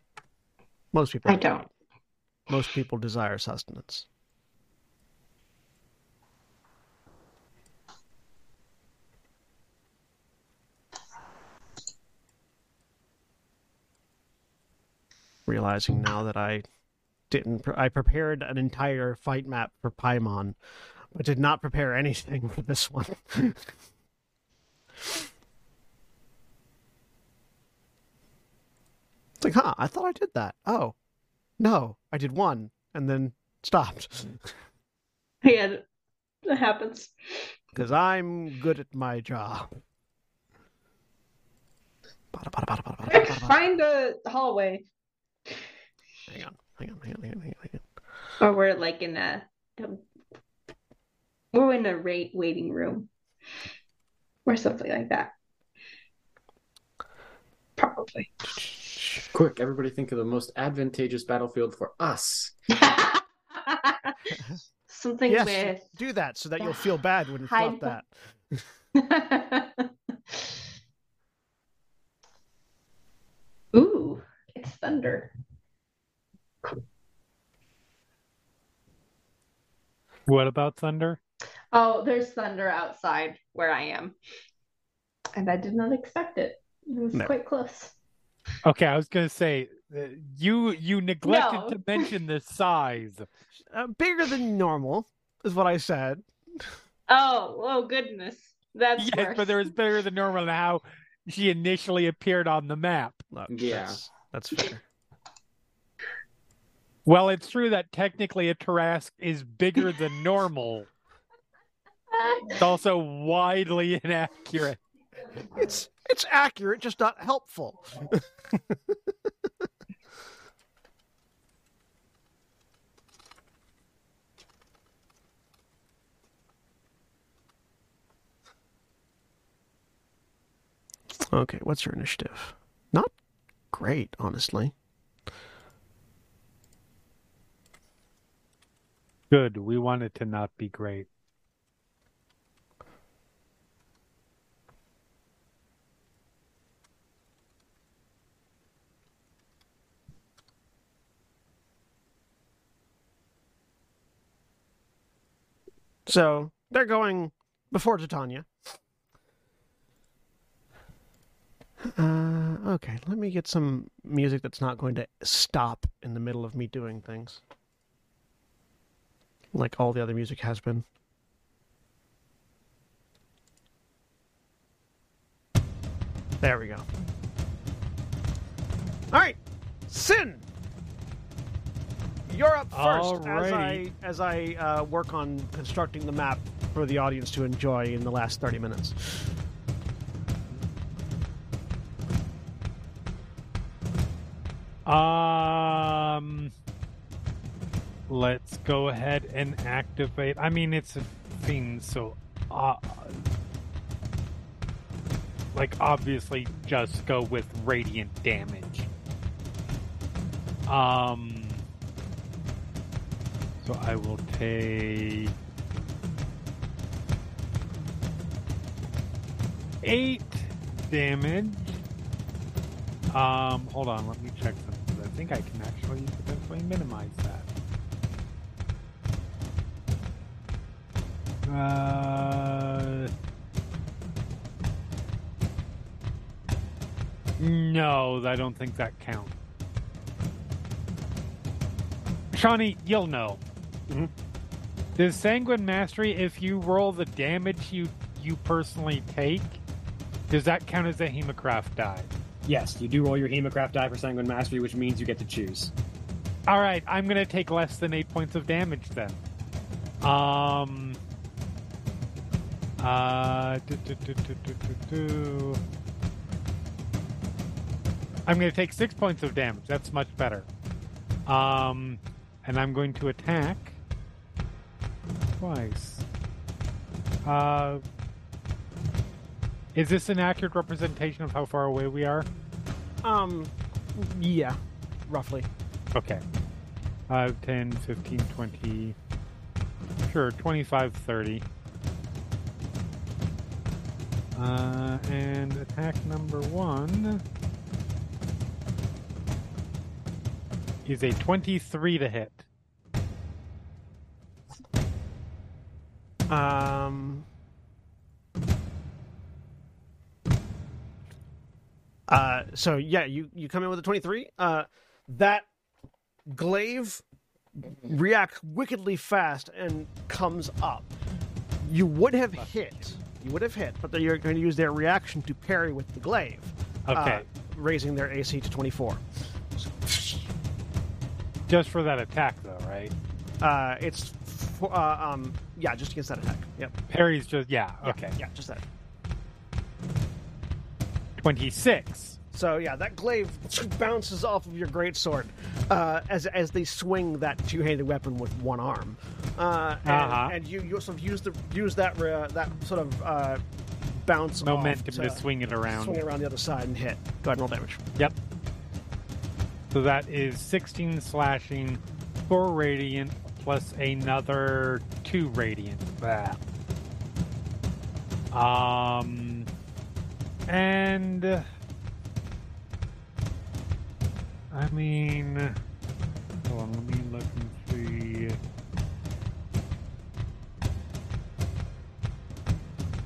Most people. I don't. Most people desire sustenance. Realizing now that I didn't, pre- I prepared an entire fight map for Paimon, but did not prepare anything for this one. It's like, huh, I thought I did that. Oh, no, I did one and then stopped Yeah, that happens. because I'm good at my job. Bada, bada, bada. Find the hallway, Hang on, hang on, hang on, hang on, hang on, or we're like in a, we're in a rate waiting room, or something like that. Probably. Quick, everybody think of the most advantageous battlefield for us. Something Yes, with do that so that you'll feel bad when you Hide flop that. Ooh, it's thunder. What about thunder? Oh, there's thunder outside where I am. And I did not expect it. It was No. quite close. Okay, I was gonna say uh, you you neglected No. to mention the size. Uh, bigger than normal is what I said. Oh, oh goodness. That's yes, worse. but there was bigger than normal than how she initially appeared on the map. Look, Yeah. that's, that's fair. Well, it's true that technically a Tarrasque is bigger than normal. It's also widely inaccurate. It's it's accurate, just not helpful. Okay, what's your initiative? Not great, honestly. Good. We want it to not be great. So they're going before Titania. Uh, okay, let me get some music that's not going to stop in the middle of me doing things. Like all the other music has been. There we go. All right, Sin. You're up first as I as I uh, work on constructing the map for the audience to enjoy in the last thirty minutes. Um, let's go ahead and activate. I mean, it's a thing, so uh, like obviously just go with radiant damage. Um, so I will take eight damage. Um, hold on, let me check something. I think I can actually potentially minimize that. Uh, no, I don't think that counts. Shawnee, you'll know. Mhm. Does Sanguine Mastery, if you roll the damage you you personally take, does that count as a Hemocraft die? Yes, you do roll your Hemocraft die for Sanguine Mastery, which means you get to choose. All right, I'm gonna take less than eight points of damage then. Um. Uh. do, do, do. I'm gonna take six points of damage. That's much better. Um, and I'm going to attack twice. Uh. Is this an accurate representation of how far away we are? Um, yeah, roughly. Okay. 5, 10, 15, 20. Sure, 25, 30. Uh, and attack number one is a 23 to hit. Um. Uh, so yeah, you you come in with a twenty three. Uh, that glaive reacts wickedly fast and comes up. You would have hit. You would have hit, but then you're going to use their reaction to parry with the glaive. uh, Okay. raising their AC to twenty four. Just for that attack, though, right? Uh, it's for, uh, um yeah, just against that attack. Yep. Parry's just, yeah, Yeah, okay. Yeah, just that. 26. So yeah, that glaive bounces off of your greatsword uh, as as they swing that two handed weapon with one arm, uh, and, Uh-huh. and you you sort of use the use that uh, that sort of uh, bounce Momentum to swing it around. swing it around the other side and hit. Go ahead and roll damage. Yep. So that is 16 slashing, 4 radiant, plus another 2 radiant. Blah. Um. And. I mean. Hold on, let me look and see.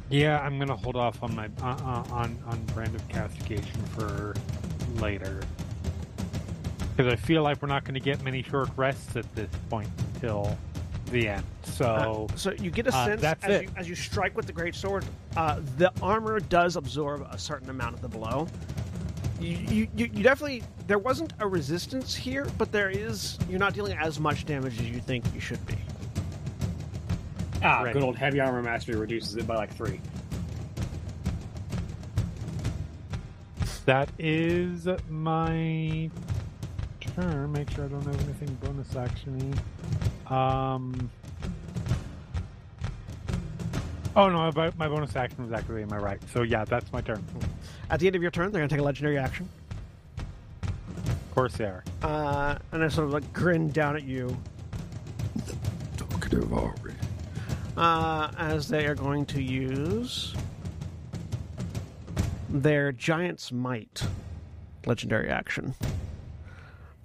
Yeah, I'm gonna hold off on my uh, uh, on on brand of castigation for later because I feel like we're not going to get many short rests at this point until the end. So Uh, so you get a uh, sense that's as it. you, as you strike with the greatsword, uh, the armor does absorb a certain amount of the blow. You, you, you you definitely there wasn't a resistance here, but there is. You're not dealing as much damage as you think you should be. Ah, Ready. good old heavy armor mastery reduces it by like three. that is my turn. Make sure I don't have anything bonus actiony. Um. Oh no, my my bonus action was activated. Am I right? So yeah, that's my turn. At the end of your turn, they're going to take a legendary action. Of course they are. Uh, and they sort of like grin down at you Talkative already. uh, as they are going to use their Giant's Might legendary action.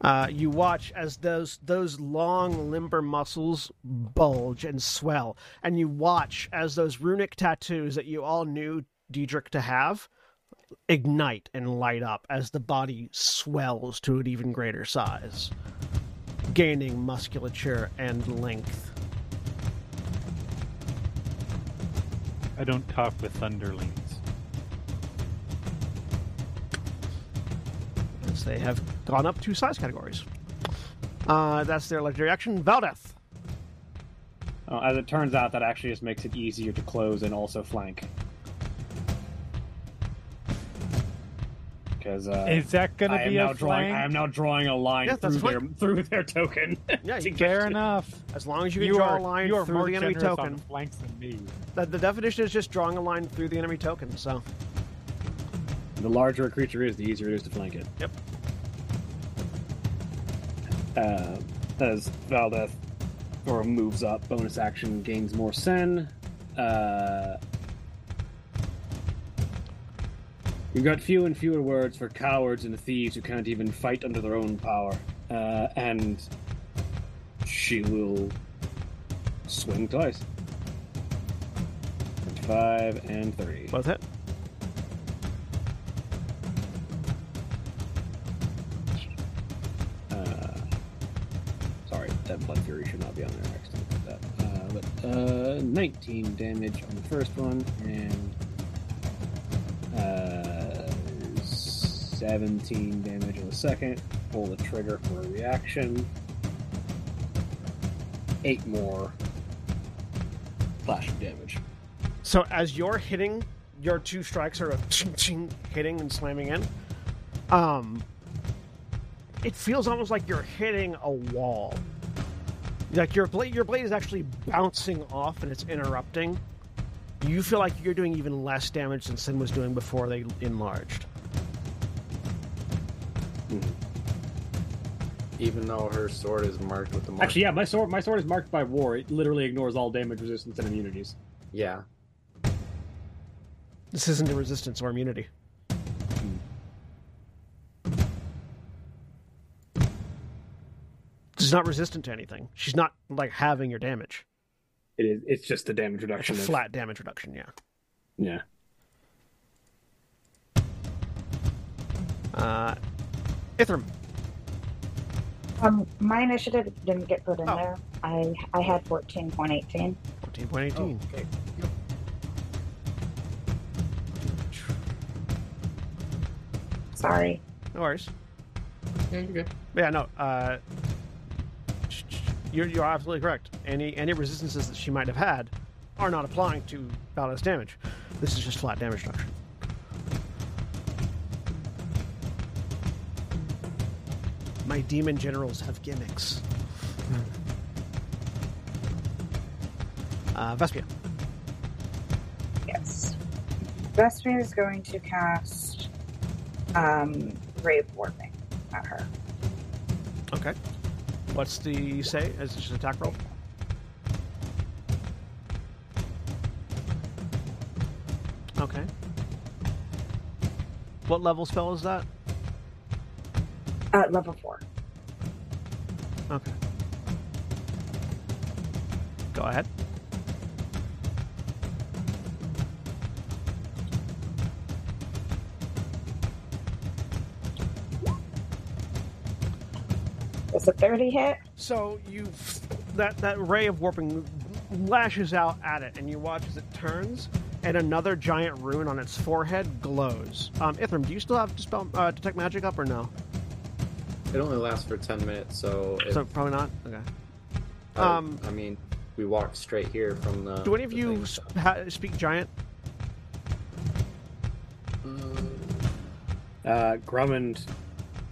Uh, you watch as those those long limber muscles bulge and swell, and you watch as those runic tattoos that you all knew Diedrich to have ignite and light up as the body swells to an even greater size, gaining musculature and length. I don't talk with thunderlings. as they have gone up two size categories. Uh, that's their legendary action. Valdeth. Uh, as it turns out, that actually just makes it easier to close and also flank. Because uh, Is that going to be a drawing. I am now drawing a line Yeah, through their through their token. Yeah, to Fair to- enough. As long as you can You draw are, a line you are through more the enemy generous on token. the flanks than me. The, the definition is just drawing a line through the enemy token. So The larger a creature is, the easier it is to flank it. Yep. Uh, as Valdeth or moves up, bonus action gains more sen. Uh, we've got few and fewer words for cowards and thieves who can't even fight under their own power. Uh, and she will swing twice. 25 and 30. both hit. Uh, sorry, that Blood Fury should not be on there. I accidentally put that. Uh, but uh, 19 damage on the first one, and 17 damage in a second. Pull the trigger for a reaction. Eight more slashing damage. So as you're hitting, your two strikes are ching, ching, hitting and slamming in. Um, it feels almost like you're hitting a wall. Like your blade, your blade is actually bouncing off and it's interrupting. You feel like you're doing even less damage than Sin was doing before they enlarged. Even though her sword is marked with the mark. Actually, yeah, my sword my sword is marked by war. It literally ignores all damage, resistance, and immunities. yeah. This isn't a resistance or immunity. She's not resistant to anything. She's not like having your damage. It is. It's just the damage It's a reduction. flat damage reduction, yeah. Yeah. Uh, Ithrim. Um, my initiative didn't get put in Oh. there. I I had fourteen point eighteen. 14.18. okay. Sorry. No worries. Yeah, you're good. Yeah, no. Uh, you're, you're absolutely correct. Any any resistances that she might have had are not applying to Valdeth damage. This is just flat damage reduction. My demon generals have gimmicks. Uh, Vespia. Yes. Vespia is going to cast um, Ray of Warping at her. Okay. What's the say? Is it just an attack roll? Okay. What level spell is that? At level four. Okay. Go ahead. It's a 30 hit. So you that that ray of warping lashes out at it, and you watch as it turns, and another giant rune on its forehead glows. Um, Ithrim, do you still have dispel, uh, detect magic up or no? It only lasts for 10 minutes, so. If, So probably not. Okay. uh, um, I mean, we walked straight here from the. Do any of you sp- ha- speak giant? Uh, Grummund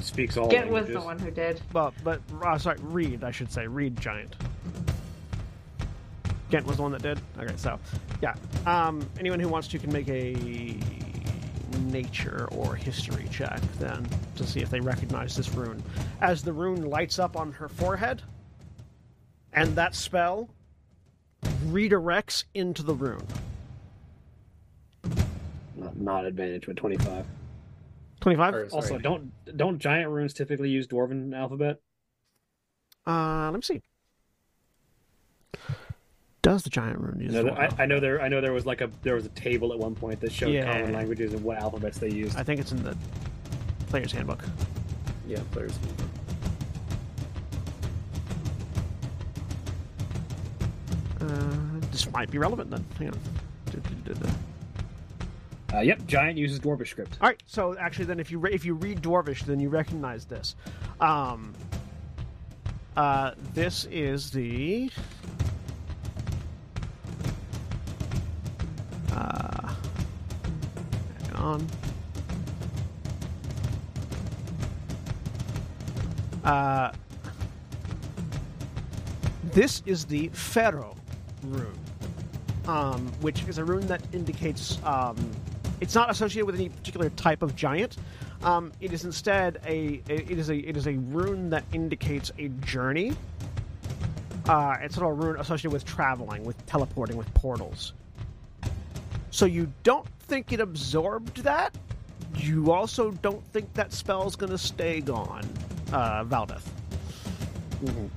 speaks all Ghent was languages. the one who did. Well, but uh, sorry, read. I should say read giant. Ghent was the one that did. Okay, so yeah. Um, anyone who wants to can make a nature or history check then to see if they recognize this rune. As the rune lights up on her forehead, and that spell redirects into the rune. Not, not advantage, but twenty-five. 25? Or, Also, don't don't giant runes typically use dwarven alphabet? Uh, let me see. Does the giant rune I use know, Dwarven I, I know there. I know there was like a there was a table at one point that showed Yeah. common languages and what alphabets they used. I think it's in the player's handbook. Yeah, players. Uh, this might be relevant then. Hang on. Uh, yep, giant uses dwarvish script. All right. So actually, then if you re- if you read Dwarvish, then you recognize this. Um, uh, this is the. On. Uh, this is the Pharaoh rune, um, which is a rune that indicates um, it's not associated with any particular type of giant. Um, it is instead a it is a it is a rune that indicates a journey. Uh, it's of a rune associated with traveling, with teleporting, with portals. So you don't think it absorbed that. You also don't think that spell's going to stay gone, uh, Valdeth. Mhm.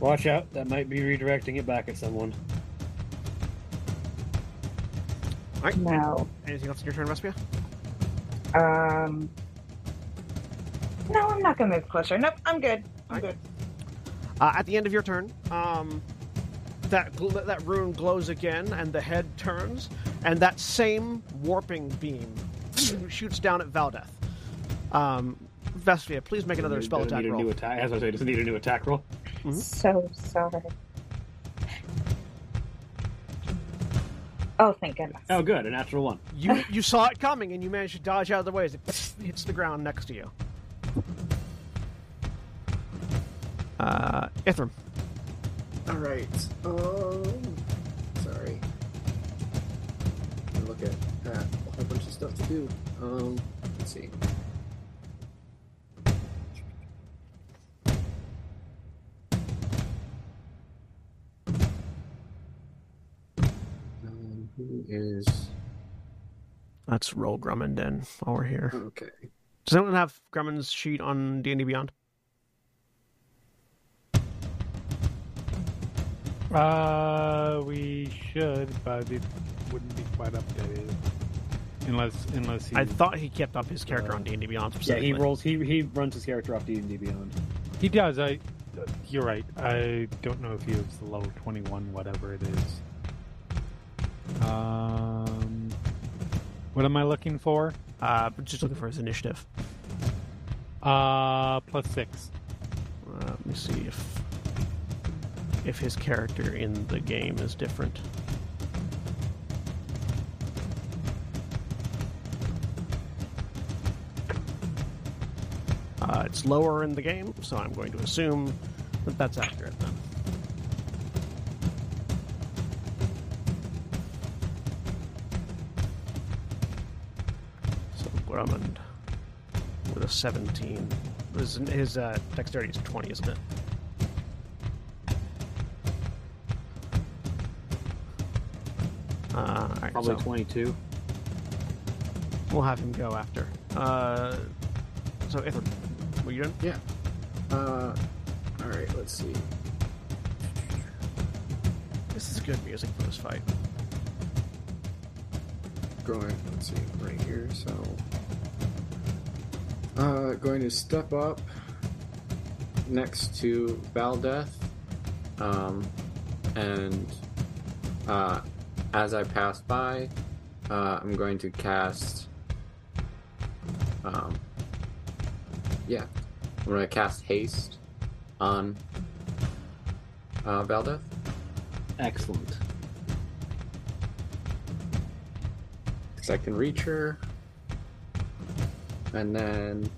Watch out, that might be redirecting it back at someone. All right. No. Anything else in your turn, Vespia? Um. No, I'm not gonna move closer. Nope, I'm good. I'm Alright. good. Uh, at the end of your turn, um, that gl- that rune glows again, and the head turns, and that same warping beam shoots down at Valdeth. Um, Vespia, please make another spell attack roll. new attack. As I say, does it need a new attack roll? Mhm. So sorry. Oh, thank goodness. Oh, good, a natural one. You you saw it coming, and you managed to dodge out of the way as it hits the ground next to you. Uh, Ithrim. All right. Um, Look that. A whole bunch of stuff to do. Um, let's see. Um, who is Let's roll Grummund then while we're here. okay? Does anyone have Grummund's sheet on D&D Beyond? Uh, we should, but it wouldn't be quite updated unless unless he I thought he kept up his character on D&D Beyond Yeah, he rolls. He he runs his character off D and D Beyond. he does. I. You're right. I don't know if he was the level twenty one, whatever it is. Um, what am I looking for? Uh, just looking for his initiative. Uh, plus six. Uh, let me see if if his character in the game is different. Uh, it's lower in the game, so I'm going to assume that that's accurate then. So Grummund with a 17. His, his uh, dexterity is 20, isn't it? Uh, all right, Probably so twenty-two. we'll have him go after. Uh, so, Ithrim, doing? Yeah. Uh, all right. Let's see. This is good music for this fight. going let's see right here so uh going to step up next to Valdeth um and uh as I pass by uh I'm going to cast um yeah I'm going to cast haste on uh Valdeth Excellent. because I can reach her. And then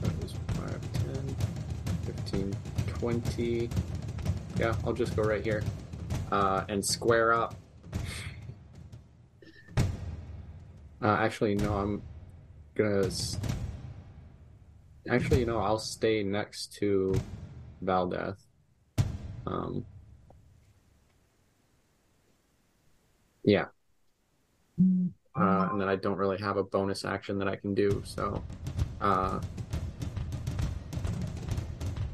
that was 5, 10, 15, 20. Yeah, I'll just go right here uh, and square up. Uh, actually, no, I'm gonna. Actually, you know, I'll stay next to Valdeth. Um. Yeah. Uh, and then I don't really have a bonus action that I can do, so. Uh.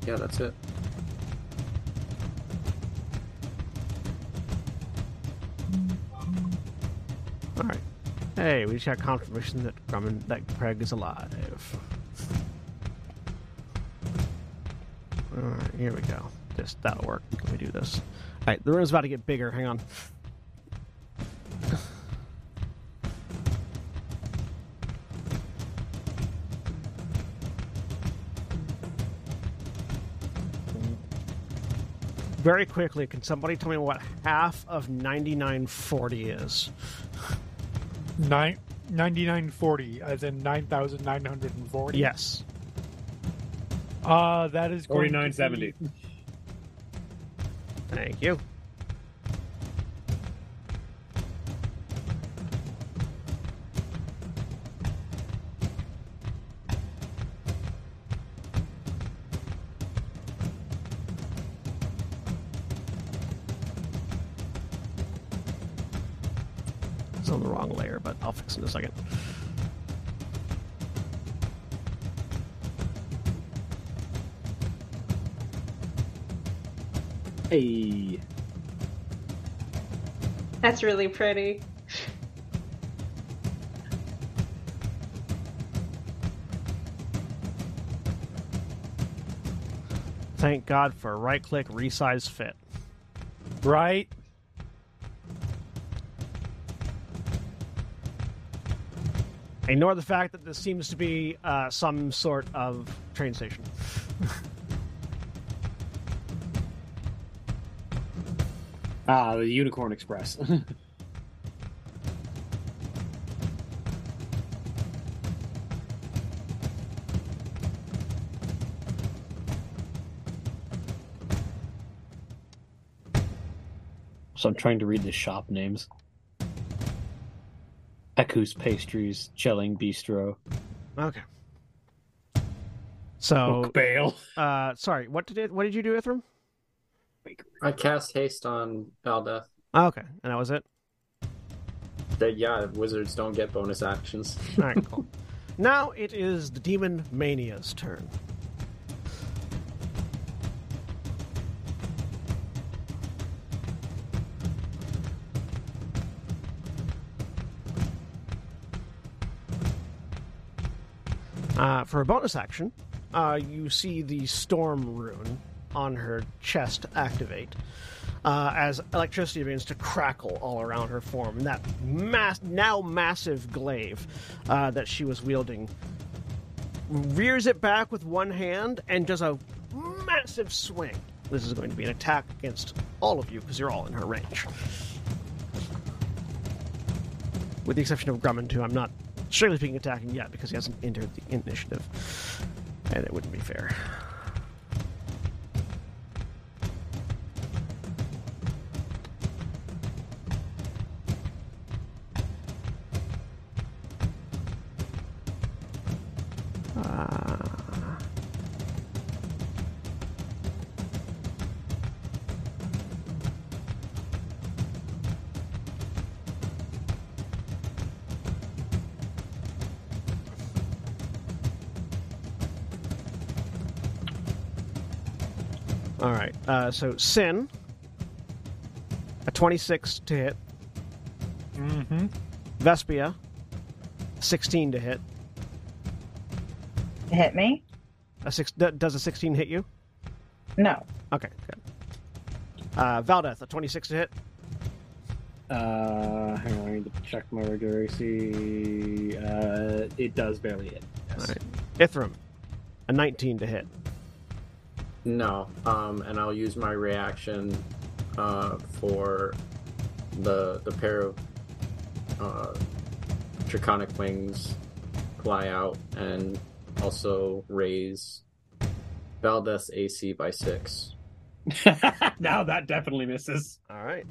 Yeah, that's it. All right. Hey, we just got confirmation that Grummund, that Craig is alive. All right, here we go. This that'll work. Let me do this. All right, the room's about to get bigger. Hang on. Very quickly, can somebody tell me what half of 9940 is? Nine, 9940, as in 9,940. Yes. Uh, that is going to 4970. be- Thank you. It's on the wrong layer, but I'll fix it in a second. Hey. That's really pretty. Thank God for right click resize fit. Right? Ignore the fact that this seems to be uh, some sort of train station. Ah, the Unicorn Express. so I'm trying to read the shop names. Ekus Pastries, Chelling Bistro, Okay. So, Oak Bale. uh, sorry, what did it? What did you do, Ithrim? I cast haste on Valdeth. Oh, okay, and that was it. That yeah, wizards don't get bonus actions. All right, cool. now it is the Demon Mania's turn. Uh, for a bonus action, uh, you see the storm rune on her chest activate uh, as electricity begins to crackle all around her form, and that mass, now massive glaive uh, that she was wielding rears it back with one hand and does a massive swing. This is going to be an attack against all of you because you're all in her range. With the exception of Grummund, who I'm not strictly speaking attacking yet because he hasn't entered the initiative. And it wouldn't be fair. So Sin, a 26 to hit. Mm-hmm. Vespia, 16 to hit. Hit me? A six does a 16 hit you? No. Okay, good. Uh, Valdeth, a 26 to hit. Uh, hang on, I need to check my regular AC. Uh, it does barely hit. Yes. All right. Ithrim, a 19 to hit. No, um, and I'll use my reaction uh, for the the pair of uh, draconic wings fly out and also raise Valdeth AC by six. now that definitely misses. All right.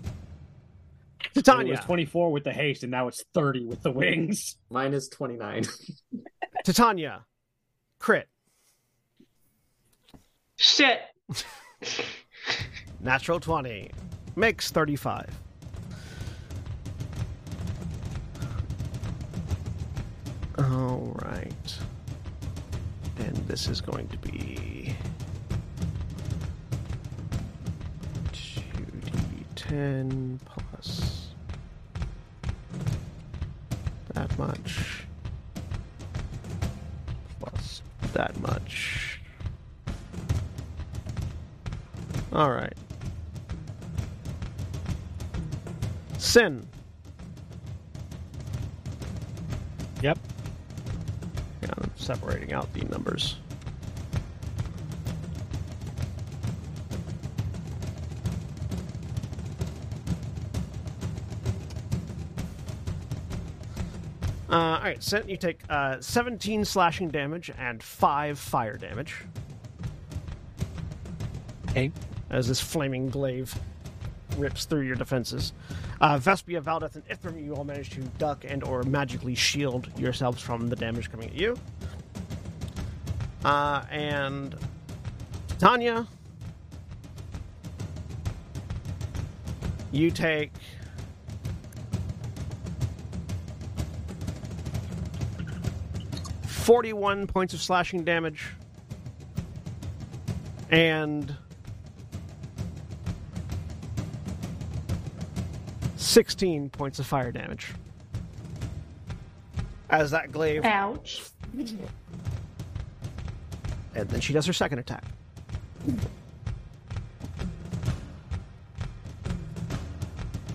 It was 24 with the haste, and now it's 30 with the wings. Mine is 29. Titania. Crit. Shit. Natural 20. Makes 35. All right. And this is going to be 2d10 plus that much plus that much. All right. Sin. Yep. Yeah, I'm separating out the numbers. Uh, all right, Sin, you take uh, 17 slashing damage and 5 fire damage Okay. As this flaming glaive rips through your defenses. Uh, Vespia, Valdeth, and Ithrim, you all manage to duck and or magically shield yourselves from the damage coming at you. Uh, and Tanya, you take forty-one points of slashing damage, and 16 points of fire damage. As that glaive. Ouch. And then she does her second attack.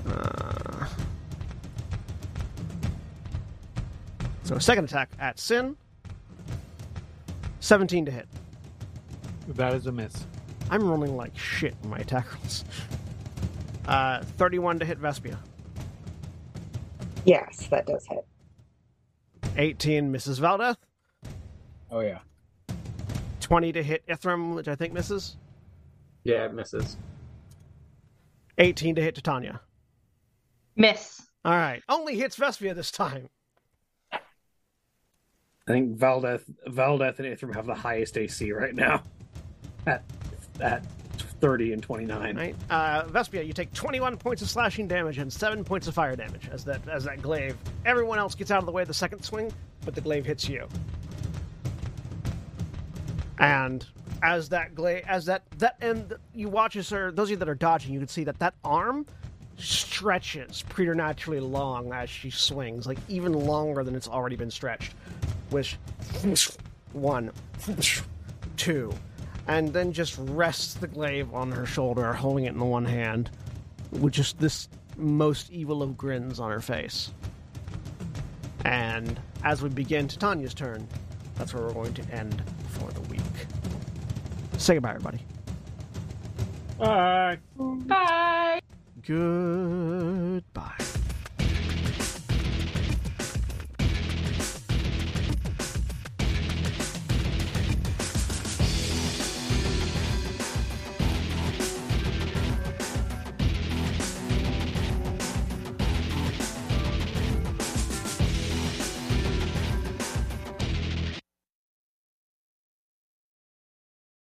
Uh, so, second attack at Sin. 17 to hit. That is a miss. I'm rolling like shit in my attack rolls. Uh, 31 to hit Vespia. Yes, that does hit. 18 Mrs. Valdeth. Oh yeah. 20 to hit Ithrim, which I think misses. yeah, it misses. 18 to hit Titania. Miss. All right. Only hits Vespia this time. I think Valdeth, Valdeth and Ithrim have the highest AC right now. At at 30 and 29. Right. Uh, Vespia, you take 21 points of slashing damage and 7 points of fire damage as that as that glaive. Everyone else gets out of the way the second swing, but the glaive hits you. And as that glaive, as that that and you watch as her, those of you that are dodging, you can see that that arm stretches preternaturally long as she swings, like even longer than it's already been stretched. Which one, two, and then just rests the glaive on her shoulder, holding it in the one hand, with just this most evil of grins on her face. And as we begin Titania's turn, that's where we're going to end for the week. Say goodbye, everybody. Bye. Bye. Goodbye.